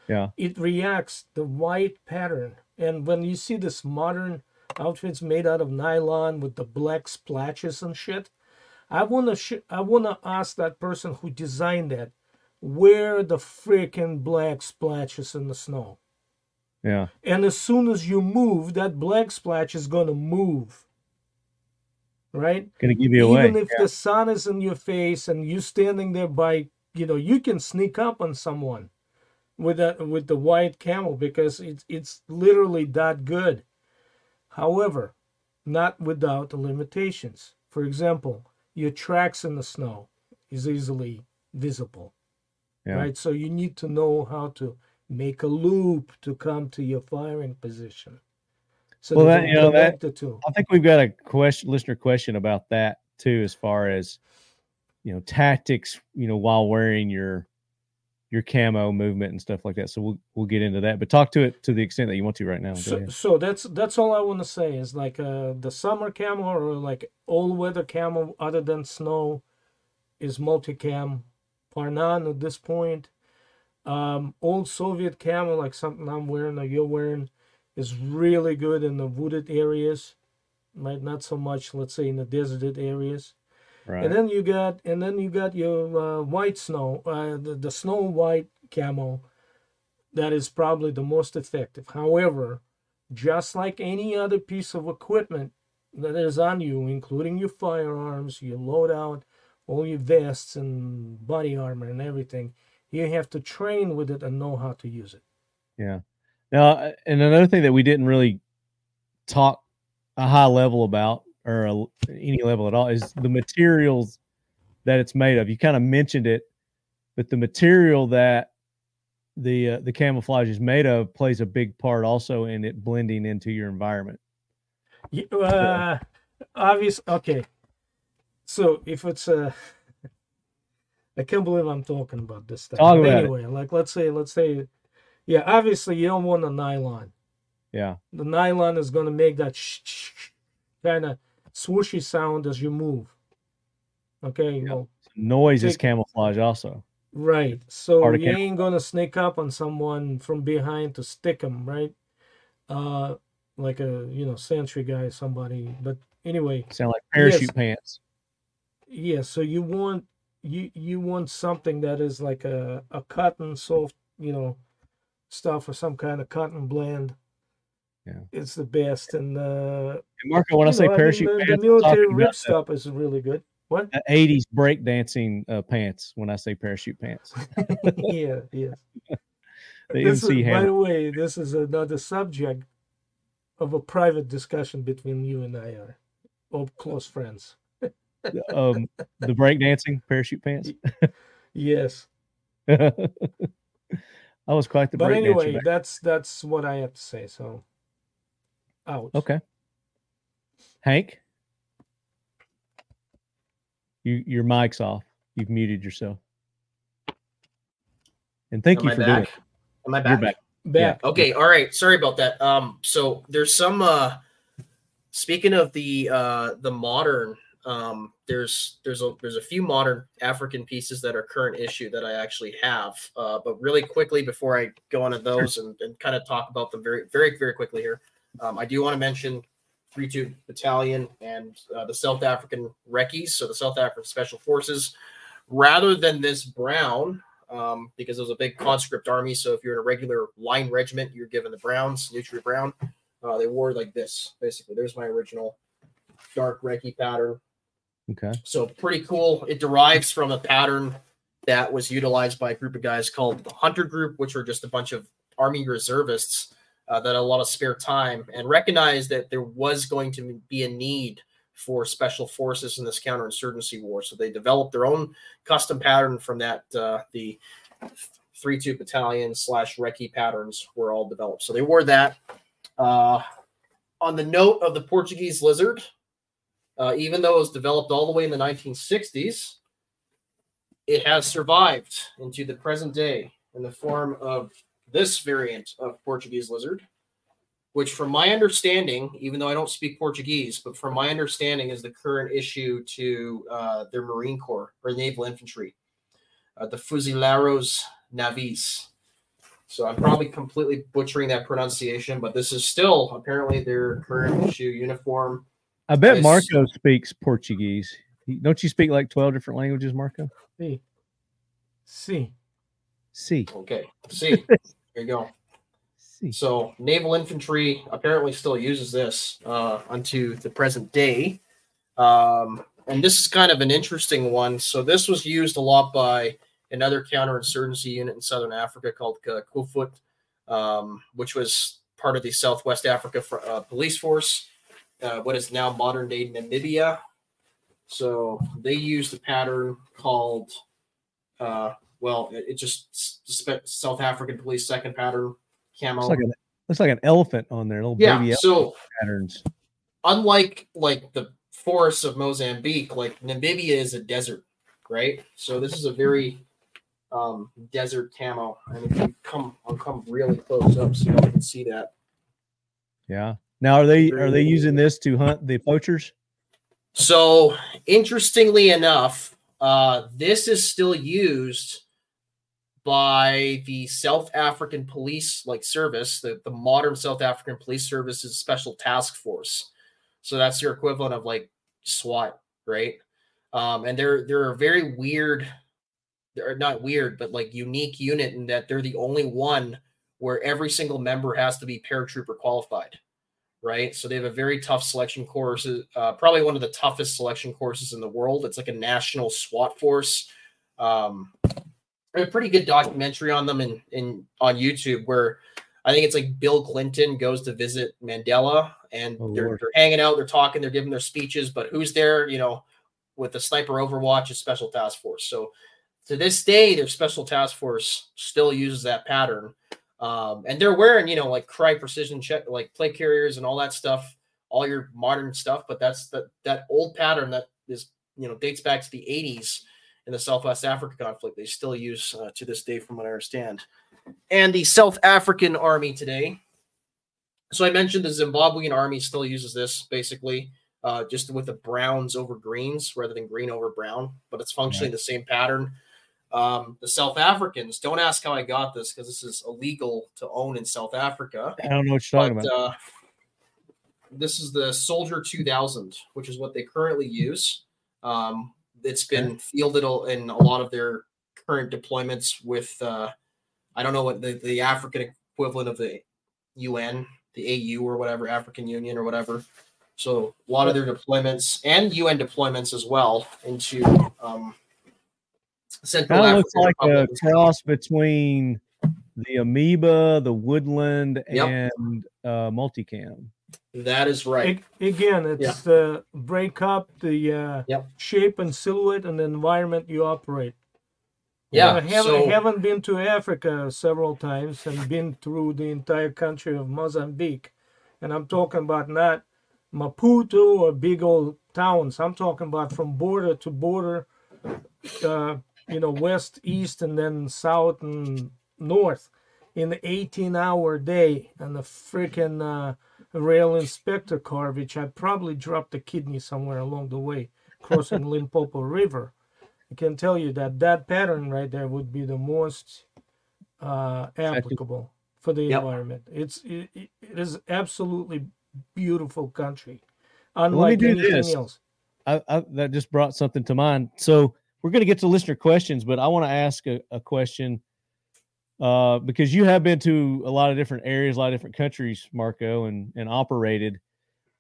Yeah. it reacts the white pattern and when you see this modern outfits made out of nylon with the black splashes and shit i want to sh- i want to ask that person who designed that where the freaking black splashes in the snow yeah. and as soon as you move that black splash is going to move right Going to give you away. even if the sun is in your face and you're standing there by you know you can sneak up on someone with a with the white camel because it's it's literally that good. However, not without the limitations. For example, your tracks in the snow is easily visible, Yeah. right? So you need to know how to make a loop to come to your firing position. So Well, that- you know, that- the two. I think we've got a question, listener question about that too, as far as you know tactics. You know, while wearing your your camo movement and stuff like that. So we'll we'll get into that, but talk to it to the extent that you want to right now. So, so that's that's all I want to say is like uh, the summer camo or like all weather camo other than snow is multicam par none at this point. Um, old Soviet camo like something I'm wearing or you're wearing is really good in the wooded areas, right? Not so much, let's say, in the deserted areas. Right. And then you got and then you got your uh, white snow, uh, the, the snow white camo. That is probably the most effective. However, just like any other piece of equipment that is on you, including your firearms, your loadout, all your vests and body armor and everything, you have to train with it and know how to use it. Yeah. Now, uh, and another thing that we didn't really talk a high level about or a, any level at all is the materials that it's made of. You kind of mentioned it, but the material that the uh, the camouflage is made of plays a big part also in it blending into your environment. Y- Uh, obvious. Okay. So if it's a, I can't believe I'm talking about this stuff. Talk about it. anyway, like let's say, let's say, yeah. Obviously, you don't want a nylon. Yeah. The nylon is going to make that kind of swooshy sound as you move. Okay. Well, Noise is camouflage also. Right. So Part you ain't gonna sneak up on someone from behind to stick them, right? Uh, like a you know sentry guy, somebody. But anyway, Sound like parachute Yes. pants. yeah. So you want you you want something that is like a a cotton soft, you know, stuff or some kind of cotton blend. Yeah. It's the best. And uh, And Marco, when I say know, parachute mean, the, pants, the military rip stuff is really good. What? 80s breakdancing uh, pants when I say parachute pants. yeah. yeah. The this is, MC by the way, this is another subject of a private discussion between you and I are, of close friends. um, the breakdancing parachute pants. Yes, I was quite the but anyway, that's that's what I have to say. So, out. Okay. Hank, you your mic's off. You've muted yourself. And thank Am you I for doing it. Am I You're back? back. Back. Okay, all right. Sorry about that. Um, so there's some uh speaking of the uh the modern um there's there's a there's a few modern African pieces that are current issue that I actually have. Uh but really quickly before I go on to those and, and kind of talk about them very very very quickly here. Um, I do want to mention 32 Battalion and uh, the South African Recce's, so the South African Special Forces, rather than this brown, um, because it was a big conscript army. So if you're in a regular line regiment, you're given the browns, Nutria Brown. Uh, they wore like this, basically. There's my original dark Recce pattern. Okay. So pretty cool. It derives from a pattern that was utilized by a group of guys called the Hunter Group, which were just a bunch of Army reservists uh, that had a lot of spare time and recognized that there was going to be a need for special forces in this counterinsurgency war. So they developed their own custom pattern from that. Uh, the 3-2 battalion slash Recce patterns were all developed. So they wore that. Uh, on the note of the Portuguese lizard, uh, even though it was developed all the way in the 1960s, it has survived into the present day in the form of this variant of Portuguese lizard, which, from my understanding, even though I don't speak Portuguese, but from my understanding, is the current issue to uh, their Marine Corps or Naval Infantry, uh, the Fuzileiros Navis. So I'm probably completely butchering that pronunciation, but this is still apparently their current issue uniform. I bet Marco speaks Portuguese. Don't you speak like 12 different languages, Marco? See. See. See. Okay, see, there you go. See. So naval infantry apparently still uses this uh, unto the present day, um, and this is kind of an interesting one. So this was used a lot by another counterinsurgency unit in southern Africa called uh, Koevoet, um, which was part of the Southwest Africa uh, Police Force, uh, what is now modern day Namibia. So they used a pattern called, uh, well, it, it just South African Police second pattern camo. Looks like an, looks like an elephant on there, little yeah, baby so patterns. Unlike like the forests of Mozambique, like Namibia is a desert, right? So this is a very um, desert camo. And if you come, I'll come really close up so you can see that. Yeah. Now, are they are they using this to hunt the poachers? So, interestingly enough, uh, this is still used by the South African Police like service, the, the modern South African Police Service's Special Task Force. So that's your equivalent of like SWAT, right? Um, and they're they're a very weird, they're not weird, but like unique unit in that they're the only one where every single member has to be paratrooper qualified right? So they have a very tough selection course, uh, probably one of the toughest selection courses in the world. It's like a national SWAT force. Um, a pretty good documentary on them in, in on YouTube where I think it's like Bill Clinton goes to visit Mandela and oh, they're, they're hanging out, they're talking, they're giving their speeches, but who's there, you know, with the sniper overwatch is special task force. So to this day, their special task force still uses that pattern. Um, and they're wearing, you know, like Crye Precision check, like play carriers and all that stuff, all your modern stuff. But that's that that old pattern that is, you know, dates back to the 80s in the Southwest Africa conflict. They still use uh, to this day, from what I understand. And the South African army today. So I mentioned the Zimbabwean army still uses this basically, uh, just with the browns over greens rather than green over brown, but it's functionally the same pattern. Um, the South Africans, don't ask how I got this because this is illegal to own in South Africa. I don't know what you're talking about. Uh, this is the Soldier 2000, which is what they currently use. Um, it's been fielded in a lot of their current deployments with, uh, I don't know what the, the African equivalent of the UN, the AU or whatever, African Union or whatever. So a lot of their deployments and UN deployments as well into um, Central kind looks like Republic. a cross between the amoeba, the woodland, yep. and uh, multicam. That is right. It, again, it's yeah. the break up the uh, yep. shape and silhouette and the environment you operate. Yeah, I haven't, so, haven't been to Africa several times and been through the entire country of Mozambique, and I'm talking about not Maputo or big old towns. I'm talking about from border to border, uh, you know, west, east, and then south and north in the 18 hour day and the freaking uh, rail inspector car, which I probably dropped a kidney somewhere along the way, crossing Limpopo River. I can tell you that that pattern right there would be the most uh, applicable for the yep. environment. It's it, it is absolutely beautiful country, unlike anything this. else. I, I, that just brought something to mind. So we're going to get to listener questions, but I want to ask a, a question uh, because you have been to a lot of different areas, a lot of different countries, Marco, and and operated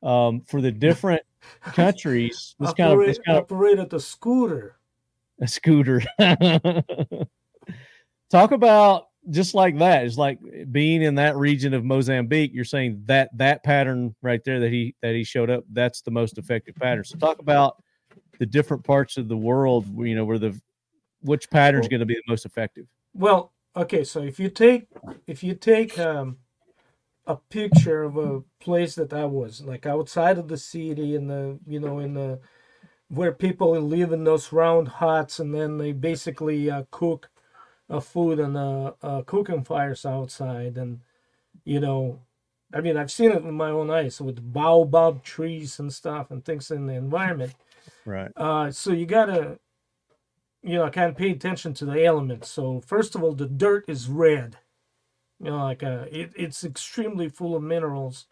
um, for the different countries. This kind of this kind of operated a scooter. A scooter. Talk about just like that. It's like being in that region of Mozambique. You're saying that that pattern right there that he that he showed up. That's the most effective pattern. So talk about the different parts of the world, you know, where the which pattern is going to be the most effective? Well, okay, so if you take if you take um, a picture of a place that I was like outside of the city in the you know in the where people live in those round huts and then they basically uh, cook uh, food on uh, uh, cooking fires outside and you know I mean I've seen it with my own eyes with baobab trees and stuff and things in the environment Right. Uh, so you gotta, you know, kind of pay attention to the elements. So first of all, the dirt is red. You know, like uh, it, it's extremely full of minerals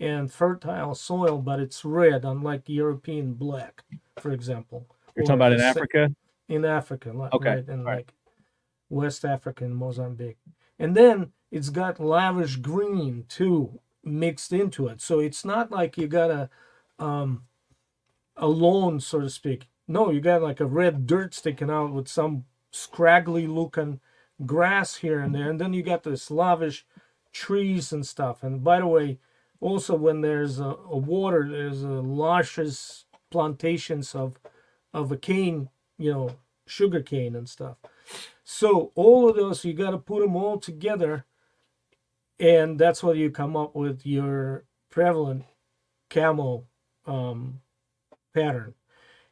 and fertile soil, but it's red, unlike European black, for example. You're talking about in Africa. In Africa, like, okay, right, in right. like West Africa and Mozambique, and then it's got lavish green too mixed into it. So it's not like you gotta um, alone, so to speak. No, you got like a red dirt sticking out with some scraggly looking grass here and there, and then you got the Slavish trees and stuff. And by the way, also when there's a, a water, there's a luscious plantations of of a cane, you know, sugar cane and stuff. So all of those you got to put them all together, and that's what you come up with your prevalent camel um, pattern.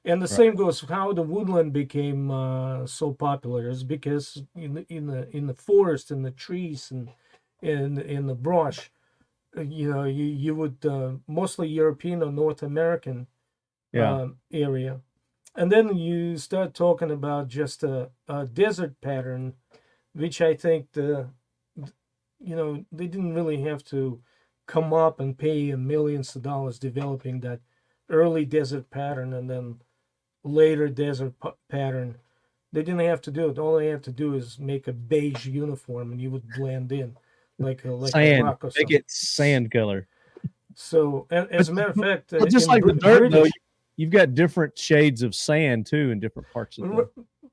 And the Right. same goes how the woodland became uh, so popular is because in the in the in the forest and the trees and in in the brush, uh, you know, you you would uh, mostly European or North American Yeah. um, area, and then you start talking about just a, a desert pattern, which I think the you know they didn't really have to come up and pay millions of dollars developing that early desert pattern and then later desert pa- pattern. They didn't have to do it. All they had to do is make a beige uniform, and you would blend in like a like a sand. rock or Make it sand color. So, a- as a matter of fact, uh, just in like the Brit- dirt, though, you've got different shades of sand too in different parts of the.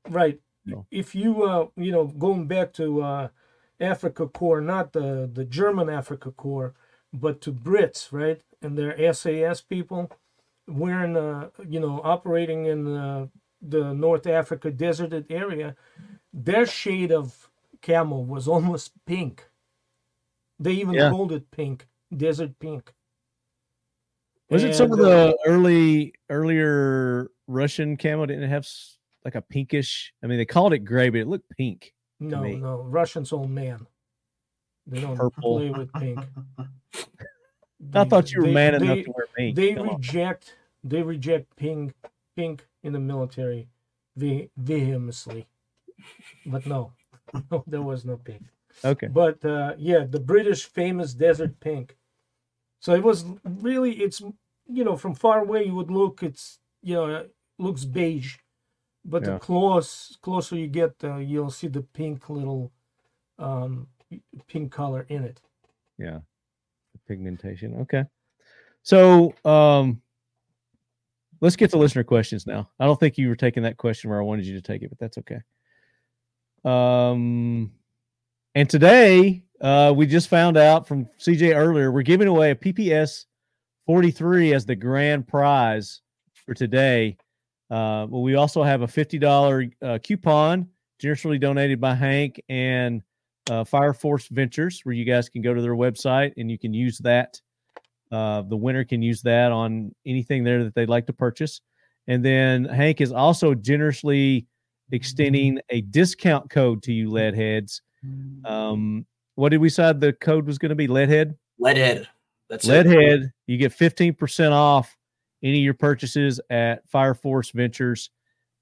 Right No. if you uh you know going back to uh africa corps not the the german africa corps but to brits right and their sas people wearing uh you know operating in the the north africa deserted area their shade of camel was almost pink they even Yeah. called it pink desert pink Was it some of And, uh, the early earlier Russian camel didn't have like a pinkish? I mean, they called it gray, but it looked pink. no no russians old man they don't Purple. play with pink I They- thought you were they- man enough they- to They Come on. reject they reject pink pink in the military ve- vehemently. But no, no, there was no pink. Okay. But uh, yeah, the British famous desert pink. So it was really it's you know from far away you would look it's you know it looks beige, but Yeah. the close closer you get uh, you'll see the pink little um, pink color in it. Yeah. The pigmentation. Okay. So um let's get to listener questions now. I don't think you were taking that question where I wanted you to take it, but that's okay. Um and today uh we just found out from CJ earlier we're giving away a PPS 43 as the grand prize for today. Uh well we also have a $50 uh, coupon generously donated by Hank and uh, Fireforce Ventures, where you guys can go to their website and you can use that. Uh, the winner can use that on anything there that they'd like to purchase. And then Hank is also generously extending a discount code to you, lead heads. Um, what did we decide the code was going to be? Leadhead? Leadhead. That's it. Leadhead. You get 15% off any of your purchases at Fireforce Ventures.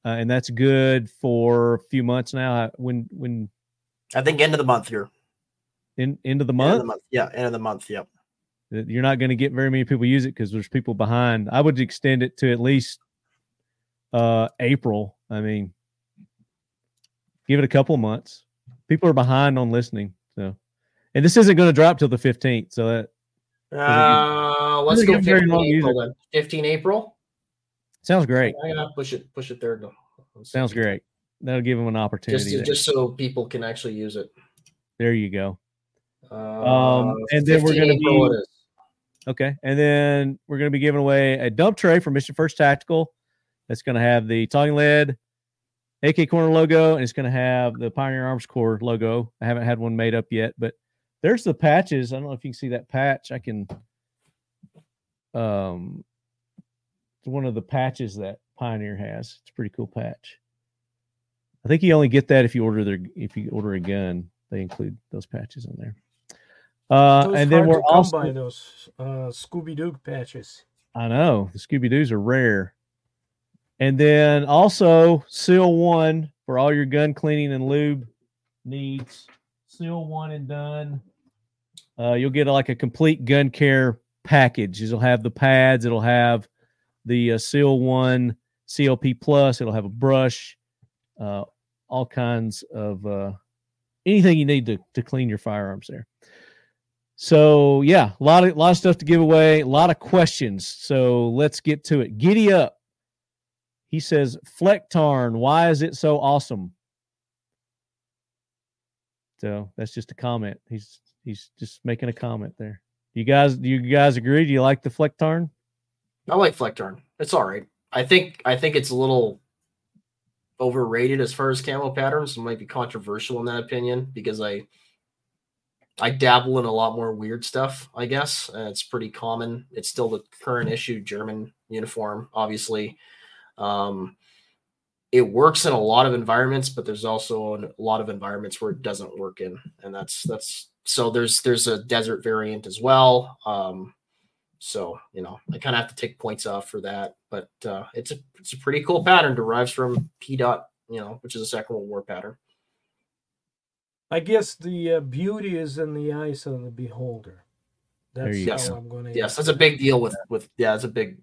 Uh, and that's good for a few months now. When, when, I think end of the month here. in, into the End of the month. Yeah, end of the month. Yep. that you're not going to get very many people use it because there's people behind. I would extend it to at least uh April. I mean, give it a couple months. People are behind on listening, so and this isn't going to drop till the 15th. So that Uh, let's go 15 April then. 15 April. sounds great. I'm gonna push it, push it there. to- Sounds great. That'll give them an opportunity. Just, just so people can actually use it. there you go. Uh, and then we're gonna April be-. Okay. And then we're going to be giving away a dump tray from Mission First Tactical. That's going to have the Talking Lead AK Korner logo and it's going to have the Pioneer Arms Corps logo. I haven't had one made up yet, but there's the patches. I don't know if you can see that patch. I can, um, it's one of the patches that Pioneer has. It's a pretty cool patch. I think you only get that if you order their, if you order a gun, they include those patches in there. Uh, and then we're also, by those uh, Scooby Doo patches. I know the Scooby Doo's are rare. And then also Seal One for all your gun cleaning and lube needs. Seal One and done. Uh, you'll get like a complete gun care package. It'll have the pads. It'll have the uh, Seal One CLP Plus. It'll have a brush. Uh, all kinds of uh, anything you need to to clean your firearms there. So yeah, a lot of lot of stuff to give away, a lot of questions. So let's get to it. Giddy up. He says, Flecktarn, why is it so awesome? So that's just a comment. He's he's just making a comment there. You guys, do you guys agree? Do you like the Flecktarn? I like Flecktarn. It's all right. I think I think it's a little overrated as far as camo patterns. It might be controversial in that opinion because I I dabble in a lot more weird stuff, I guess. And it's pretty common. It's still the current issue German uniform, obviously. Um, it works in a lot of environments, but there's also a lot of environments where it doesn't work in, and that's that's so there's there's a desert variant as well. Um, so you know, I kind of have to take points off for that, but uh, it's a it's a pretty cool pattern. Derives from pea dot, you know, which is a Second World War pattern. I guess the uh, beauty is in the eyes of the beholder. That's you how go. I'm going to. Yes, that's a big deal with with yeah, it's a big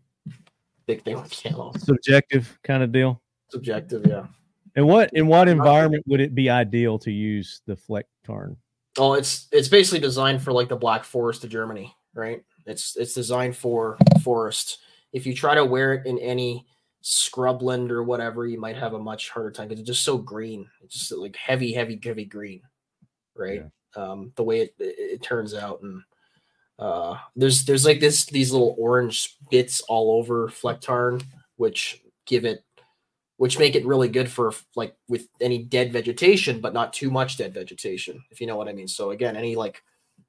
big thing with camo. Subjective kind of deal. Subjective, yeah. And what in what environment would it be ideal to use the Flecktarn? Oh, it's it's basically designed for like the Black Forest of Germany, right? It's it's designed for forest. If you try to wear it in any scrubland or whatever, you might have a much harder time because it's just so green. It's just like heavy, heavy, heavy green, right? Um, the way it, it, turns out, and uh, there's there's like this these little orange bits all over Flecktarn, which give it which make it really good for like with any dead vegetation, but not too much dead vegetation, if you know what I mean. So again, any like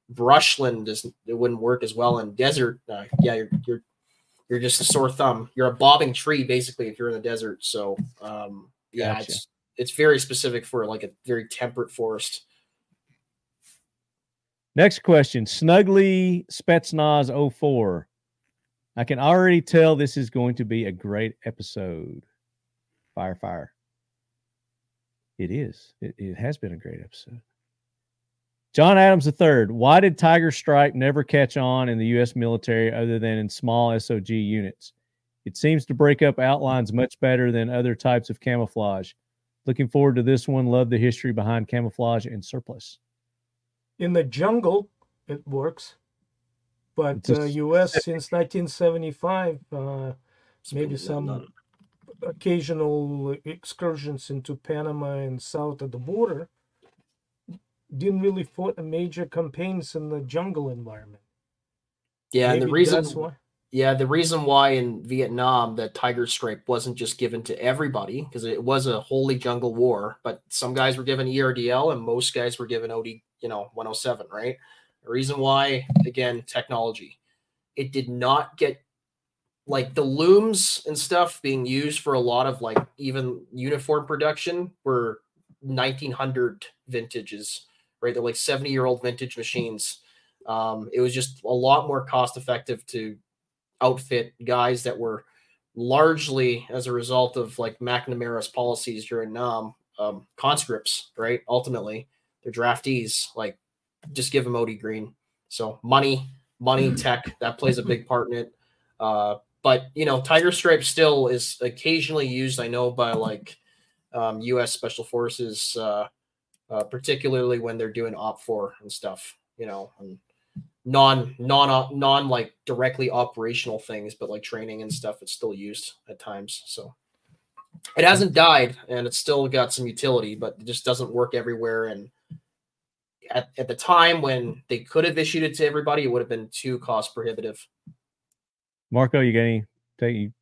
brushland doesn't it wouldn't work as well in desert. Uh, yeah, you're you're you're just a sore thumb. You're a bobbing tree basically if you're in the desert. So um, yeah, Gotcha. it's it's very specific for like a very temperate forest. Next question. Snuggly Spetsnaz 04. I can already tell this is going to be a great episode. Fire, fire. It is. It, it has been a great episode. John Adams III. Why did Tiger Stripe never catch on in the U.S. military other than in small SOG units? It seems to break up outlines much better than other types of camouflage. Looking forward to this one. Love the history behind camouflage and surplus. In the jungle, it works, but uh, U.S. since 1975, uh, maybe some occasional excursions into Panama and south of the border, didn't really fought major campaigns in the jungle environment. Yeah, and the reason why. Yeah, the reason why in Vietnam that tiger stripe wasn't just given to everybody because it was a holy jungle war, but some guys were given ERDL and most guys were given OD, you know, 107, right? The reason why, again, technology. It did not get like the looms and stuff being used for a lot of like even uniform production were 1900 vintages, right? They're like 70 year old vintage machines. Um, it was just a lot more cost effective to outfit guys that were largely as a result of like McNamara's policies during Nam um, conscripts, right? Ultimately, they're draftees. Like, just give them OD green. So money, money, tech that plays a big part in it. Uh, but you know, Tiger Stripe still is occasionally used. I know by like um, U.S. Special Forces, uh, uh, particularly when they're doing OPFOR and stuff. You know, and non non non like directly operational things, but like training and stuff, it's still used at times. So it hasn't died, and it's still got some utility, but it just doesn't work everywhere. And at, at the time when they could have issued it to everybody, it would have been too cost prohibitive. Marco, you got any? Take you.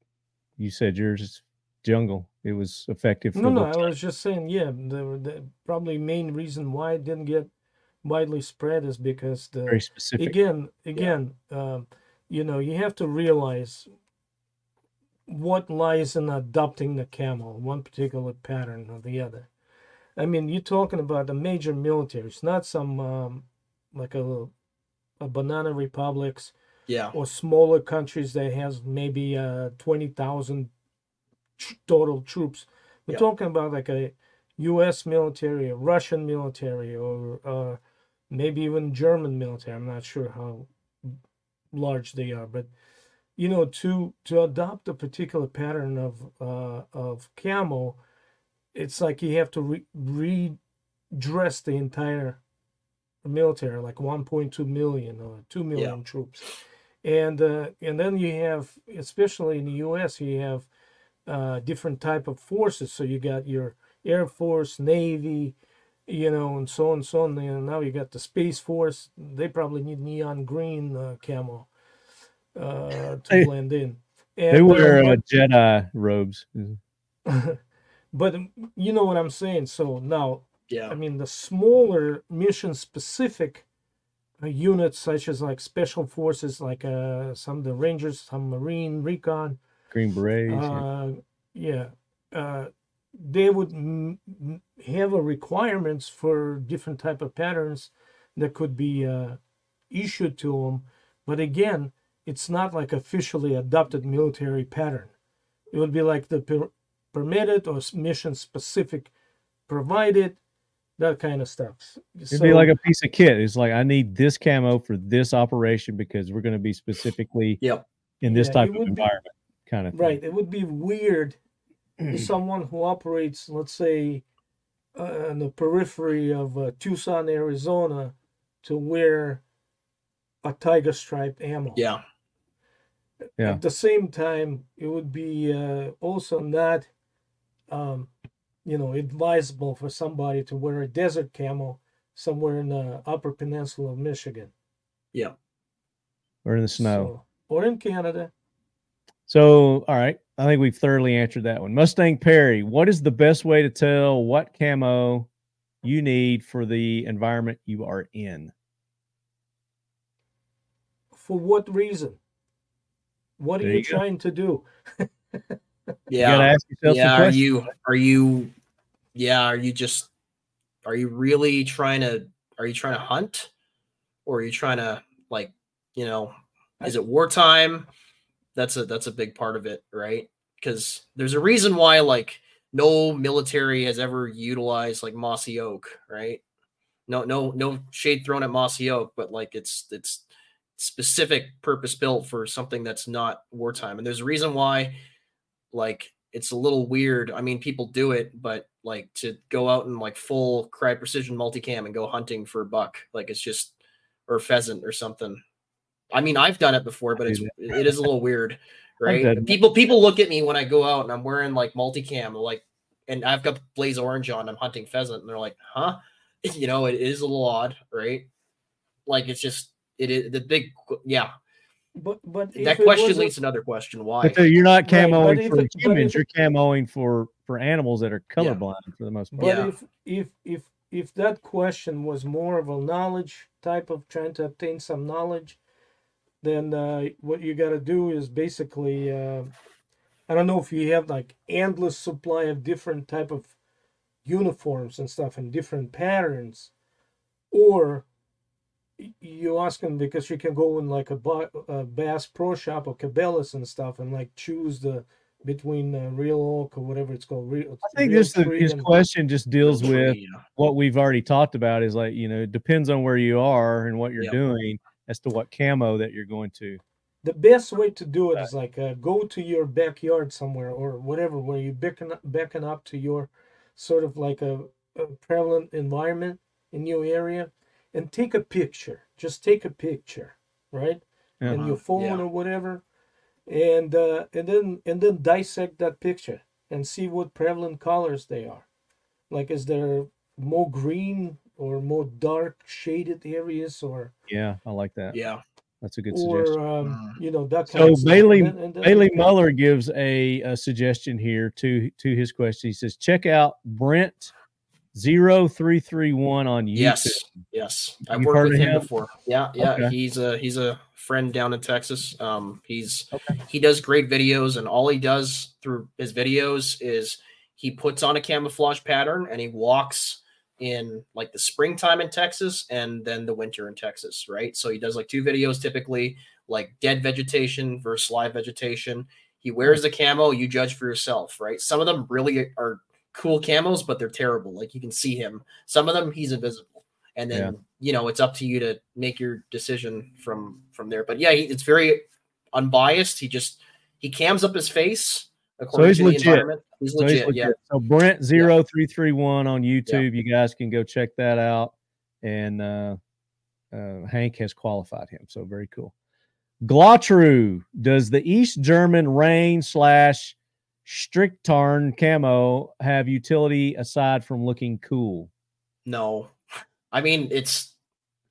You said yours is jungle. It was effective. For No, no, the- I was just saying, yeah, the, the probably main reason why it didn't get widely spread is because the very specific. again again um, you know you have to realize what lies in adopting the camel one particular pattern or the other i mean you're talking about the major military. It's not some um, like a, a banana republics Yeah. or smaller countries that has maybe uh, 20,000 tr- total troops. We're Yeah. talking about like a U.S. military, a Russian military, or uh, maybe even German military. I'm not sure how large they are, but you know, to to adopt a particular pattern of uh, of camo, it's like you have to re- redress the entire military, like 1.2 million or 2 million troops and uh, and then you have especially in the U.S. you have uh, different type of forces. So you got your Air Force, Navy, you know, and so on and so on. And now you got the Space Force. They probably need neon green uh, camo uh, to blend in. They And, uh, wear uh, Jedi robes. but um, you know what I'm saying. So now, Yeah. I mean, the smaller mission specific uh, units, such as like special forces, like uh, some of the Rangers, some Marine Recon, Green berets. yeah. uh, yeah, uh, they would m- m- have a requirements for different type of patterns that could be uh, issued to them. But again, it's not like officially adopted military pattern. It would be like the per- permitted or mission specific provided, that kind of stuff. It'd be like a piece of kit. It's like I need this camo for this operation because we're going to be specifically Yep. in this Yeah, type of would be- environment, kind of thing. Right. It would be weird if someone who operates, let's say, uh, on the periphery of uh, Tucson, Arizona, to wear a tiger stripe ammo. Yeah. Yeah. At the same time, it would be uh, also not, um, you know, advisable for somebody to wear a desert camo somewhere in the Upper Peninsula of Michigan. Yeah. Or in the snow. So- or in Canada. So, all right. I think we've thoroughly answered that one. Mustang Perry, what is the best way to tell what camo you need for the environment you are in? For what reason? What are There you, you trying to do? Yeah. Yeah. Are you are you yeah, are you just are you really trying to are you trying to hunt? Or are you trying to like, you know, is it wartime? That's a that's a big part of it, right? Because there's a reason why like no military has ever utilized like mossy oak, right? No, no, no shade thrown at mossy oak, but like it's it's specific purpose built for something that's not wartime. And there's a reason why like it's a little weird. I mean, people do it, but like to go out and like full Crye Precision multicam and go hunting for a buck, like it's just or pheasant or something. I mean, I've done it before, but it's it is a little weird, right? People people look at me when I go out and I'm wearing like multicam, like, and I've got blaze orange on. I'm hunting pheasant, and they're like, "Huh?" You know, it is a little odd, right? Like it's just it is the big yeah. But but That question leads to another question: Why? But you're not Right, camoing if for it- humans. if You're camoing for for animals that are colorblind for the most part. But Yeah. if if if if that question was more of a knowledge type of trying to obtain some knowledge, then uh, what you got to do is basically uh, I don't know if you have like endless supply of different type of uniforms and stuff and different patterns, or y- you ask them because you can go in like a, Ba- a Bass Pro Shop or Cabela's and stuff and like choose the between uh, real oak or whatever it's called. Real, I think real this the, his and- question just deals Tree, with yeah. what we've already talked about. Is like you know it depends on where you are and what you're Yep. doing as to what camo that you're going to. the best way to do it is like uh, go to your backyard somewhere or whatever where you beckon up, beckon up to your sort of like a, a prevalent environment in your area and take a picture just take a picture right Yeah. and your phone yeah. or whatever and uh, and then and then dissect that picture and see what prevalent colors they are like is there more green or more dark shaded areas or Yeah, I like that. Yeah. That's a good or suggestion. um, you know that kind So of. Bailey And then- and then- Bailey Muller gives a, a suggestion here to to his question. He says, check out Brent 0331 on YouTube. Yes, yes, I've worked with him him? before. Yeah, yeah, Okay. he's a he's a friend down in Texas. Um, he's he does great videos, and all he does through his videos is he puts on a camouflage pattern and he walks in like the springtime in Texas and then the winter in Texas, right? So he does like two videos typically, like dead vegetation versus live vegetation. He wears the camo, you judge for yourself, right? Some of them really are cool camos, but they're terrible. Like you can see him. Some of them he's invisible. And then Yeah. you know it's up to you to make your decision from from there. But yeah, he, it's very unbiased. He just he cams up his face according he's to the legit. environment. He's So legit, he's yeah. legit. So Brent 0331 on YouTube. You guys can go check that out. And uh, uh, Hank has qualified him. So very cool. Glotru, does the East German rain slash Strichtarn camo have utility aside from looking cool? No, I mean it's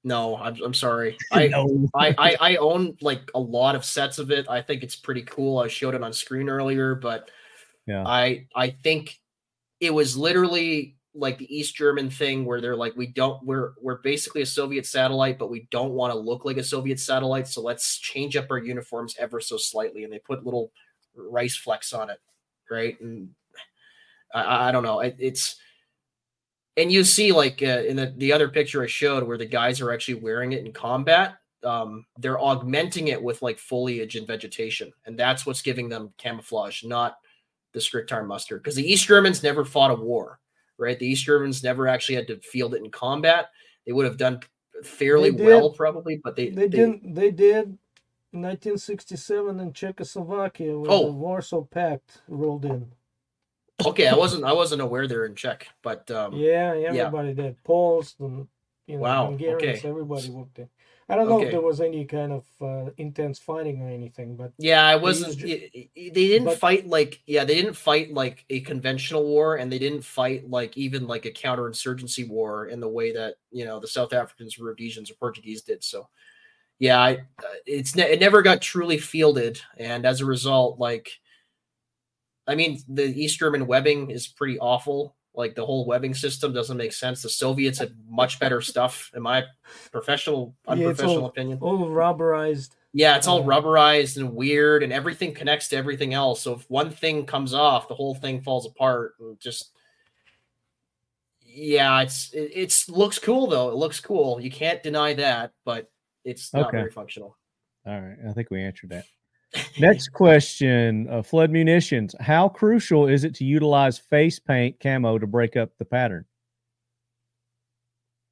no. I'm I'm sorry. I, No. I I I own like a lot of sets of it. I think it's pretty cool. I showed it on screen earlier, but Yeah. I I think it was literally like the East German thing where they're like, we don't we're we're basically a Soviet satellite, but we don't want to look like a Soviet satellite, so let's change up our uniforms ever so slightly. And they put little rice flecks on it, right? And I- I, don't know. It, it's and you see like uh, in the, the other picture I showed where the guys are actually wearing it in combat. Um, they're augmenting it with like foliage and vegetation, and that's what's giving them camouflage, not the Strichtarnmuster. Because the East Germans never fought a war, right? The East Germans never actually had to field it in combat. They would have done fairly well, probably, but they, They, they didn't. They did. In 1967 in Czechoslovakia when Oh. the Warsaw Pact rolled in. okay. I wasn't I wasn't aware they're in Czech, but um, Yeah, everybody did. Poles, and you know, Wow, Hungarians, okay. everybody worked in. I don't know Okay. if there was any kind of uh, intense fighting or anything, but Yeah, I wasn't. used y- y- They didn't but- fight like yeah, they didn't fight like a conventional war, and they didn't fight like even like a counterinsurgency war in the way that you know the South Africans, Rhodesians, or Portuguese did. So, yeah, I, it's ne- it never got truly fielded, and as a result, like, I mean, the East German webbing is pretty awful. Like the whole webbing system doesn't make sense. The Soviets had much better stuff, in my professional, Yeah, unprofessional all- opinion. all rubberized. Yeah, it's all Uh, rubberized and weird, and everything connects to everything else. So if one thing comes off, the whole thing falls apart. And just yeah, it's it, it's looks cool though. It looks cool. You can't deny that, but it's not Okay. very functional. All right, I think we answered that. Next question: uh, Flood munitions. How crucial is it to utilize face paint camo to break up the pattern?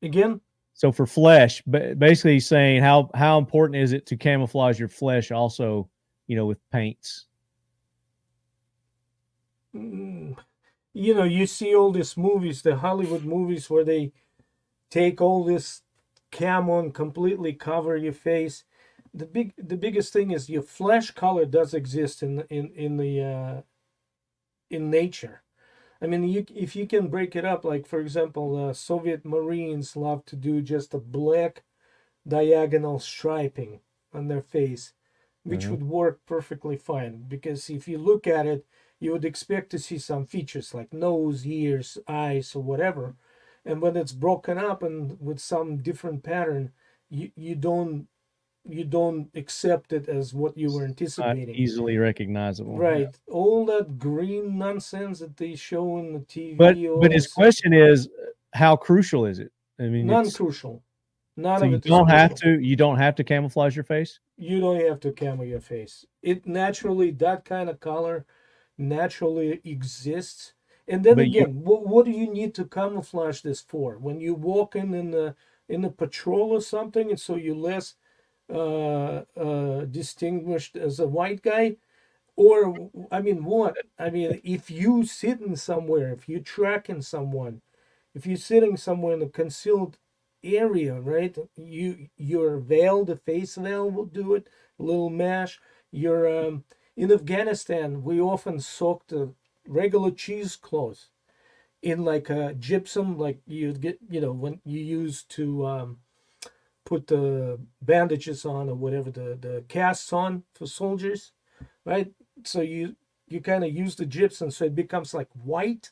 Again, So for flesh, ba- basically saying how how important is it to camouflage your flesh also, you know, with paints? mm, you know, you see all these movies, the Hollywood movies, where they take all this camo and completely cover your face. The big, the biggest thing is your flesh color does exist in in in the uh, in nature. I mean, you if you can break it up, like for example, uh, Soviet Marines love to do just a black diagonal striping on their face, which Mhm. would work perfectly fine. Because if you look at it, you would expect to see some features like nose, ears, eyes, or whatever. And when it's broken up and with some different pattern, you, you don't you don't accept it as what you were Not anticipating. easily recognizable. Right. All that green nonsense that they show on the TV. But but his question is, how crucial is it? I mean, non-crucial. None so of you don't have crucial. to you don't have to camouflage your face. You don't have to camo your face. It naturally that kind of color naturally exists. And then But you- again, what, what do you need to camouflage this for? When you walk in in the in a patrol or something, and so you're less uh, uh, distinguished as a white guy, or I mean, what? I mean, if you sitting somewhere, if you tracking someone, if you're sitting somewhere in a concealed area, right? You your veil, the face veil will do it. A little mash. You're um, in Afghanistan. We often soak the regular cheesecloth in like a gypsum, like you'd get, you know, when you use to um, put the bandages on or whatever the the casts on for soldiers, right? So you you kind of use the gypsum so it becomes like white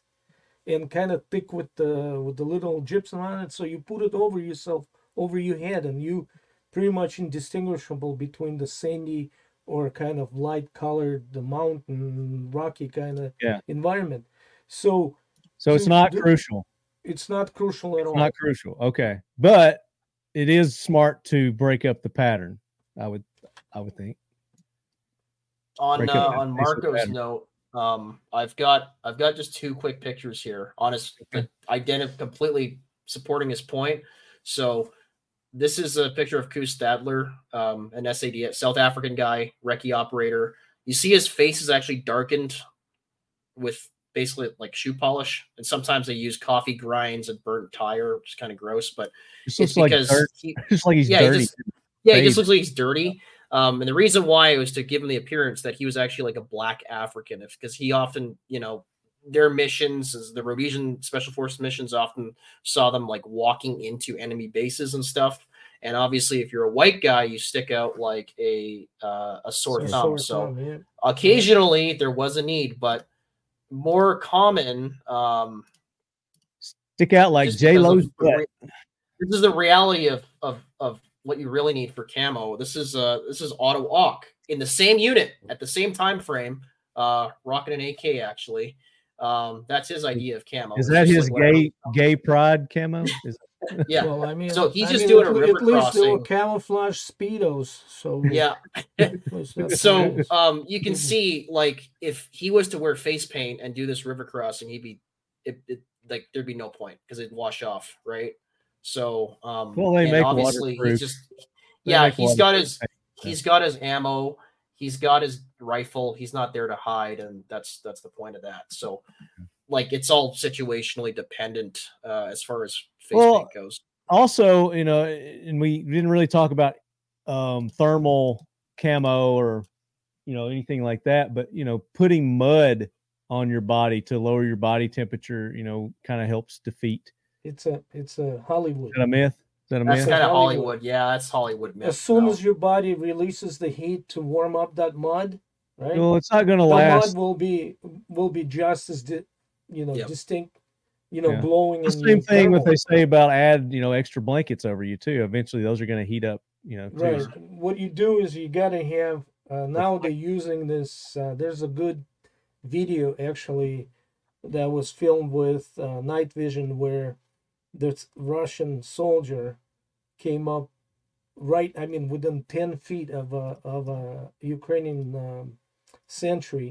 and kind of thick with the with the little gypsum on it. So you put it over yourself, over your head, and you pretty much indistinguishable between the sandy or kind of light colored, the mountain rocky kind of Yeah. environment. So So it's not the- crucial. it's not crucial at all. Not crucial. Okay, but it is smart to break up the pattern. I would I would think. on uh, on Marco's note, um, I've got I've got just two quick pictures here. Honest, Okay. identity completely supporting his point. So this is a picture of Koos Stadler, um, an SAD South African guy, recce operator. You see his face is actually darkened with basically like shoe polish, and sometimes they use coffee grinds and burnt tire, which is kind of gross. But it's looks like because dirt. he, Just like he's yeah, he dirty. just- yeah, he just looks like he's dirty. Um, and the reason why was to give him the appearance that he was actually like a black African, if because he often, you know, their missions, as the Rhodesian Special force missions, often saw them like walking into enemy bases and stuff. And obviously, if you're a white guy, you stick out like a uh, a sore So thumb. sore so thumb, yeah. occasionally there was a need, but more common. Um, Stick out like J because of Lo's the butt. re- This is the reality of of of what you really need for camo. This is uh this is auto awk in the same unit at the same time frame. Uh, rocking an AK actually. Um, that's his idea of camo. Is that his like gay gay pride camo? Is Yeah. Well, I mean, So he's I just mean, doing a at, river at least they were crossing. camouflage speedos. So Yeah. So um, you can see like if he was to wear face paint and do this river crossing, he'd be it, it like there'd be no point because it'd wash off, right? So um, Well, they make obviously waterproof. he's just They yeah, he's got his paint, he's got his ammo, he's got his rifle. He's not there to hide, and that's that's the point of that. So like it's all situationally dependent uh, as far as face Well, paint goes. also, you know, and we didn't really talk about um, thermal camo or you know anything like that, but you know, putting mud on your body to lower your body temperature, you know, kind of helps defeat. it's a it's a Hollywood. Is that a myth? Is that a That's myth? kind of Hollywood. Hollywood. Yeah, that's Hollywood myth. As soon no. as your body releases the heat to warm up that mud, right? Well, it's not going to last. the mud will be will be just as di- you know Yep. distinct, you know, Yeah. glowing. The and same thing what they say about add, you know, extra blankets over you too. Eventually, those are going to heat up, you know. Too. Right. What you do is you gotta have. Uh, now they're using this. Uh, there's a good video actually that was filmed with uh, night vision where this Russian soldier came up right. I mean, within ten feet of a of a Ukrainian um, sentry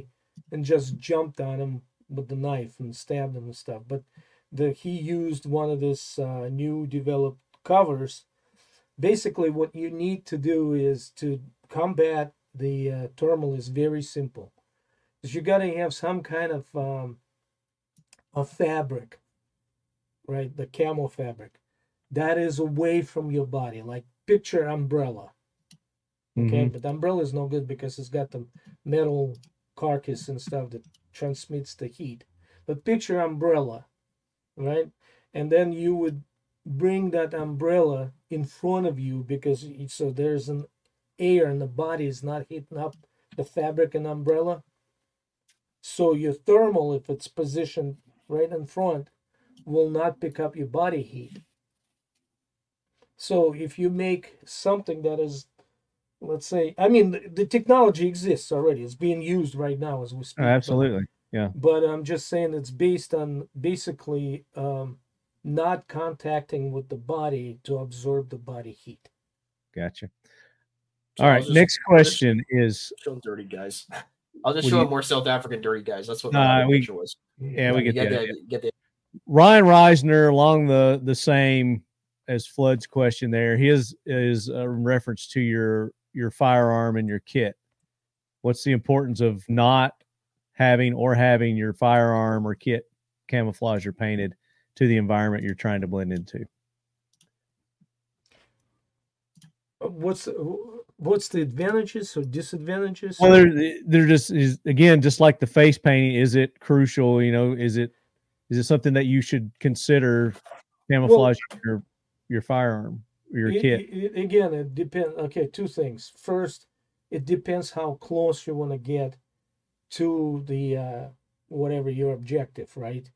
and just jumped on him with the knife and stabbed him and stuff. But the he used one of this uh, new developed covers basically what you need to do is to combat the uh, thermal is very simple is you got to have some kind of um, a fabric right the camo fabric that is away from your body like picture umbrella. Okay Mhm. but the umbrella is no good because it's got the metal carcass and stuff that transmits the heat. But picture umbrella right? And then you would bring that umbrella in front of you because so there's an air and the body is not heating up the fabric and umbrella. So your thermal if it's positioned right in front will not pick up your body heat so if you make something that is let's say i mean the, the technology exists already it's being used right now as we speak Oh, but- absolutely. Yeah. but I'm just saying it's based on basically um, not contacting with the body to absorb the body heat. Gotcha. So All just- Next I'll just question is show dirty guys. I'll just show you- him more South African dirty guys. That's what the Nah, other we- picture was. yeah, we You get get that. the, get the Ryan Reisner along the the same as Flood's question there. His is a reference to your your firearm and your kit. What's the importance of not having or having your firearm or kit camouflage or painted to the environment you're trying to blend into? Uh, What's what's the advantages or disadvantages? Well, they're they're just is again just like the face painting. Is it crucial? You know, is it is it something that you should consider camouflage your your firearm or your It- kit? it- again, it depends. Okay, two things. First, it depends how close you want to get to the uh, whatever your objective, right?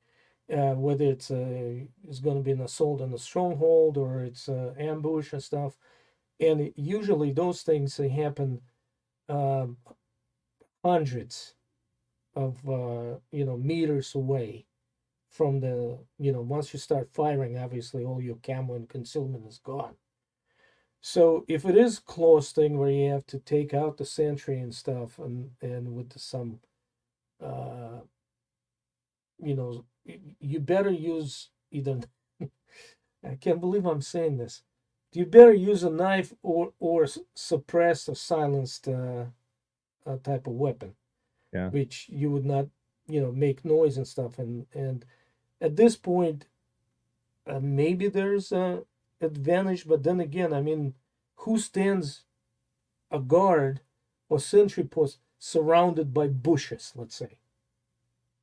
Uh, whether it's a it's going to be an assault on a stronghold or it's a ambush and stuff, and it- usually those things they happen um, hundreds of uh, you know meters away from the you know once you start firing obviously all your camo and concealment is gone so if it is close thing where you have to take out the sentry and stuff and and with some uh you know you better use either i can't believe i'm saying this you better use a knife or or suppressed or silenced uh, uh type of weapon Yeah. which you would not you know make noise and stuff and and at this point uh, maybe there's a advantage but then again i mean who stands a guard or sentry post surrounded by bushes let's say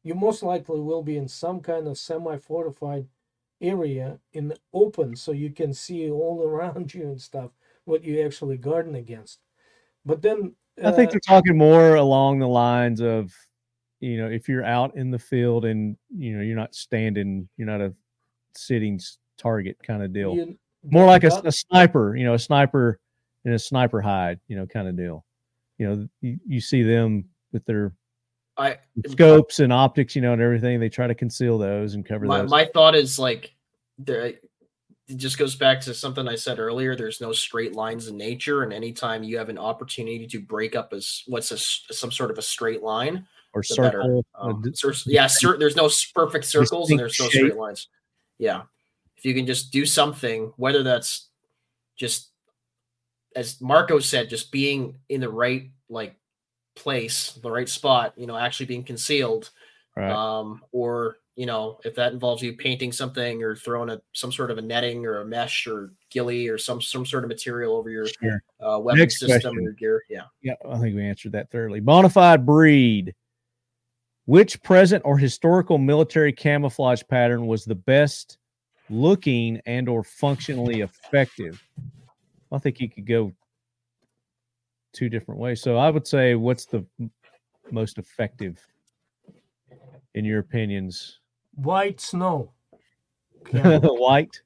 you most likely will be in some kind of semi-fortified area in the open, so you can see all around you and stuff what you actually guarding against. But then I think uh, they're talking more along the lines of, you know, if you're out in the field and you know you're not standing, you're not a sitting target kind of deal. you- more like a, a sniper, you know, a sniper in a sniper hide, you know, kind of deal. You know, you, you see them with their I scopes and optics, you know, and everything. They try to conceal those and cover my, those. my thought is like there it just goes back to something I said earlier. There's no straight lines in nature, and anytime you have an opportunity to break up as what's a some sort of a straight line, or circle. Um, cir- yeah, cer- there's no perfect circles and there's no distinct straight lines. Yeah, if you can just do something, whether that's just as Marco said, just being in the right like place, the right spot, you know, actually being concealed, right. um, or you know, if that involves you painting something or throwing a some sort of a netting or a mesh or ghillie or some some sort of material over your Sure. uh, weapon Next system question. or your gear. Yeah. Yeah, I think we answered that thoroughly. Bonafide breed. Which present or historical military camouflage pattern was the best looking and or functionally effective? I think you could go two different ways. So I would say what's the most effective in your opinions? white snow. White.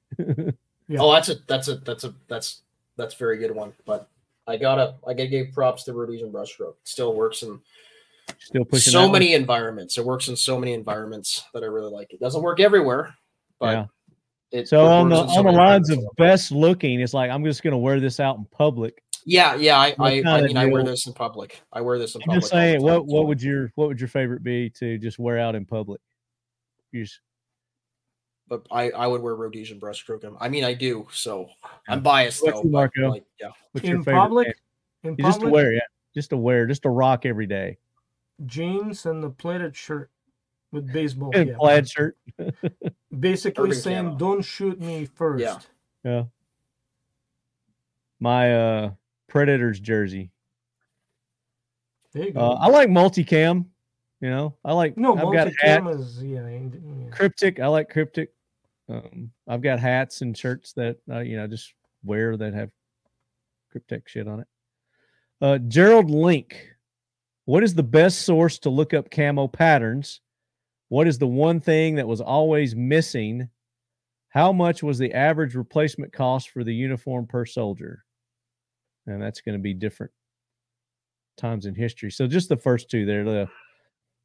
Yeah. Oh, that's a that's a that's a that's that's a very good one. But I gotta I gotta give props to Rhodesian brushstroke. It still works in Still pushing so that one? many environments. It works in so many environments that I really like. It doesn't work everywhere, but Yeah. it So it on the so on the lines of best looking, it's like I'm just going to wear this out in public. yeah, yeah. I I, I kinda mean I wear this in public. I wear this in I'm public. just saying, time, what what would your what would your favorite be to just wear out in public? You just, but I I would wear Rhodesian brushstroke. I mean I do. So I'm biased What's though. your but, Marco? like, yeah. what's your in favorite? public, in You just to wear, yeah, just to wear, just to rock every day. Jeans and the pleated shirt with baseball And cap. plaid shirt. Basically Urban saying, camo. "Don't shoot me first. Yeah. Yeah. My uh Predators jersey. There you go. Uh, I like multicam. You know, I like. no, I've got hat, multi-cam yeah, yeah. cryptic. I like cryptic. Um, I've got hats and shirts that uh, you know just wear that have cryptic shit on it. Uh, Gerald Link, what is the best source to look up camo patterns? What is the one thing that was always missing? How much was the average replacement cost for the uniform per soldier? And that's going to be different times in history. So just the first two there. The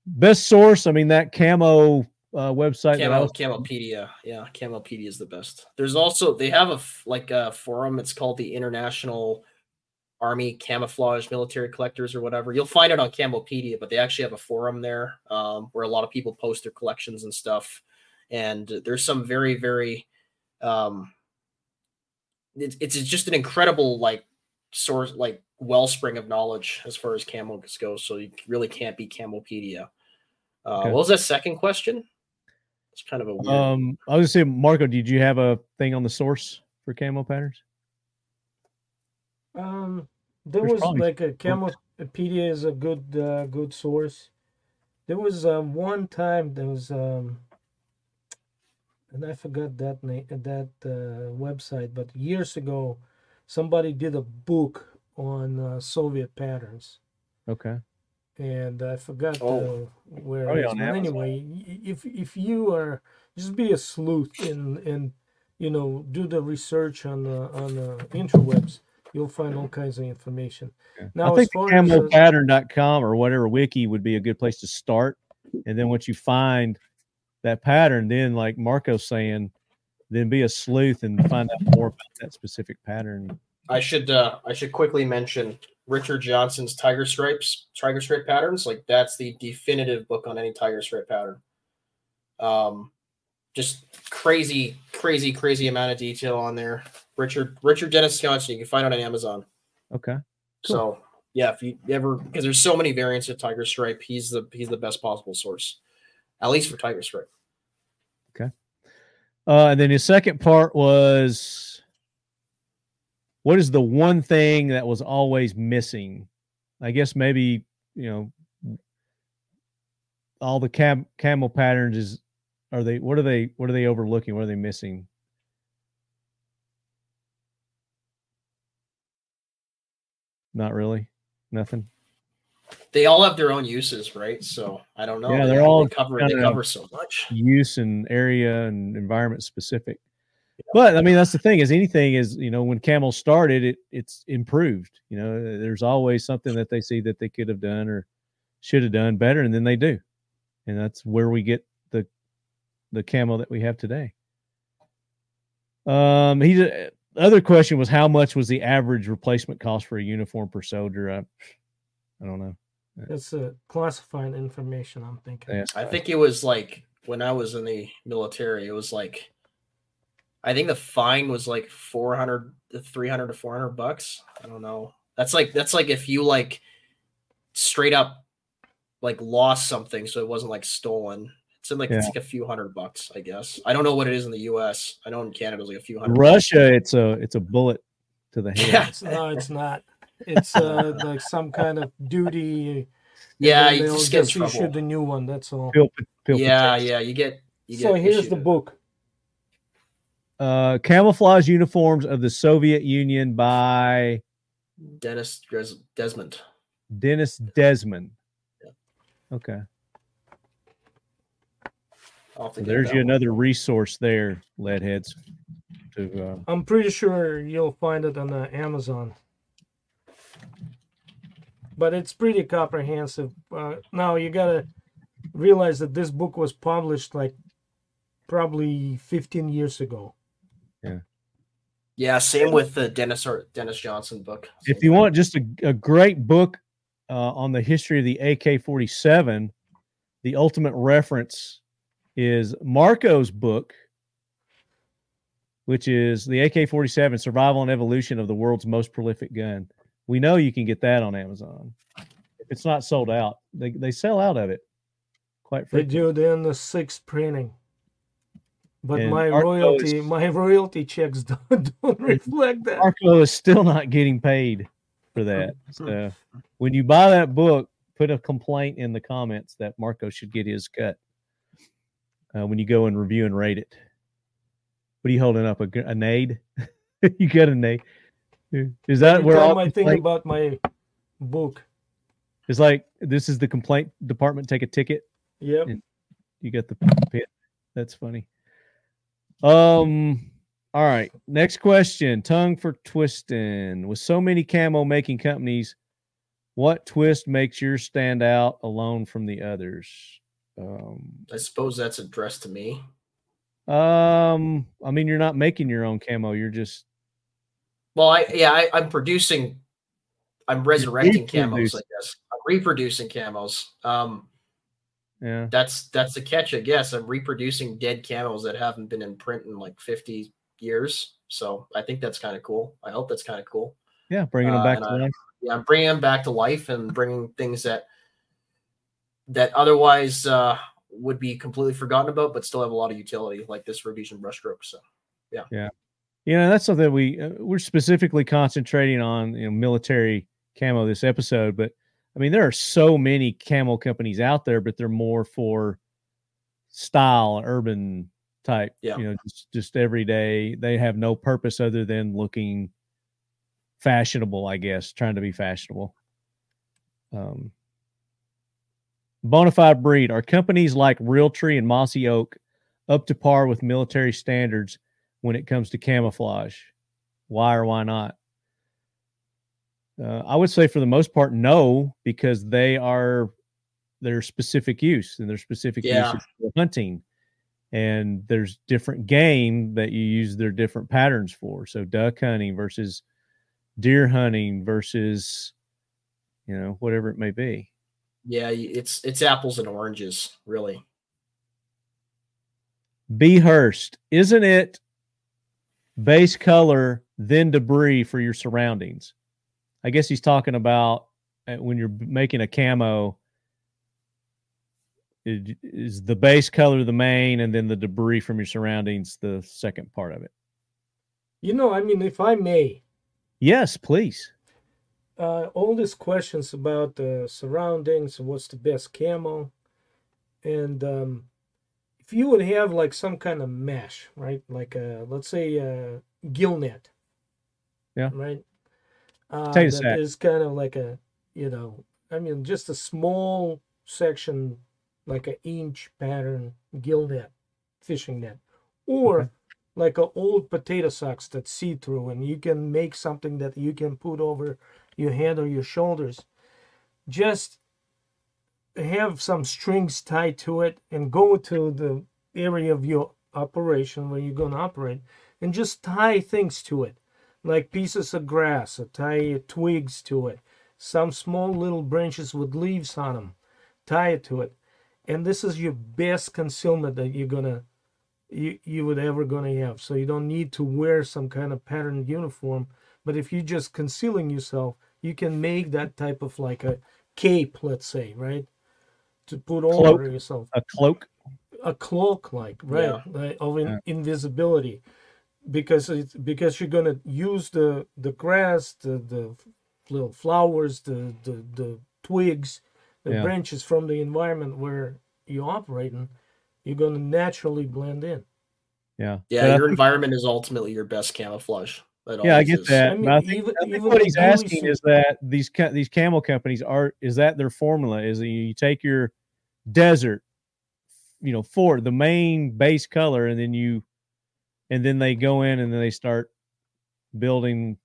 best source, I mean, that camo uh, website. Camo, was- Camopedia. Yeah, Camopedia is the best. There's also they have a like a forum. It's called the International Army Camouflage Military Collectors or whatever. You'll find it on Camopedia, but they actually have a forum there um, where a lot of people post their collections and stuff. And there's some very very, um, it's it's just an incredible like source like wellspring of knowledge as far as camos goes. So you really can't be Camopedia. Uh, Okay. What was that second question? It's kind of a weird. Um, I was gonna say, Marco, did you have a thing on the source for camo patterns? Um, there There's was probably like a books. Camopedia is a good uh, good source. There was um, one time there was um, and I forgot that name that uh, website, but years ago, somebody did a book on uh, Soviet patterns, Okay. and I forgot Oh. uh, where. Probably it is. on anyway, if if you are just be a sleuth and and you know do the research on the on the interwebs, you'll find all kinds of information. Now, I think as far the as, camopattern.com or whatever wiki would be a good place to start. And then once you find that pattern, then like Marco's saying, then be a sleuth and find out more about that specific pattern. I should uh, I should quickly mention Richard Johnson's Tiger Stripes, Tiger Stripe patterns. Like that's the definitive book on any Tiger Stripe pattern. Um, just crazy, crazy, crazy amount of detail on there. Richard Richard Dennis Johnson. You can find it on Amazon. Okay. So yeah, if you ever because there's so many variants of Tiger Stripe, he's the he's the best possible source, at least for Tiger Stripe. Okay. Uh, and then his second part was what is the one thing that was always missing? I guess maybe, you know, all the cam camo patterns is are they what are they what are they overlooking? What are they missing? Not really. Nothing. They all have their own uses, right? So I don't know. Yeah, They- they're all they cover they cover so much. use and area and environment specific. But I mean, that's the thing is anything is, you know, when camo started, it it's improved. You know, there's always something that they see that they could have done or should have done better, and then they do. And that's where we get the the camo that we have today. Um, he the other question was how much was the average replacement cost for a uniform per soldier? I, I don't know. That's a classified information. I'm thinking. Yeah, I think it was like when I was in the military, it was like I think the fine was like 400 to 300 to 400 bucks. I don't know. That's like that's like if you like straight up like lost something so it wasn't like stolen. It's in like it's like a few hundred bucks, I guess. I don't know what it is in the US. I know in Canada it's like a few hundred. Russia, it's a it's a bullet to the head. Yeah. No, it's not. It's uh, like some kind of duty. Yeah, you just get in just trouble. issue the new one. That's all. Pill- pill Yeah, protection. yeah, you get you So get here's issued the a- book. uh, camouflage uniforms of the Soviet Union by Dennis Des- Desmond. Dennis Desmond. Okay, I'll have to so there's you one. another resource there, leadheads. To uh, I'm pretty sure you'll find it on uh, Amazon. But it's pretty comprehensive. Uh, now you gotta realize that this book was published like probably 15 years ago. Yeah, Yeah, same with the Dennis or Dennis Johnson book. if you want just a, a great book uh, on the history of the AK-47, the ultimate reference is Marco's book, which is the AK-47: Survival and Evolution of the World's Most Prolific Gun. We know you can get that on Amazon. If it's not sold out, they they sell out of it quite frankly. They frequently. do then the sixth printing. But And my Marco royalty, is- my royalty checks don't, don't reflect that. Marco is still not getting paid for that. So when you buy that book, put a complaint in the comments that Marco should get his cut uh, when you go and review and rate it. What are you holding up? A, a nade? you got a nade? Is that Every where all I think about my book. it's like this is the complaint department take a ticket? Yep. You got the pit. That's funny. Um. All right. Next question. Tongue for twisting. With so many camo making companies, what twist makes yours stand out alone from the others? Um. I suppose that's addressed to me. Um. I mean, you're not making your own camo. You're just Well, I yeah, I, I'm producing. I'm resurrecting camos. I guess I'm reproducing camos. Um, yeah. that's that's the catch, I guess. I'm reproducing dead camos that haven't been in print in like 50 years. So I think that's kind of cool. I hope that's kind of cool. Yeah. Bringing them Uh, back and to I- life. yeah, I'm bringing them back to life and bringing things that that otherwise uh, would be completely forgotten about, but still have a lot of utility, like this Rhodesian brushstroke. So yeah, yeah, You know, that's something we uh, we're specifically concentrating on. You know, military camo this episode, but I mean, there are so many camo companies out there, but they're more for style, urban type. Yeah. You know, just just everyday. They have no purpose other than looking fashionable. I guess trying to be fashionable. Um, Bonafide breed are companies like Realtree and Mossy Oak up to par with military standards when it comes to camouflage. Why or why not? Uh, I would say for the most part, no, because they are their specific use and their specific Yeah. use for hunting. And there's different game that you use their different patterns for. So duck hunting versus deer hunting versus, you know, whatever it may be. Yeah, it's it's apples and oranges, really. B Hurst, isn't it base color then debris for your surroundings? I guess he's talking about uh, when you're making a camo. i- Is the base color the main, and then the debris from your surroundings the second part of it? You know, I mean, if I may, Yes, please. Uh, all these questions about the surroundings, what's the best camo, and um, if you would have like some kind of mesh, right? Like a let's say a gill net. Yeah. Right. Uh, that sack. is kind of like a you know, I mean, just a small section, like an inch pattern gill net, fishing net, or Okay. like a old potato sacks that see through, and you can make something that you can put over your head or your shoulders. Just have some strings tied to it and go to the area of your operation where you're going to operate and just tie things to it like pieces of grass or tie twigs to it. Some small little branches with leaves on them tie it to it. And this is your best concealment that you're gonna you, you would ever gonna have. So you don't need to wear some kind of patterned uniform but if you're just concealing yourself you can make that type of like a cape let's say right to put over yourself A cloak. a cloak like right Yeah. like, of in, Yeah. invisibility because it's because you're gonna use the the grass the the little flowers the the, the twigs the Yeah. branches from the environment where you're operating you're gonna naturally blend in Yeah. Yeah, your environment is ultimately your best camouflage. That yeah, I get is. that. I but I think, even- I think what he's asking suit- is that these these camo companies are is that their formula? Is that you take your desert, you know, for the main base color, and then you, and then they go in and then they start building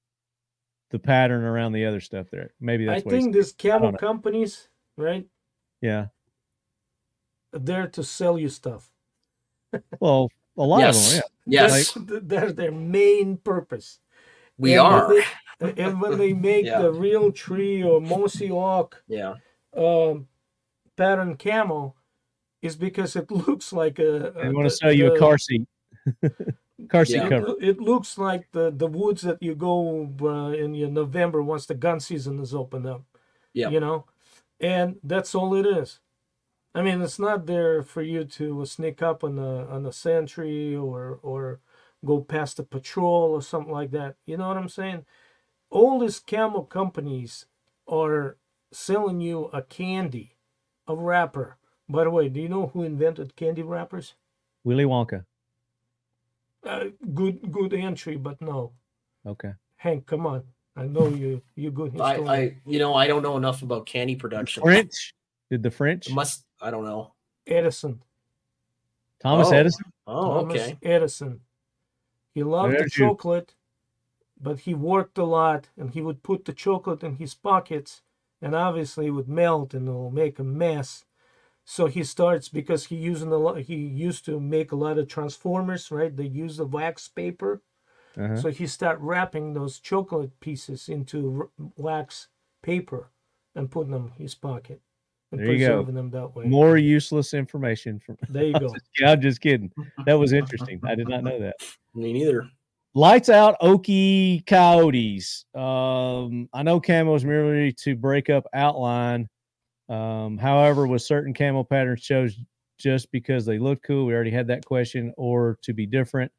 the pattern around the other stuff there. Maybe i that's what think these camo companies right yeah. are there to sell you stuff Well, a lot yes, of them. Yeah. yes, That's- that's their main purpose we and when are. they- and when they make Yeah. the Realtree or mossy oak Yeah, um, pattern camo is because it looks like a. They want to sell you a car seat. car seat Yeah. It, cover. loo- it looks like the the woods that you go uh, in your November once the gun season is opened up. Yeah. You know, and that's all it is. I mean, it's not there for you to sneak up on a on a sentry or or go past a patrol or something like that. You know what I'm saying? All these camo companies are selling you a candy, a wrapper. By the way, do you know who invented candy wrappers? Willy Wonka. Uh, good good entry, but no. Okay. Hank, come on. I know you you good I, historian. I, you know, I don't know enough about candy production. French. Did the French? It must I don't know. Edison. Thomas Oh. Edison. Oh, Thomas okay. Edison. He loved the you. chocolate, but he worked a lot and he would put the chocolate in his pockets and obviously it would melt and it'll make a mess. So he starts because he using a lot he used to make a lot of transformers, right? They use the wax paper. Uh-huh. So he start wrapping those chocolate pieces into wax paper and putting them in his pocket There you go. them that way. More useless information from. There you go. Yeah, I'm just kidding. That was interesting. I did not know that. Me neither. Lights out, Okie Coyotes. Um, I know camo is merely to break up outline. Um, however, with certain camo patterns chose just because they look cool, we already had that question, or to be different.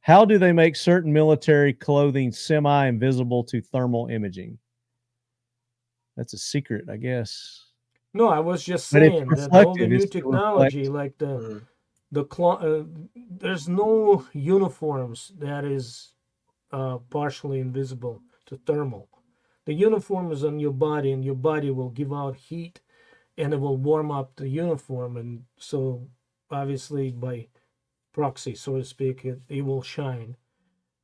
How do they make certain military clothing semi-invisible to thermal imaging? That's a secret, I guess. No, I was just saying that all the new technology, reflect. like the Mm. the clo- uh, there's no uniforms that is uh, partially invisible to thermal. The uniform is on your body, and your body will give out heat, and it will warm up the uniform, and so obviously by proxy, so to speak, it, it will shine.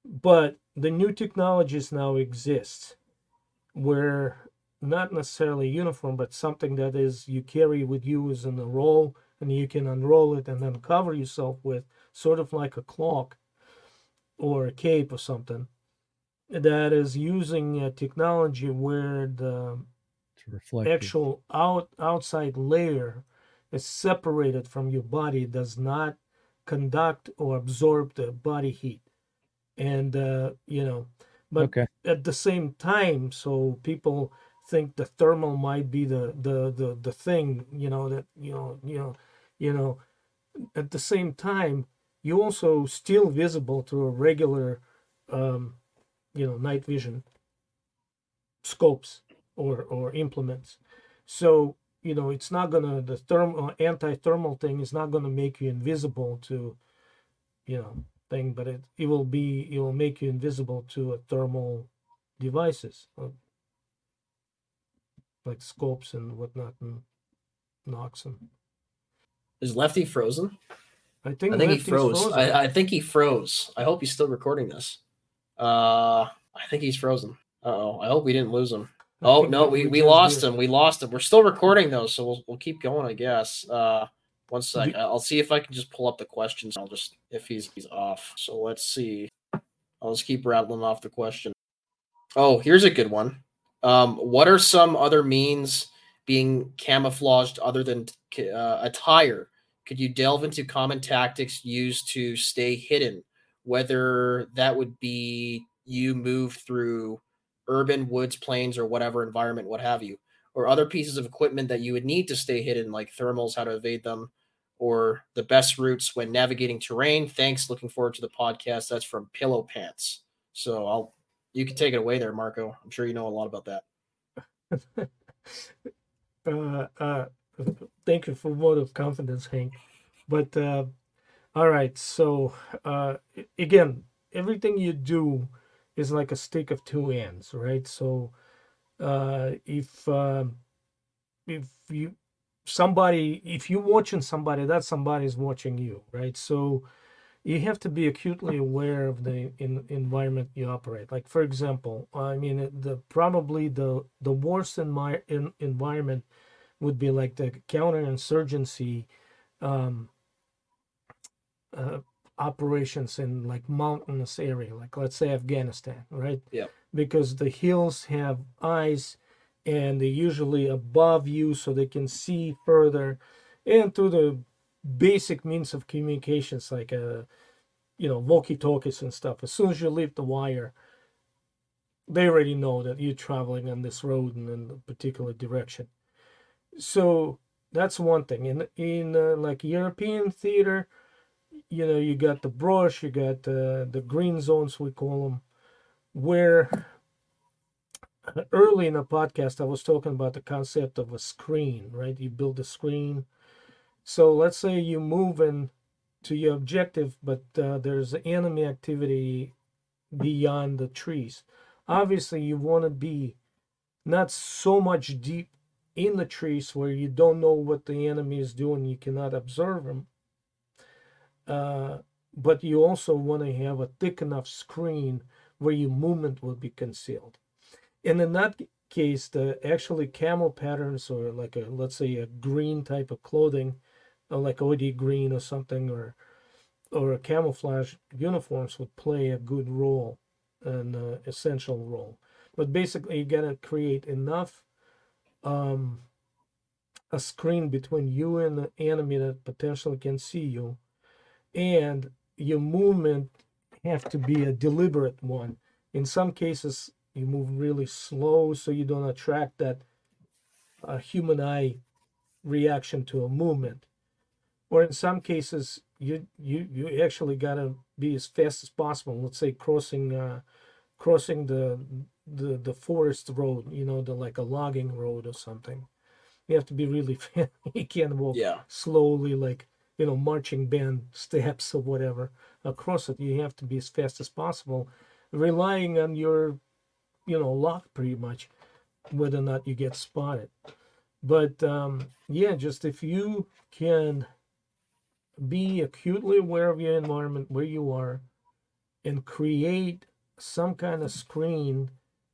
But the new technologies now exist where not necessarily uniform, but something that is you carry with you as in a roll, and you can unroll it and then cover yourself with, sort of like a cloak or a cape or something. That is using a technology where the To reflect. it. actual out outside layer is separated from your body, does not conduct or absorb the body heat, and uh, you know, but okay. at the same time so people think the thermal might be the the the, the thing you know that you know you know you know at the same time you also still visible through a regular um you know night vision scopes or or implements. So you know it's not gonna the thermal anti-thermal thing is not gonna make you invisible to you know thing but it, it will be it will make you invisible to a thermal devices uh, like scopes and whatnot and knocks and Is Lefty frozen? i think I think he froze. I, I think he froze. I hope he's still recording this. Uh, I think he's frozen. Uh oh. I hope we didn't lose him. I Oh no, we, we just lost him. We lost him. We're still recording though, so we'll we'll keep going, I guess. Uh, one sec. Do- I'll see if I can just pull up the questions. I'll just if he's he's off. So let's see. I'll just keep rattling off the question. Oh, here's a good one. Um, what are some other means being camouflaged other than uh, attire? Could you delve into common tactics used to stay hidden? Whether that would be you move through urban woods, plains, or whatever environment, what have you, or other pieces of equipment that you would need to stay hidden, like thermals, how to evade them, or the best routes when navigating terrain. Thanks. Looking forward to the podcast. That's from Pillow Pants. So I'll you can take it away there, Marco. I'm sure you know a lot about that. uh, uh, thank you for vote of confidence, Hank. But uh, all right, so uh, again, everything you do is like a stick of two ends, right? So uh, if um, if you somebody if you're watching somebody, that somebody is watching you, right? So you have to be acutely aware of the in, environment you operate. Like for example, I mean the probably the the worst in my in, environment would be like the counterinsurgency um, uh, operations in like mountainous area, like let's say Afghanistan, right? Yep. Because the hills have eyes and they're usually above you so they can see further and through the basic means of communications like uh you know walkie-talkies and stuff. As soon as you leave the wire they already know that you're traveling on this road and in a particular direction. So that's one thing. In in uh, like european theater you know you got the brush you got uh, the green zones we call them where early in the podcast i was talking about the concept of a screen right? You build a screen so let's say you move in to your objective but uh, there's enemy activity beyond the trees. Obviously you want to be not so much deep in the trees where you don't know what the enemy is doing you cannot observe them uh, but you also want to have a thick enough screen where your movement will be concealed. And in that case the actually camo patterns or like a let's say a green type of clothing like od green or something or or camouflage uniforms would play a good role an uh, essential role. But basically you gotta create enough um a screen between you and the enemy that potentially can see you and your movement have to be a deliberate one. In some cases you move really slow so you don't attract that uh, human eye reaction to a movement or in some cases you you you actually got to be as fast as possible. Let's say crossing uh crossing the the the forest road you know the like a logging road or something. You have to be really fast you can't walk Yeah. slowly like you know marching band steps or whatever across it. You have to be as fast as possible relying on your you know luck pretty much whether or not you get spotted. But um yeah just if you can be acutely aware of your environment where you are and create some kind of screen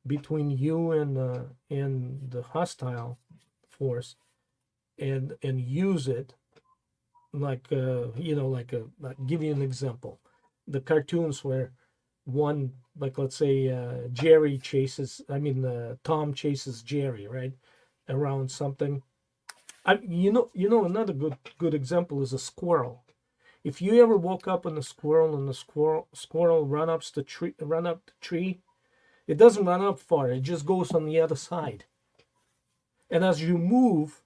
between you and uh, and the hostile force and and use it like uh, you know like a like give you an example. The cartoons where one like let's say uh, jerry chases i mean uh, tom chases jerry right around something I, you know you know another good good example is a squirrel. If you ever woke up on a squirrel and the squirrel squirrel run up the tree run up the tree it doesn't run up far it just goes on the other side. And as you move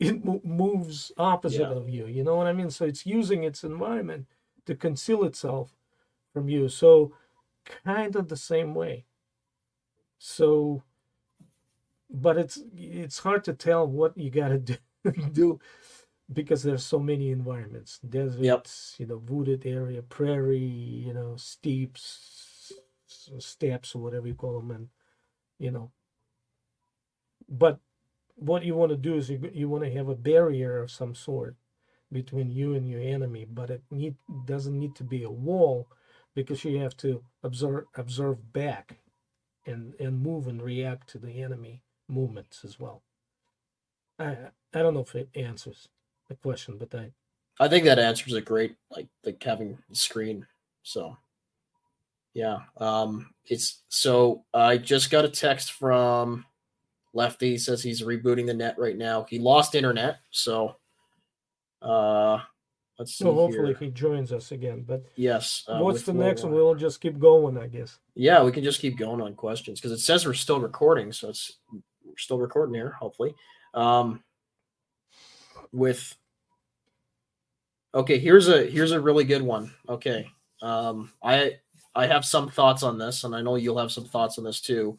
it mo- moves opposite Yeah. of you you know what i mean? So it's using its environment to conceal itself from you. So kind of the same way. So but it's it's hard to tell what you got to do, do because there's so many environments. Deserts you know wooded area prairie you know steeps steps or whatever you call them and you know. But what you want to do is you, you want to have a barrier of some sort between you and your enemy but it need doesn't need to be a wall because you have to observe observe back and and move and react to the enemy movements as well i i don't know if it answers the question but i I think that answers it great, like like having screen. So yeah. Um it's so I just got a text from Lefty He says he's rebooting the net right now. He lost internet, so uh let's see. so hopefully here. he joins us again but Yes. uh, what's the next one we'll just keep going i guess Yeah, we can just keep going on questions because it says we're still recording, so it's still recording here, hopefully. Um with okay, here's a here's a really good one. Okay. Um I I have some thoughts on this, and I know you'll have some thoughts on this too.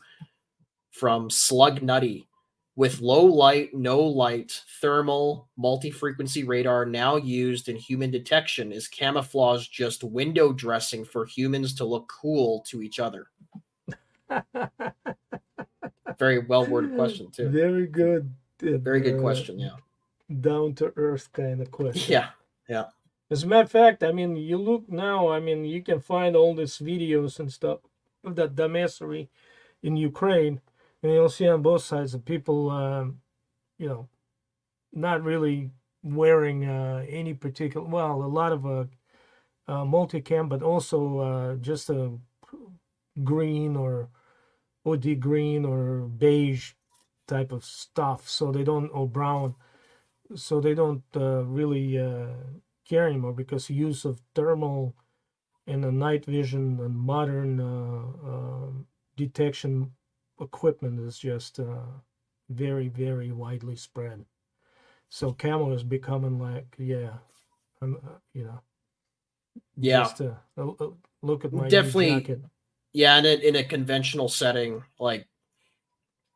From Slug Nutty. With low light, no light, thermal, multi frequency radar now used in human detection, is camouflage just window dressing for humans to look cool to each other? Very well worded question, too. very good Very good uh, question. Yeah. down to earth kind of question Yeah. Yeah. As a matter of fact, I mean, you look now, I mean, you can find all these videos and stuff of that Damassery in Ukraine, and you'll see on both sides of people, um, you know, not really wearing uh, any particular, well, a lot of uh, uh, multicam, but also uh, just a green or OD green or beige type of stuff. So they don't, or brown, so they don't uh, really uh, care anymore because use of thermal and the night vision and modern uh, um detection equipment is just uh, very very widely spread so camo is becoming like yeah I'm, uh, you know Yeah. just uh, look at my Definitely- jacket. Yeah. And in, in a conventional setting, like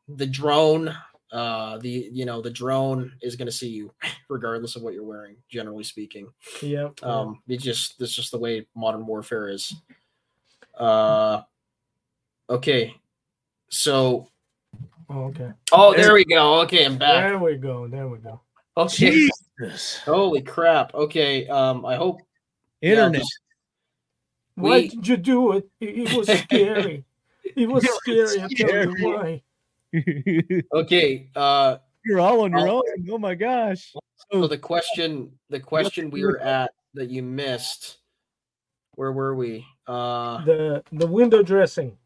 the drone, uh, the, you know, the drone is going to see you regardless of what you're wearing, generally speaking. yeah yeah. Um, it's just that's just the way modern warfare is. Uh, okay, so Oh, okay oh, there we go. Okay, I'm back. there we go there we go Okay, Jesus. holy crap. Okay, um, I hope yeah, Internet. Just- why did you do it it, it was scary it was It scary i tell you scary. why okay. Uh, You're all on your Oh. own. Oh my gosh. so So the question, the question we were at that you missed. Where were we? Uh, the the window dressing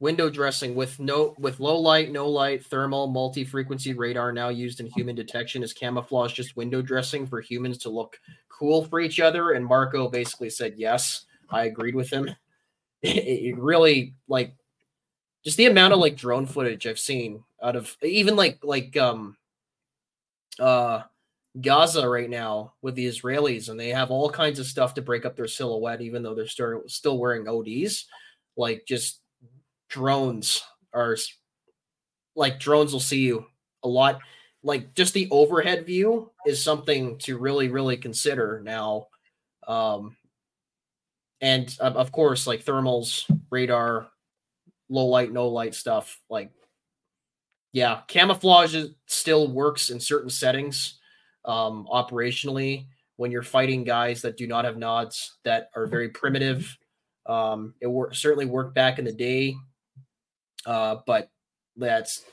window dressing with no with low light, no light, thermal, multi-frequency radar now used in human detection is camouflage just window dressing for humans to look cool for each other. And Marco basically said yes. I agreed with him. It, it really like just the amount of like drone footage I've seen out of even like like um uh Gaza right now with the Israelis, and they have all kinds of stuff to break up their silhouette, even though they're still still wearing ODs. Like just drones are like drones will see you a lot. Like just the overhead view is something to really really consider now. Um, and of of course, like thermals, radar, low light, no light stuff. Like, yeah, camouflage still works in certain settings um, operationally when you're fighting guys that do not have nods that are very primitive. Um, it wor- certainly worked back in the day, uh, but that's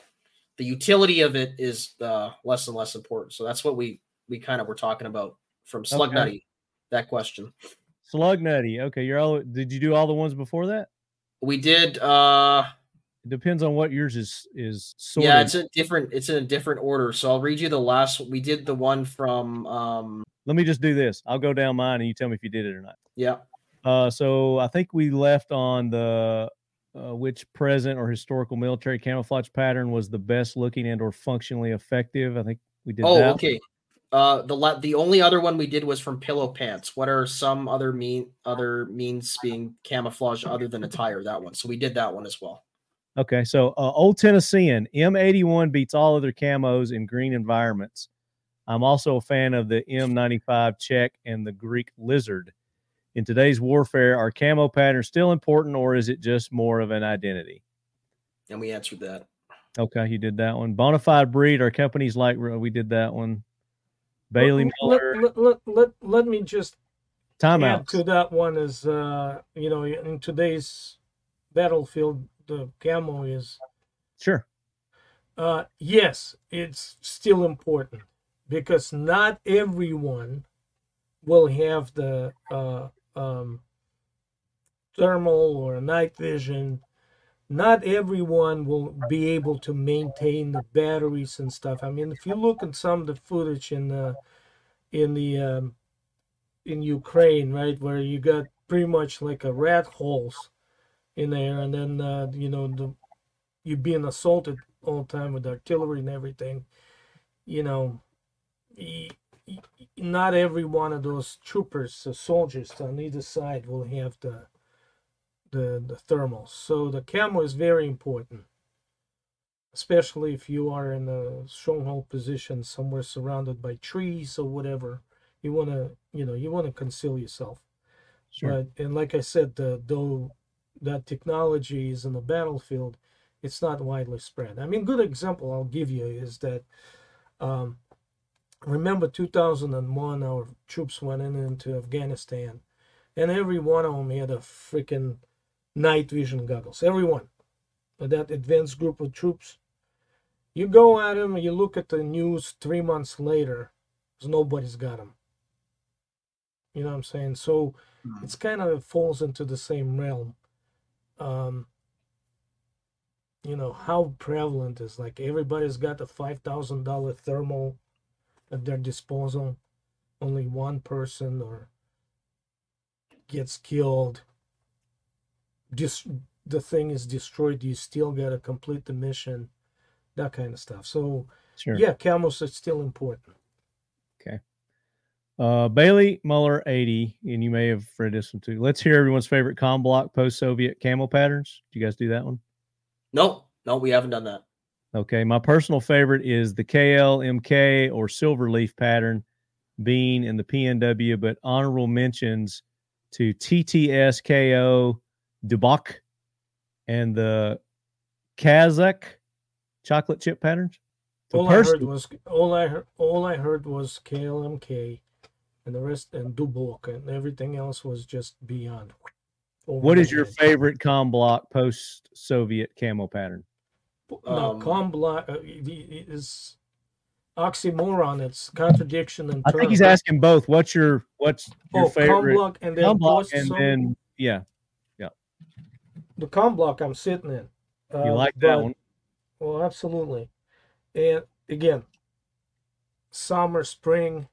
the utility of it is uh, less and less important. So that's what we we kind of were talking about from Slug Okay. Nutty. That question Slug Nutty. Okay, you're all. Did you do all the ones before that? we did. uh It depends on what yours is is sort Yeah, it's a different. It's in a different order. So I'll read you the last. We did the one from. um Let me just do this. I'll go down mine and you tell me if you did it or not. Yeah, Uh, so I think we left on the uh, which present or historical military camouflage pattern was the best looking and or functionally effective. I think we did Oh, that. okay. Uh, the la- the only other one we did was from pillow pants. What are some other mean other means being camouflage other than attire? That one. So we did that one as well. Okay, so uh, Old Tennessean M81 beats all other camos in green environments. I'm also a fan of the M95 Czech and the Greek Lizard. In today's warfare, are camo patterns still important, or is it just more of an identity? And we answered that. Okay, you did that one. Bonafide breed, our companies like we did that one. Bailey let, Miller. Let, let, let, let me just Time add out. to that one is uh you know in today's battlefield the camo is Sure. uh yes it's still important because not everyone will have the uh um thermal or night vision not everyone will be able to maintain the batteries and stuff i mean if you look at some of the footage in the in the um in Ukraine, right, where you got pretty much like a rat holes in there, and then uh, you know the you being assaulted all the time with artillery and everything. You know, not every one of those troopers, uh, soldiers on either side, will have the the the thermals. So the camo is very important, especially if you are in a stronghold position somewhere surrounded by trees or whatever you want to you know you want to conceal yourself Sure. but and like i said the, though that technology is in the battlefield it's not widely spread i mean good example i'll give you is that um, remember 2001 our troops went in into afghanistan and every one of them had a freaking night vision goggles everyone that advanced group of troops you go at them you look at the news three months later nobody's got them you know what I'm saying? So it's kind of falls into the same realm. Um, you know how prevalent is like everybody's got a five thousand dollar thermal at their disposal. Only one person or gets killed. Just the thing is destroyed. You still gotta complete the mission. That kind of stuff. So Sure. yeah, camos is still important. Okay. Uh, Bailey Muller 80, and you may have read this one too. Let's hear everyone's favorite com block post Soviet camo patterns. Do you guys do that one? No, no, we haven't done that. Okay. My personal favorite is the KLMK or silver leaf pattern being in the PNW, but honorable mentions to TTSKO Dubok and the Kazakh chocolate chip patterns. The all I heard was all I heard. All I heard was KLMK, and the rest and Dubok, and everything else was just beyond. over what your head. favorite com block post Soviet camo pattern? No, Um, Combla uh, i- i- is oxymoron. It's contradiction and. I think he's asking both. What's your what's your Oh, favorite Comblock and then com block post and then yeah, the com block I'm sitting in. you Uh, like that but- one? Well, absolutely. And again, summer, spring,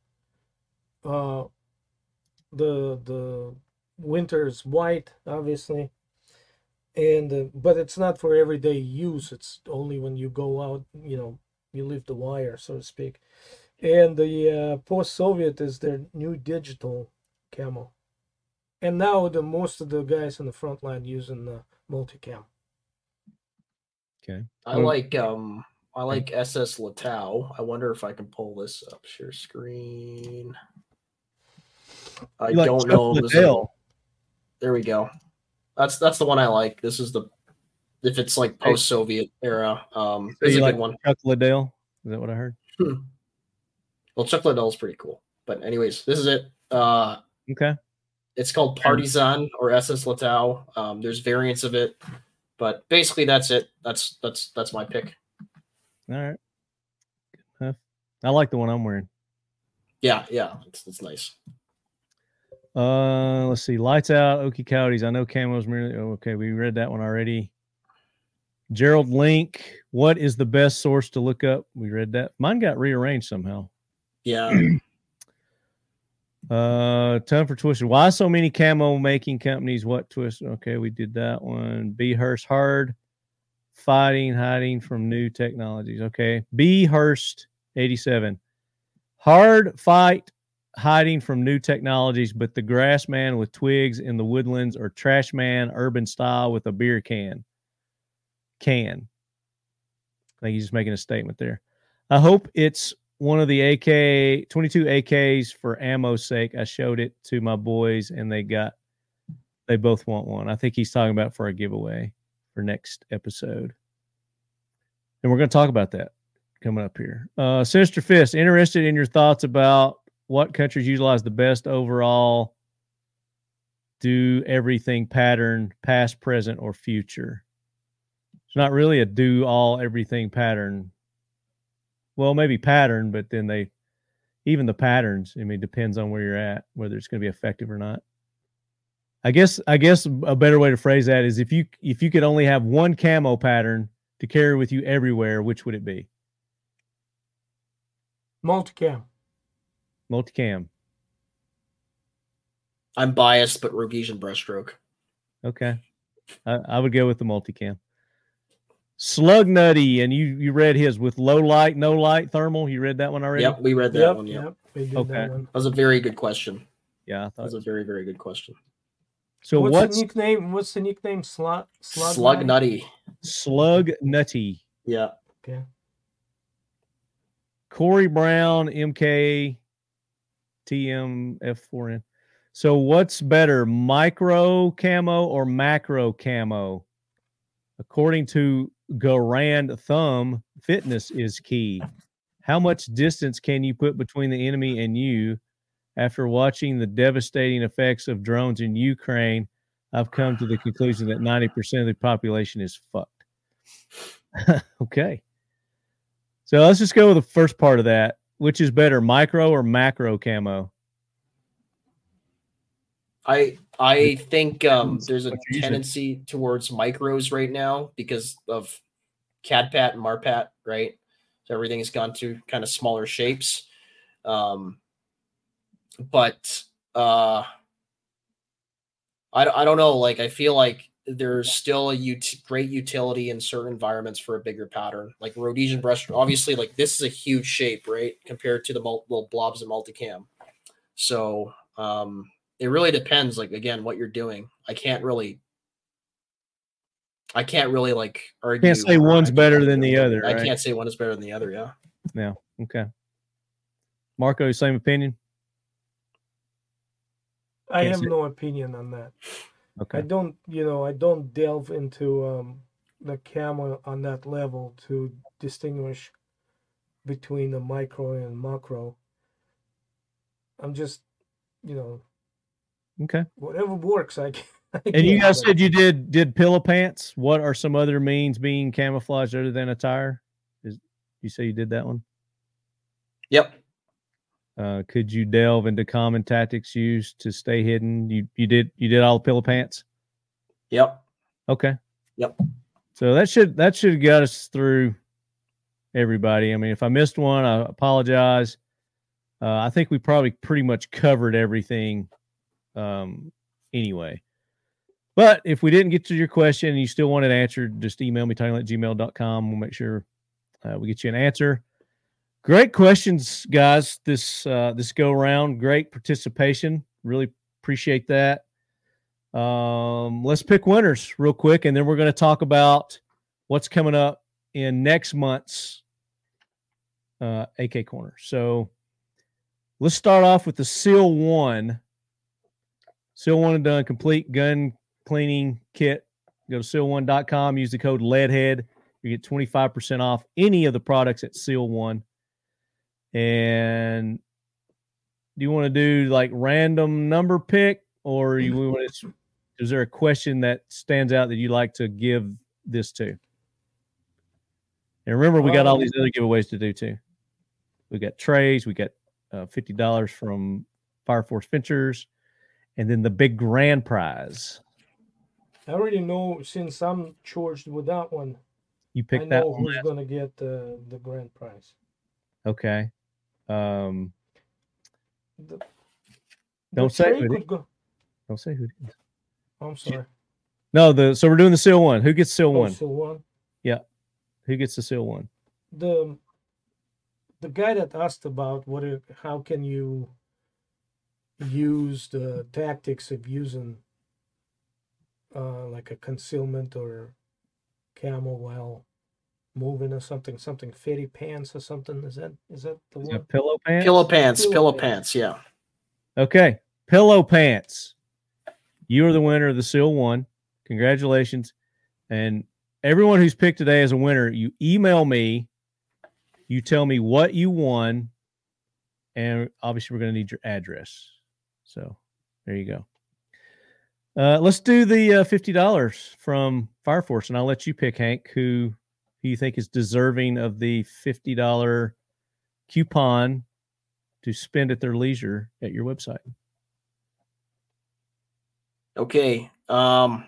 uh, the the winter is white, obviously, and uh, but it's not for everyday use. It's only when you go out, you know, you leave the wire, so to speak. And the uh, post-Soviet is their new digital camo, and now the most of the guys in the front line using the multicam. Okay. I Well- like um I like SS Leto. I wonder if I can pull this up. Share screen. I like don't Chuck know. This is- there we go. That's that's the one I like. This is the if it's like post Soviet era. Um So it's a you good like one. Chuck Liddell? Is that what I heard? Well Chuck Liddell's pretty cool. But anyways, this is it. Uh Okay. It's called Partizan or SS Leto. Um there's variants of it, but basically that's it. That's that's that's my pick. All right. Good. I like the one I'm wearing. Yeah, yeah, it's, it's nice. Uh, let's see. Lights out. Okie Coyotes. I know camos. Merely, oh, okay, we read that one already. Gerald Link. What is the best source to look up? We read that. Mine got rearranged somehow. Yeah. Uh, ton for twisted. Why so many camo making companies? What twist? Okay, we did that one. B Hurst hard fighting, hiding from new technologies. Okay, B Hurst eighty seven. Hard fight, hiding from new technologies, but the grass man with twigs in the woodlands or trash man urban style with a beer can. can. I think he's just making a statement there. I hope it's one of the AK 22 AKs for ammo's sake. I showed it to my boys and they got they both want one. I think he's talking about for a giveaway for next episode. And we're going to talk about that coming up here. Uh Sinister Fist, interested in your thoughts about what countries utilize the best overall do everything pattern, past, present, or future. It's not really a do all everything pattern. Well, maybe pattern, but then they even the patterns, I mean, depends on where you're at, whether it's going to be effective or not. I guess I guess a better way to phrase that is if you if you could only have one camo pattern to carry with you everywhere, which would it be? Multicam. Multicam. I'm biased, but Rhodesian brushstroke. Okay. I, I would go with the multicam. Slug Nutty, and you you read his with low light, no light, thermal. You read that one already? Yep, we read that Yep, one. Yep. yep. Okay. that one. That was a very good question. Yeah, I That thought was a very, very good question. so. what's, What's, the nickname? What's the nickname? Slug. Slug. Slug Nutty. Slug Nutty? Yeah. Okay. Corey Brown, MK, TMF4N. So what's better, micro camo or macro camo? According to Garand Thumb, fitness is key. How much distance can you put between the enemy and you? After watching the devastating effects of drones in Ukraine, I've come to the conclusion that 90% of the population is fucked. okay. So let's just go with the first part of that. Which is better, micro or macro camo? I I think um, there's a What you're using. tendency towards micros right now because of CADPAT and MARPAT, right? So everything has gone to kind of smaller shapes. Um, but uh, I, I don't know. Like, I feel like there's still a ut- great utility in certain environments for a bigger pattern. Like Rhodesian brush, obviously, like this is a huge shape, right? Compared to the mul- little blobs of multicam. So, um, it really depends like again what you're doing i can't really i can't really like argue Can't say one's better than the other. i right? can't say one is better than the other yeah Yeah. Okay. Marco, same opinion. I Can't have say- no opinion on that. Okay. I don't, you know, I don't delve into um, the camera on that level to distinguish between the micro and macro. I'm just, you know, Okay. whatever works. I can. I And you guys said you did did pillow pants. What are some other means being camouflaged other than attire? Is you say you did that one? yep Uh, could you delve into common tactics used to stay hidden? You you did you did all the pillow pants. yep Okay. Yep. So that should that should have got us through everybody. I mean, if I missed one, I apologize. Uh, I think we probably pretty much covered everything um, anyway. But if we didn't get to your question and you still want it answered, just email me, tinylet gmail.com. We'll make sure uh, we get you an answer. Great questions, guys. This uh, this go around. Great participation. Really appreciate that. Um, let's pick winners real quick, and then we're going to talk about what's coming up in next month's uh, AK Korner. So let's start off with the Seal One. Seal One and done complete gun cleaning kit. Go to seal1.com, use the code LEADHEAD. You get 25% off any of the products at Seal One. And do you want to do like random number pick or you want to is there a question that stands out that you like to give this to? And remember, we got all Um, these other giveaways to do too. We got trays, we got uh, fifty dollars from Fireforce Ventures, and then the big grand prize. I already know since I'm charged with that one. You I picked that know who's gonna get the the grand prize. Okay. Um, The, Don't the say tray who it is. don't say who it is. I'm sorry. No, the so we're doing the seal one. Who gets seal Oh, one? so one. Yeah. Who gets the seal one? the the guy that asked about what how can you use the tactics of using uh, like a concealment or camel while moving or something, something fitty pants or something. Is that is that the Is one? pillow pants? Pillow pants, Pillow pillow pants. pants. Yeah. Okay, pillow pants. You are the winner of the Seal One. Congratulations! And everyone who's picked today as a winner, you email me. You tell me what you won, and obviously we're going to need your address. So there you go. Uh, let's do the uh, fifty dollars from Fireforce, and I'll let you pick Hank who you think is deserving of the fifty dollar coupon to spend at their leisure at your website. Okay. Um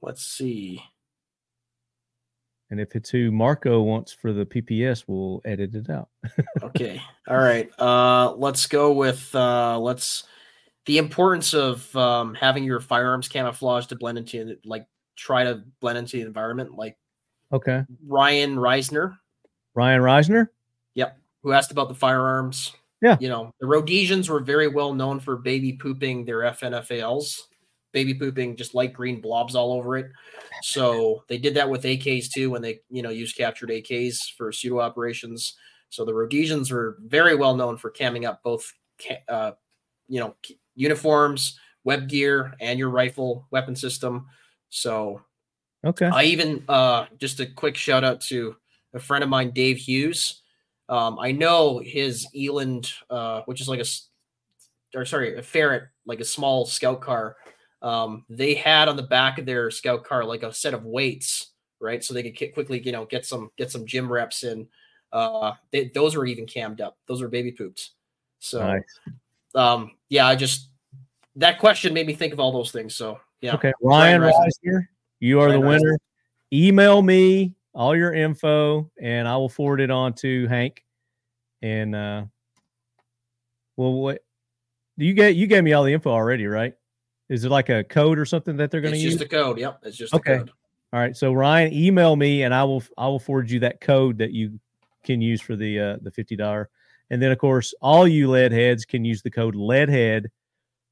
let's see. And if it's who Marco wants for the PPS, we'll edit it out. Okay. All right. Uh let's go with uh let's the importance of um having your firearms camouflage to blend into like try to blend into the environment like Okay. Ryan Reisner, Ryan Reisner. yep, who asked about the firearms. Yeah. You know, the Rhodesians were very well known for baby pooping their FNFALs, baby pooping just light green blobs all over it. So they did that with AKs too when they, you know, used captured AKs for pseudo operations. So the Rhodesians were very well known for camming up both, uh, you know, uniforms, web gear, and your rifle weapon system. So Okay. I even uh just a quick shout out to a friend of mine, Dave Hughes. Um, I know his Eland, uh, which is like a or sorry, a ferret, like a small scout car. Um, they had on the back of their scout car like a set of weights, right? So they could quickly, you know, get some get some gym reps in. Uh, they, those were even cammed up. Those were baby poops. So, Nice. um, yeah, I just that question made me think of all those things. So, yeah, Okay. Ryan Ryan Reisner, you are Ryan the Reisner. winner. Email me all your info and I will forward it on to Hank. And uh well what you get you gave me all the info already, right? Is it like a code or something that they're gonna it's use? just a code. Yep, it's just Okay. a code. All right. So Ryan, email me and I will I will forward you that code that you can use for the uh the fifty dollar. And then of course all you lead heads can use the code leadhead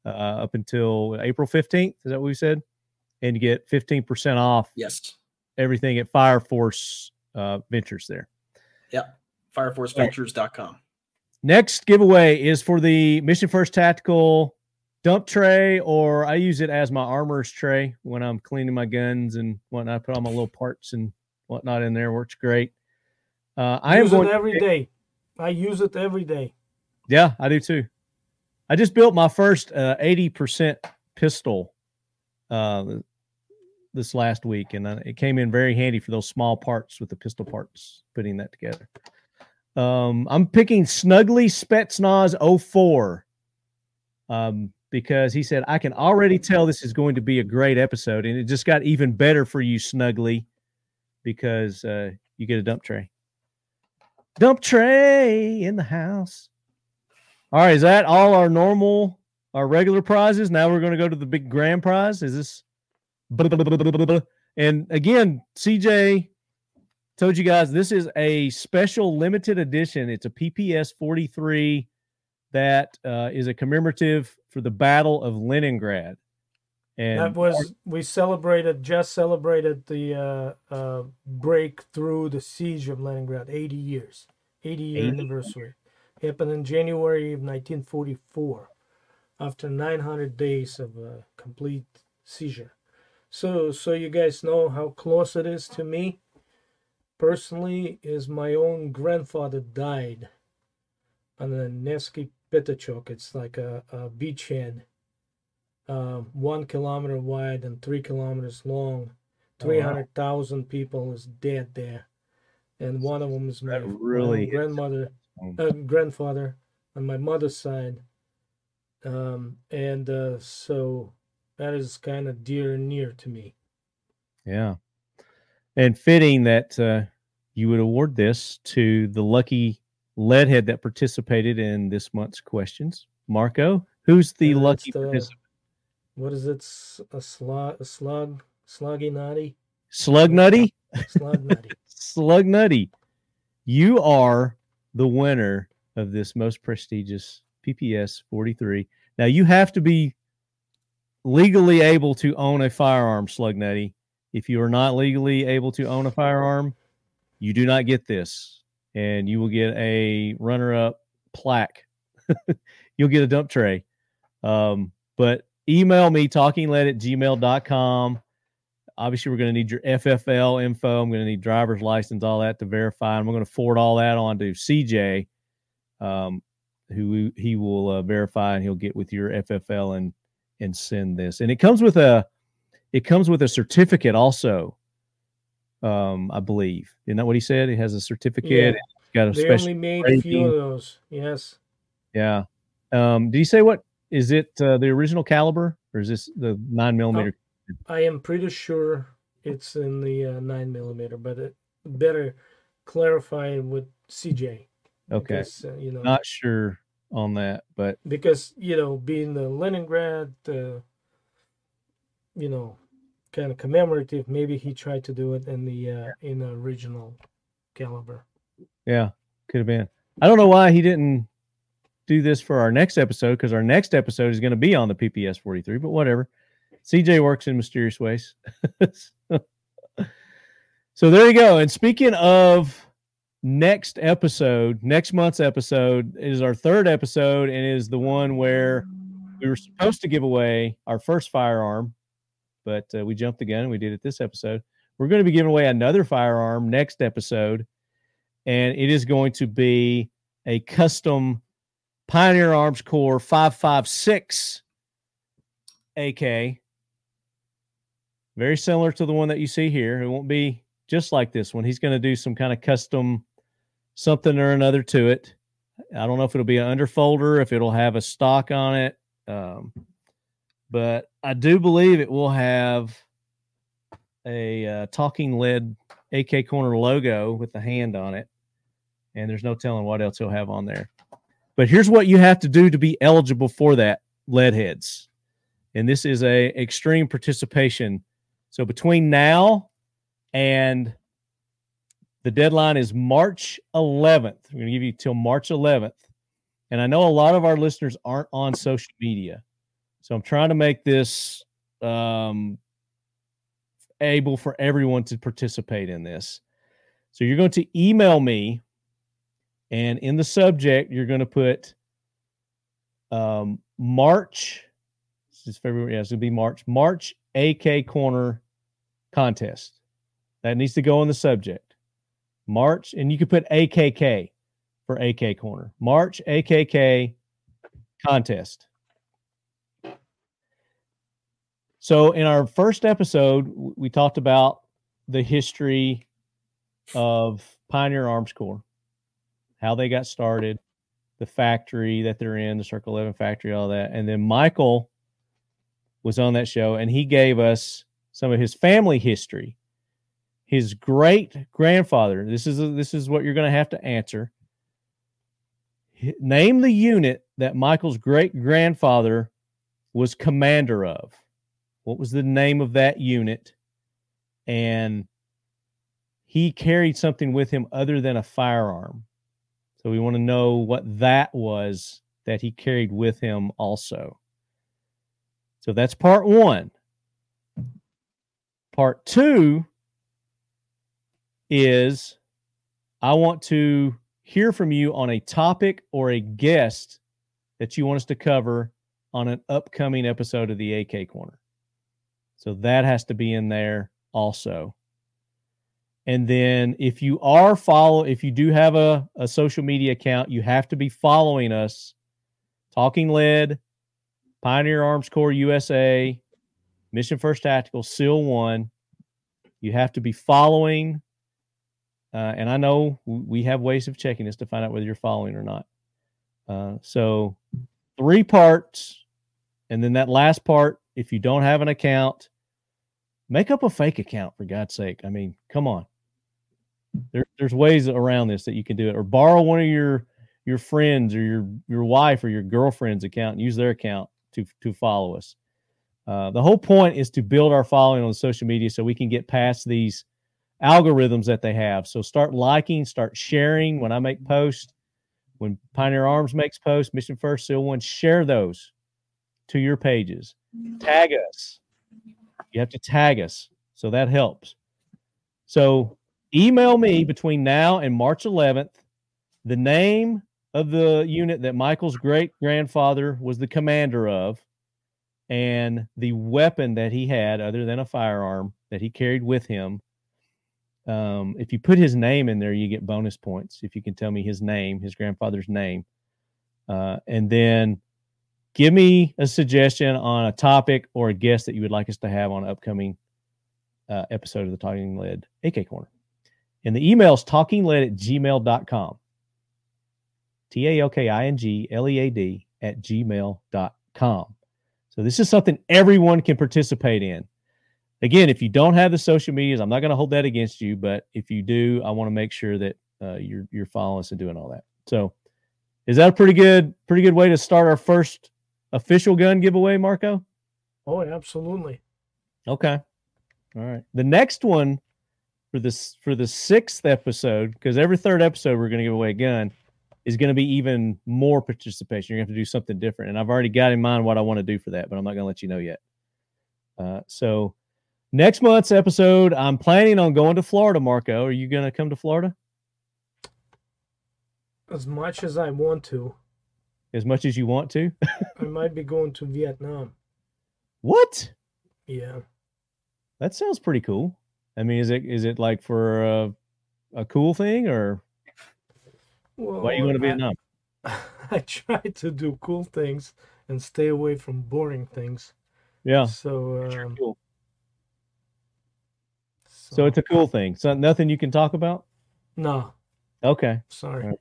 uh up until April 15th. Is that what we said? And you get 15% off Yes. everything at Fireforce uh Ventures there. Yep. FireForceVentures.com. Next giveaway is for the Mission First Tactical dump tray, or I use it as my armor's tray when I'm cleaning my guns and whatnot. I put all my little parts and whatnot in there. Works great. Uh, I am use going it every day. I use it every day. Yeah, I do too. I just built my first uh, 80% pistol uh, this last week, and uh, it came in very handy for those small parts with the pistol parts, putting that together. Um, I'm picking Snuggly Spetsnaz 04 um, because he said, I can already tell this is going to be a great episode. And it just got even better for you, Snuggly, because uh, you get a dump tray. Dump tray in the house. All right, is that all our normal, our regular prizes? Now we're going to go to the big grand prize. Is this? And again, CJ told you guys this is a special limited edition. It's a PPS 43 that uh, is a commemorative for the Battle of Leningrad. And that was we celebrated just celebrated the uh, uh, break through the siege of Leningrad, 80 years, 80 year 80? anniversary. Happened in January of 1944, after 900 days of uh, complete seizure. So, so you guys know how close it is to me. Personally, is my own grandfather died on the Nevsky Pyatachok. It's like a, a beachhead um, one kilometer wide and three kilometers long. Oh, wow. 300,000 people is dead there. And one of them is my, really grandmother, uh, grandfather on my mother's side. Um, and uh, so that is kind of dear and near to me. Yeah. And fitting that uh, you would award this to the lucky leadhead that participated in this month's questions. Marco, who's the And lucky the- participant? What is it? A slug, a slug, sluggy nutty, Slug Nutty? slug nutty. Slug Nutty. You are the winner of this most prestigious PPS 43. Now you have to be legally able to own a firearm, Slug Nutty. If you are not legally able to own a firearm, you do not get this, and you will get a runner-up plaque. You'll get a dump tray. Um, but email me talkinglead at gmail.com. Obviously, we're going to need your FFL info. I'm going to need driver's license, all that to verify. And we're going to forward all that on to CJ, um, who he will uh, verify and he'll get with your FFL and and send this. And it comes with a it comes with a certificate also. Um, I believe. Isn't that what he said? He has a certificate. Yeah. Got a They special only made a few of those. Yes. Yeah. Um, did you say what is it? Uh, the original caliber, or is this the nine millimeter? I am pretty sure it's in the uh, nine millimeter, but it better clarify with CJ. okay, because, uh, you know, not sure on that, but because you know, being the Leningrad, uh, you know, kind of commemorative, maybe he tried to do it in the uh, in the original caliber. yeah, could have been. I don't know why he didn't do this for our next episode because our next episode is going to be on the PPS 43, but whatever. CJ works in mysterious ways. so there you go. And speaking of next episode, next month's episode is our third episode and is the one where we were supposed to give away our first firearm, but uh, we jumped the gun and we did it this episode. We're going to be giving away another firearm next episode, and it is going to be a custom Pioneer Arms Corps 556 AK. Very similar to the one that you see here. It won't be just like this one. He's going to do some kind of custom something or another to it. I don't know if it'll be an underfolder, if it'll have a stock on it. Um, but I do believe it will have a uh, talking lead AK Korner logo with the hand on it. And there's no telling what else he'll have on there. But here's what you have to do to be eligible for that lead heads. And this is a extreme participation. So between now and the deadline is March 11th. We're going to give you till March 11th. And I know a lot of our listeners aren't on social media. So I'm trying to make this um, able for everyone to participate in this. So you're going to email me, and in the subject, you're going to put um, March. This is February. Yeah, it's going to be March. March AK Korner contest. That needs to go in the subject. March, and you can put AKK for AK Korner. March AKK contest. So, in our first episode, we talked about the history of Pioneer Arms Corps, how they got started, the factory that they're in, the Circle 11 factory, all that. And then Michael was on that show and he gave us some of his family history. His great grandfather, this is this is what you're going to have to answer. Name the unit that Michael's great grandfather was commander of. What was the name of that unit? And he carried something with him other than a firearm. So we want to know what that was that he carried with him also. So that's part one. Part two is I want to hear from you on a topic or a guest that you want us to cover on an upcoming episode of the AK Korner. So that has to be in there also. And then if you are follow, if you do have a, a social media account, you have to be following us, Talking Lead, Pioneer Arms Corps USA, Mission First Tactical, SEAL One. You have to be following. Uh, and I know we have ways of checking this to find out whether you're following or not. Uh, so three parts, and then that last part. If you don't have an account, make up a fake account for God's sake. I mean, come on. There, there's ways around this that you can do it, or borrow one of your your friends or your your wife or your girlfriend's account and use their account to to follow us. Uh, the whole point is to build our following on social media so we can get past these algorithms that they have. So start liking, start sharing when I make posts, when Pioneer Arms makes posts, Mission First, Seal One, share those to your pages. Tag us. You have to tag us. So that helps. So email me between now and March 11th the name of the unit that Michael's great grandfather was the commander of and the weapon that he had other than a firearm that he carried with him. Um, if you put his name in there, you get bonus points. If you can tell me his name, his grandfather's name, uh, and then give me a suggestion on a topic or a guest that you would like us to have on an upcoming uh, episode of the Talking Lead AK Korner. And the email is talkinglead at gmail.com. T A L K I N G L E A D at gmail.com. So this is something everyone can participate in. Again, if you don't have the social medias, I'm not going to hold that against you, but if you do, I want to make sure that uh, you're you're following us and doing all that. So, is that a pretty good pretty good way to start our first official gun giveaway, Marco? Oh, absolutely. Okay. All right. The next one for this for the sixth episode, because every third episode we're going to give away a gun, is going to be even more participation. You're going to have to do something different, and I've already got in mind what I want to do for that, but I'm not going to let you know yet. Uh, so next month's episode, I'm planning on going to Florida. Marco, are you going to come to Florida? As much as I want to. As much as you want to? I might be going to Vietnam. What? Yeah. That sounds pretty cool. I mean, is it is it like for a, a cool thing or well, why are you going to Vietnam? I, I try to do cool things and stay away from boring things. Yeah. So, um, cool. so, so it's a cool thing. So nothing you can talk about? No. Okay. Sorry.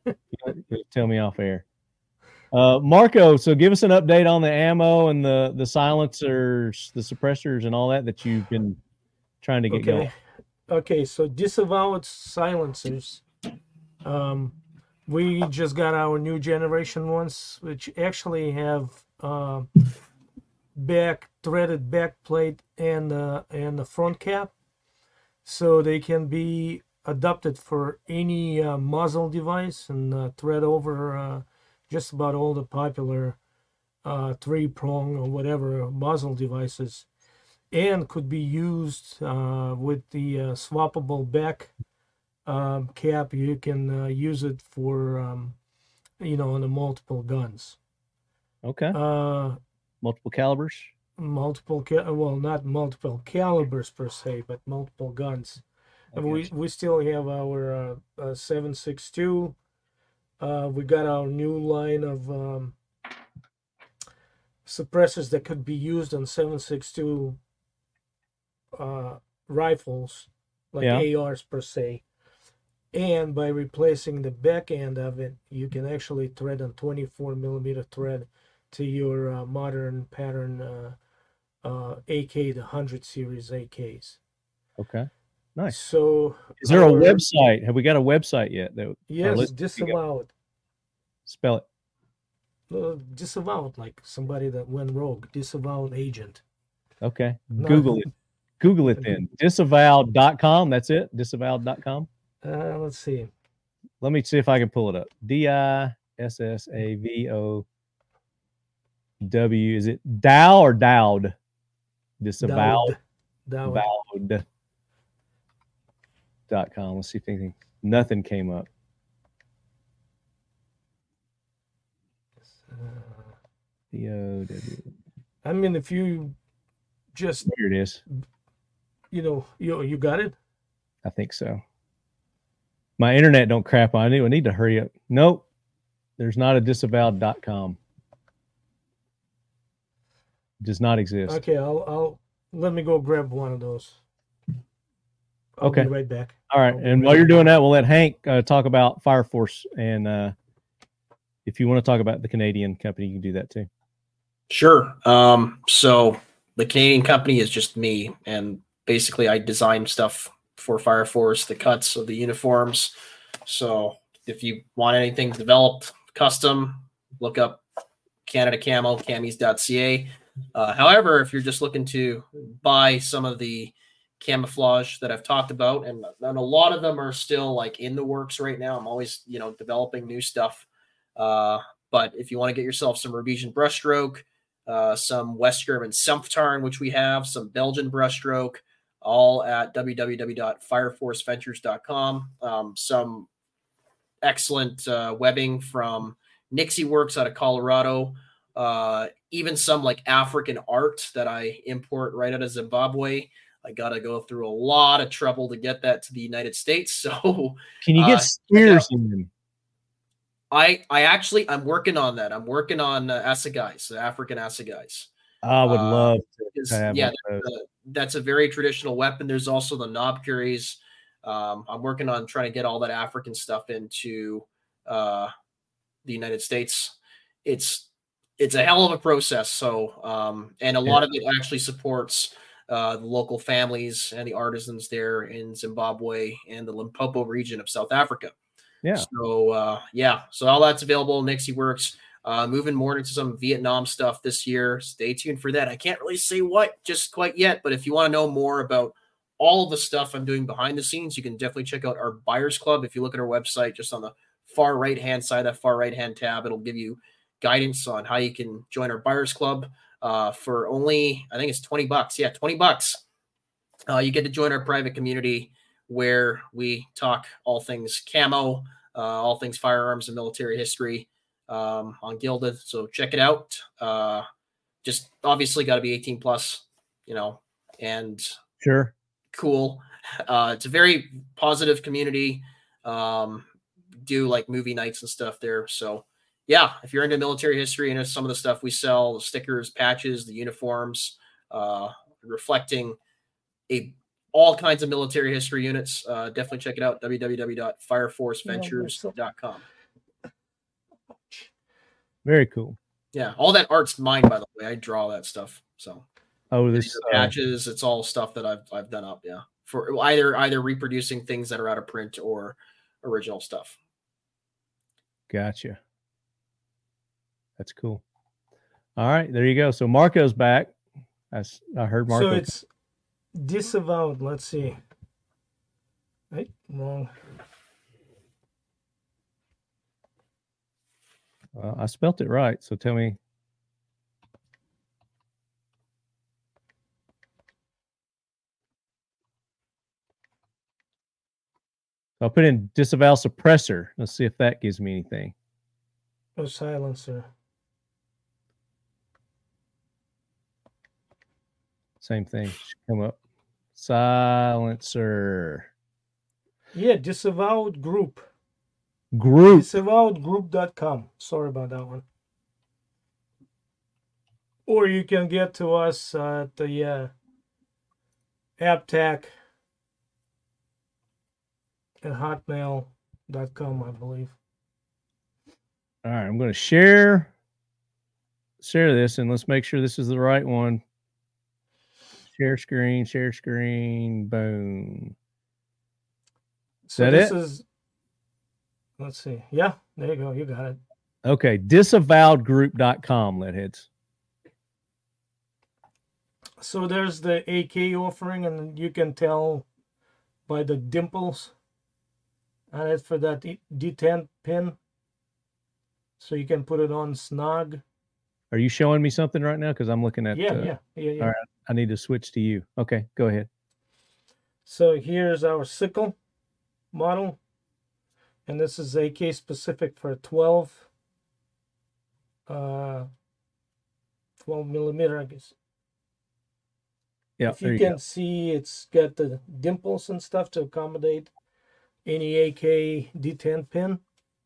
Tell me off air. Uh, Marco, so give us an update on the ammo and the the silencers, the suppressors, and all that that you've been trying to get okay. going. Okay, so disavowed silencers. Um, we just got our new generation ones, which actually have uh, back threaded back plate and uh, and the front cap, so they can be adapted for any uh, muzzle device and uh, thread over uh, just about all the popular uh, three prong or whatever muzzle devices, and could be used uh, with the uh, swappable back um, cap. You can uh, use it for um, you know on the multiple guns. Okay. Uh, multiple calibers. Multiple, ca- well, not multiple calibers per se, but multiple guns. And we we still have our uh, 762 uh, we got our new line of um, suppressors that could be used on 762 uh, rifles, like Yeah. ARs per se. And by replacing the back end of it, you can actually thread on 24 millimeter thread to your uh, modern pattern uh, uh, AK, the 100 series AKs. Okay. Nice. So, Is there a website? Have we got a website yet? That our Yes, disavowed. Spell it. Uh, disavowed, like somebody that went rogue, disavowed agent. Okay. No. Google it. Google it then. Disavowed.com. That's it. Disavowed.com. Uh, let's see. Let me see if I can pull it up. D I S S A V O W. Is it Dow or Dowd? Disavowed. Dowd. Vowed. Dot com. Let's see if anything. Nothing came up. Uh, w. I mean, if you just, Here it is. you know, you you got it. I think so. My internet don't crap on it. I need to hurry up. Nope. There's not a disavowed.com. Does not exist. Okay, I'll I'll let me go grab one of those. I'll Okay. be right back. All right. And while you're doing that, we'll let Hank uh, talk about Fireforce. And uh, if you want to talk about the Canadian company, you can do that too. Sure. Um, so the Canadian company is just me, and basically I design stuff for Fireforce, the cuts of the uniforms. So if you want anything developed custom, look up Canada Camo, camis.ca. Uh, however, if you're just looking to buy some of the camouflage that I've talked about, and, and a lot of them are still like in the works right now. I'm always, you know, developing new stuff. Uh, but if you want to get yourself some Rhodesian brushstroke, uh, some West German Sumpftarn, which we have, some Belgian brushstroke, all at www.fireforceventures.com. Um, some excellent uh, webbing from Nixie Works out of Colorado. Uh, even some like African art that I import right out of Zimbabwe. I got to go through a lot of trouble to get that to the United States. So, Can you get uh, spears in them? I I actually I'm working on that. I'm working on uh, assegais, the African assegais. I would Uh, love to, yeah, those. uh, that's a very traditional weapon. There's also the knobkerries. Um, I'm working on trying to get all that African stuff into uh, the United States. It's it's a hell of a process. So, um, and a lot of it actually supports uh, the local families and the artisans there in Zimbabwe and the Limpopo region of South Africa. Yeah. So uh, yeah, so all that's available. Nixie Works. Uh, moving more into some Vietnam stuff this year. Stay tuned for that. I can't really say what just quite yet, but if you want to know more about all of the stuff I'm doing behind the scenes, you can definitely check out our Buyers Club. If you look at our website, just on the far right hand side, that far right hand tab, it'll give you guidance on how you can join our Buyers Club uh, for only, I think it's 20 bucks. Yeah, 20 bucks. Uh, you get to join our private community where we talk all things camo, uh, all things firearms and military history um, on Guilded. So check it out. Uh, just obviously got to be 18 plus, you know, and Sure. cool. Uh, it's a very positive community. Um, do like movie nights and stuff there. So yeah, if you're into military history and some of the stuff we sell, the stickers, patches, the uniforms, uh, reflecting a all kinds of military history units, uh, definitely check it out. www.fireforceventures.com. Very cool. Yeah, all that art's mine, by the way. I draw that stuff. So Oh, These this uh, patches, it's all stuff that I've I've done up. Yeah, for either either reproducing things that are out of print or original stuff. Gotcha. That's cool. All right, there you go. So Marco's back. That's I heard Marco. So it's disavowed. Let's see. Right, wrong. Well, I spelt it right. So tell me. I'll put in disavow suppressor. Let's see if that gives me anything. A silencer. Same thing. Should come up. Silencer Yeah, disavowed group. group. Disavowedgroup.com. Sorry about that one. Or you can get to us at the uh, AppTech at hotmail.com, I believe. All right, I'm going to share share this and let's make sure this is the right one. Share screen, share screen, boom. So that this it? is let's see. Yeah, there you go. You got it. Okay, disavowedgroup.com, leadheads. So there's the AK offering, and you can tell by the dimples on it for that detent pin. So you can put it on snug. Are you showing me something right now? Because I'm looking at. Yeah, uh, yeah, yeah, yeah. All right, I need to switch to you. Okay, go ahead. So here's our sickle model, and this is AK specific for 12, uh, 12 millimeter, I guess. Yeah, if you you can go. see, it's got the dimples and stuff to accommodate any AK detent pin.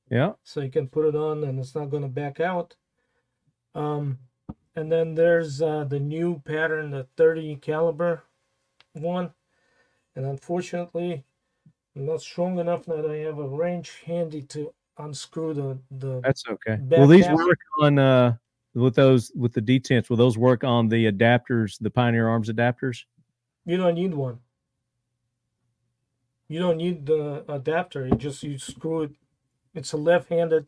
Yeah, so you can put it on and it's not going to back out. Um, and then there's uh, the new pattern, the 30 caliber one. And unfortunately, I'm not strong enough that I have a wrench handy to unscrew the the. that's okay. back Will these half. work on uh with those with the detents? Will those work on the adapters, the Pioneer Arms adapters? You don't need one. You don't need the adapter. You just you screw it. It's a left-handed,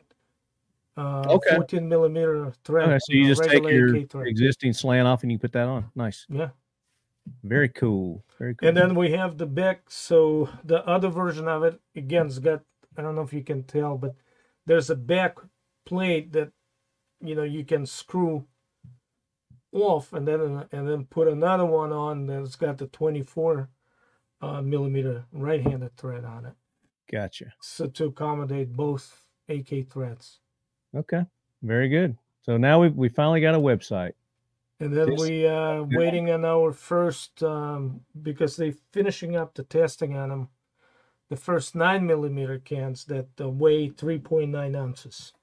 uh, Okay. 14 millimeter thread. Okay, so you know, just take your existing slant off and you put that on. Nice. Yeah. Very cool. Very cool. And then we have the back. So the other version of it, again, it's got, I don't know if you can tell, but there's a back plate that, you know, you can screw off and then and then put another one on that's got the 24 uh, millimeter right-handed thread on it. Gotcha. So to accommodate both AK threads. Okay. Very good. So now we we finally got a website. And then we uh waiting on our first um because they finishing up the testing on them. The first nine millimeter cans that uh, weigh 3.9 ounces,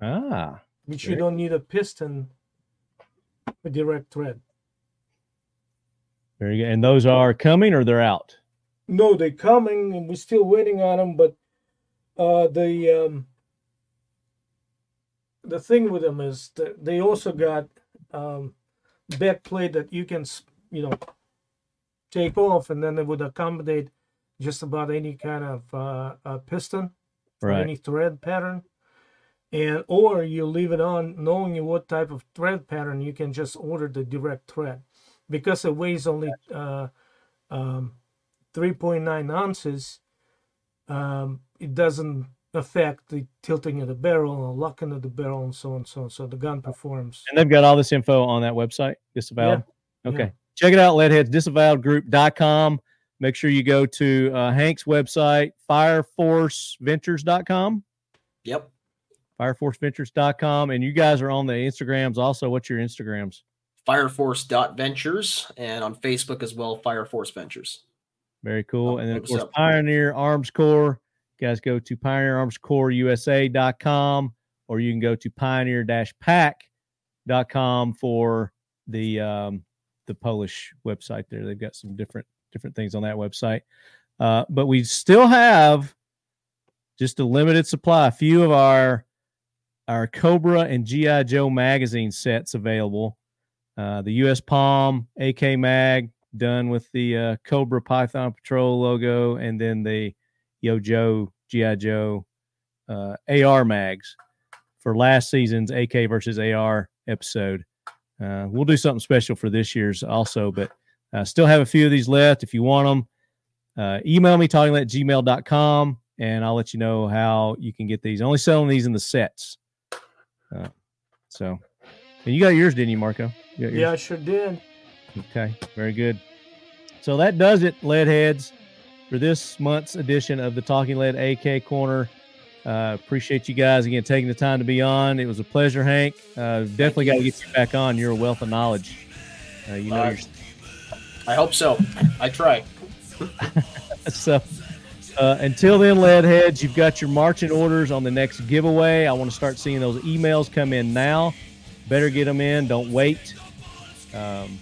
Ah, which you don't need a piston, a direct thread. very good. And those are coming or they're out? No, they're coming, and we're still waiting on them. But uh, the um, the thing with them is that they also got um, back plate that you can, you know, take off, and then it would accommodate just about any kind of uh, uh, piston Right. any thread pattern. And or you leave it on, knowing what type of thread pattern, you can just order the direct thread, because it weighs only uh, um, 3.9 ounces, um, it doesn't affect the tilting of the barrel or locking of the barrel and so on and so on. So the gun performs. And they've got all this info on that website, disavowed. Yeah, Okay. yeah. Check it out, leadheads, disavowedgroup.com. Make sure you go to uh, Hank's website, fireforceventures.com. Yep. Fireforceventures.com. And you guys are on the Instagrams also. What's your Instagrams? Fireforce.ventures and on Facebook as well, Fire Force Ventures. Very cool. Oh, and then, of course, up? Pioneer Arms Corps. Guys go to pioneerarmscorpsusa.com or you can go to pioneer pack.com for the um, the Polish website there. They've got some different different things on that website. Uh, but we still have just a limited supply. A few of our our Cobra and GI Joe magazine sets available. Uh, the U.S. Palm AK Mag done with the uh, Cobra Python Patrol logo, and then the Yo Joe GI Joe uh, AR mags for last season's AK versus AR episode. Uh, we'll do something special for this year's also, but uh, still have a few of these left. If you want them, uh, email me talking at gmail.com and I'll let you know how you can get these. Only selling these in the sets. Uh, so, and you got yours, didn't you, Marco? You? Yeah, I sure did. Okay, very good. So that does it, lead heads, for this month's edition of the Talking Lead AK Korner. Uh, appreciate you guys again taking the time to be on. It was a pleasure, Hank. Uh, definitely got to get you back on. You're a wealth of knowledge. Uh, you know Uh, I hope so. I try. so uh, until then, lead heads, you've got your marching orders on the next giveaway. I want to start seeing those emails come in now. Better get them in. Don't wait. Um,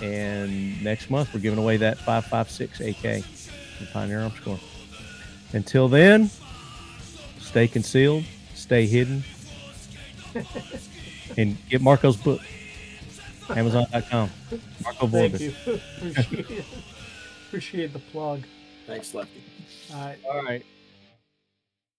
and next month, we're giving away that 556 AK from Pioneer Arms Corps. Until then, stay concealed, stay hidden, and get Marco's book. Amazon.com. Marco Thank Vorobiev. you. Appreciate. Appreciate the plug. Thanks, Lefty. All right. All right.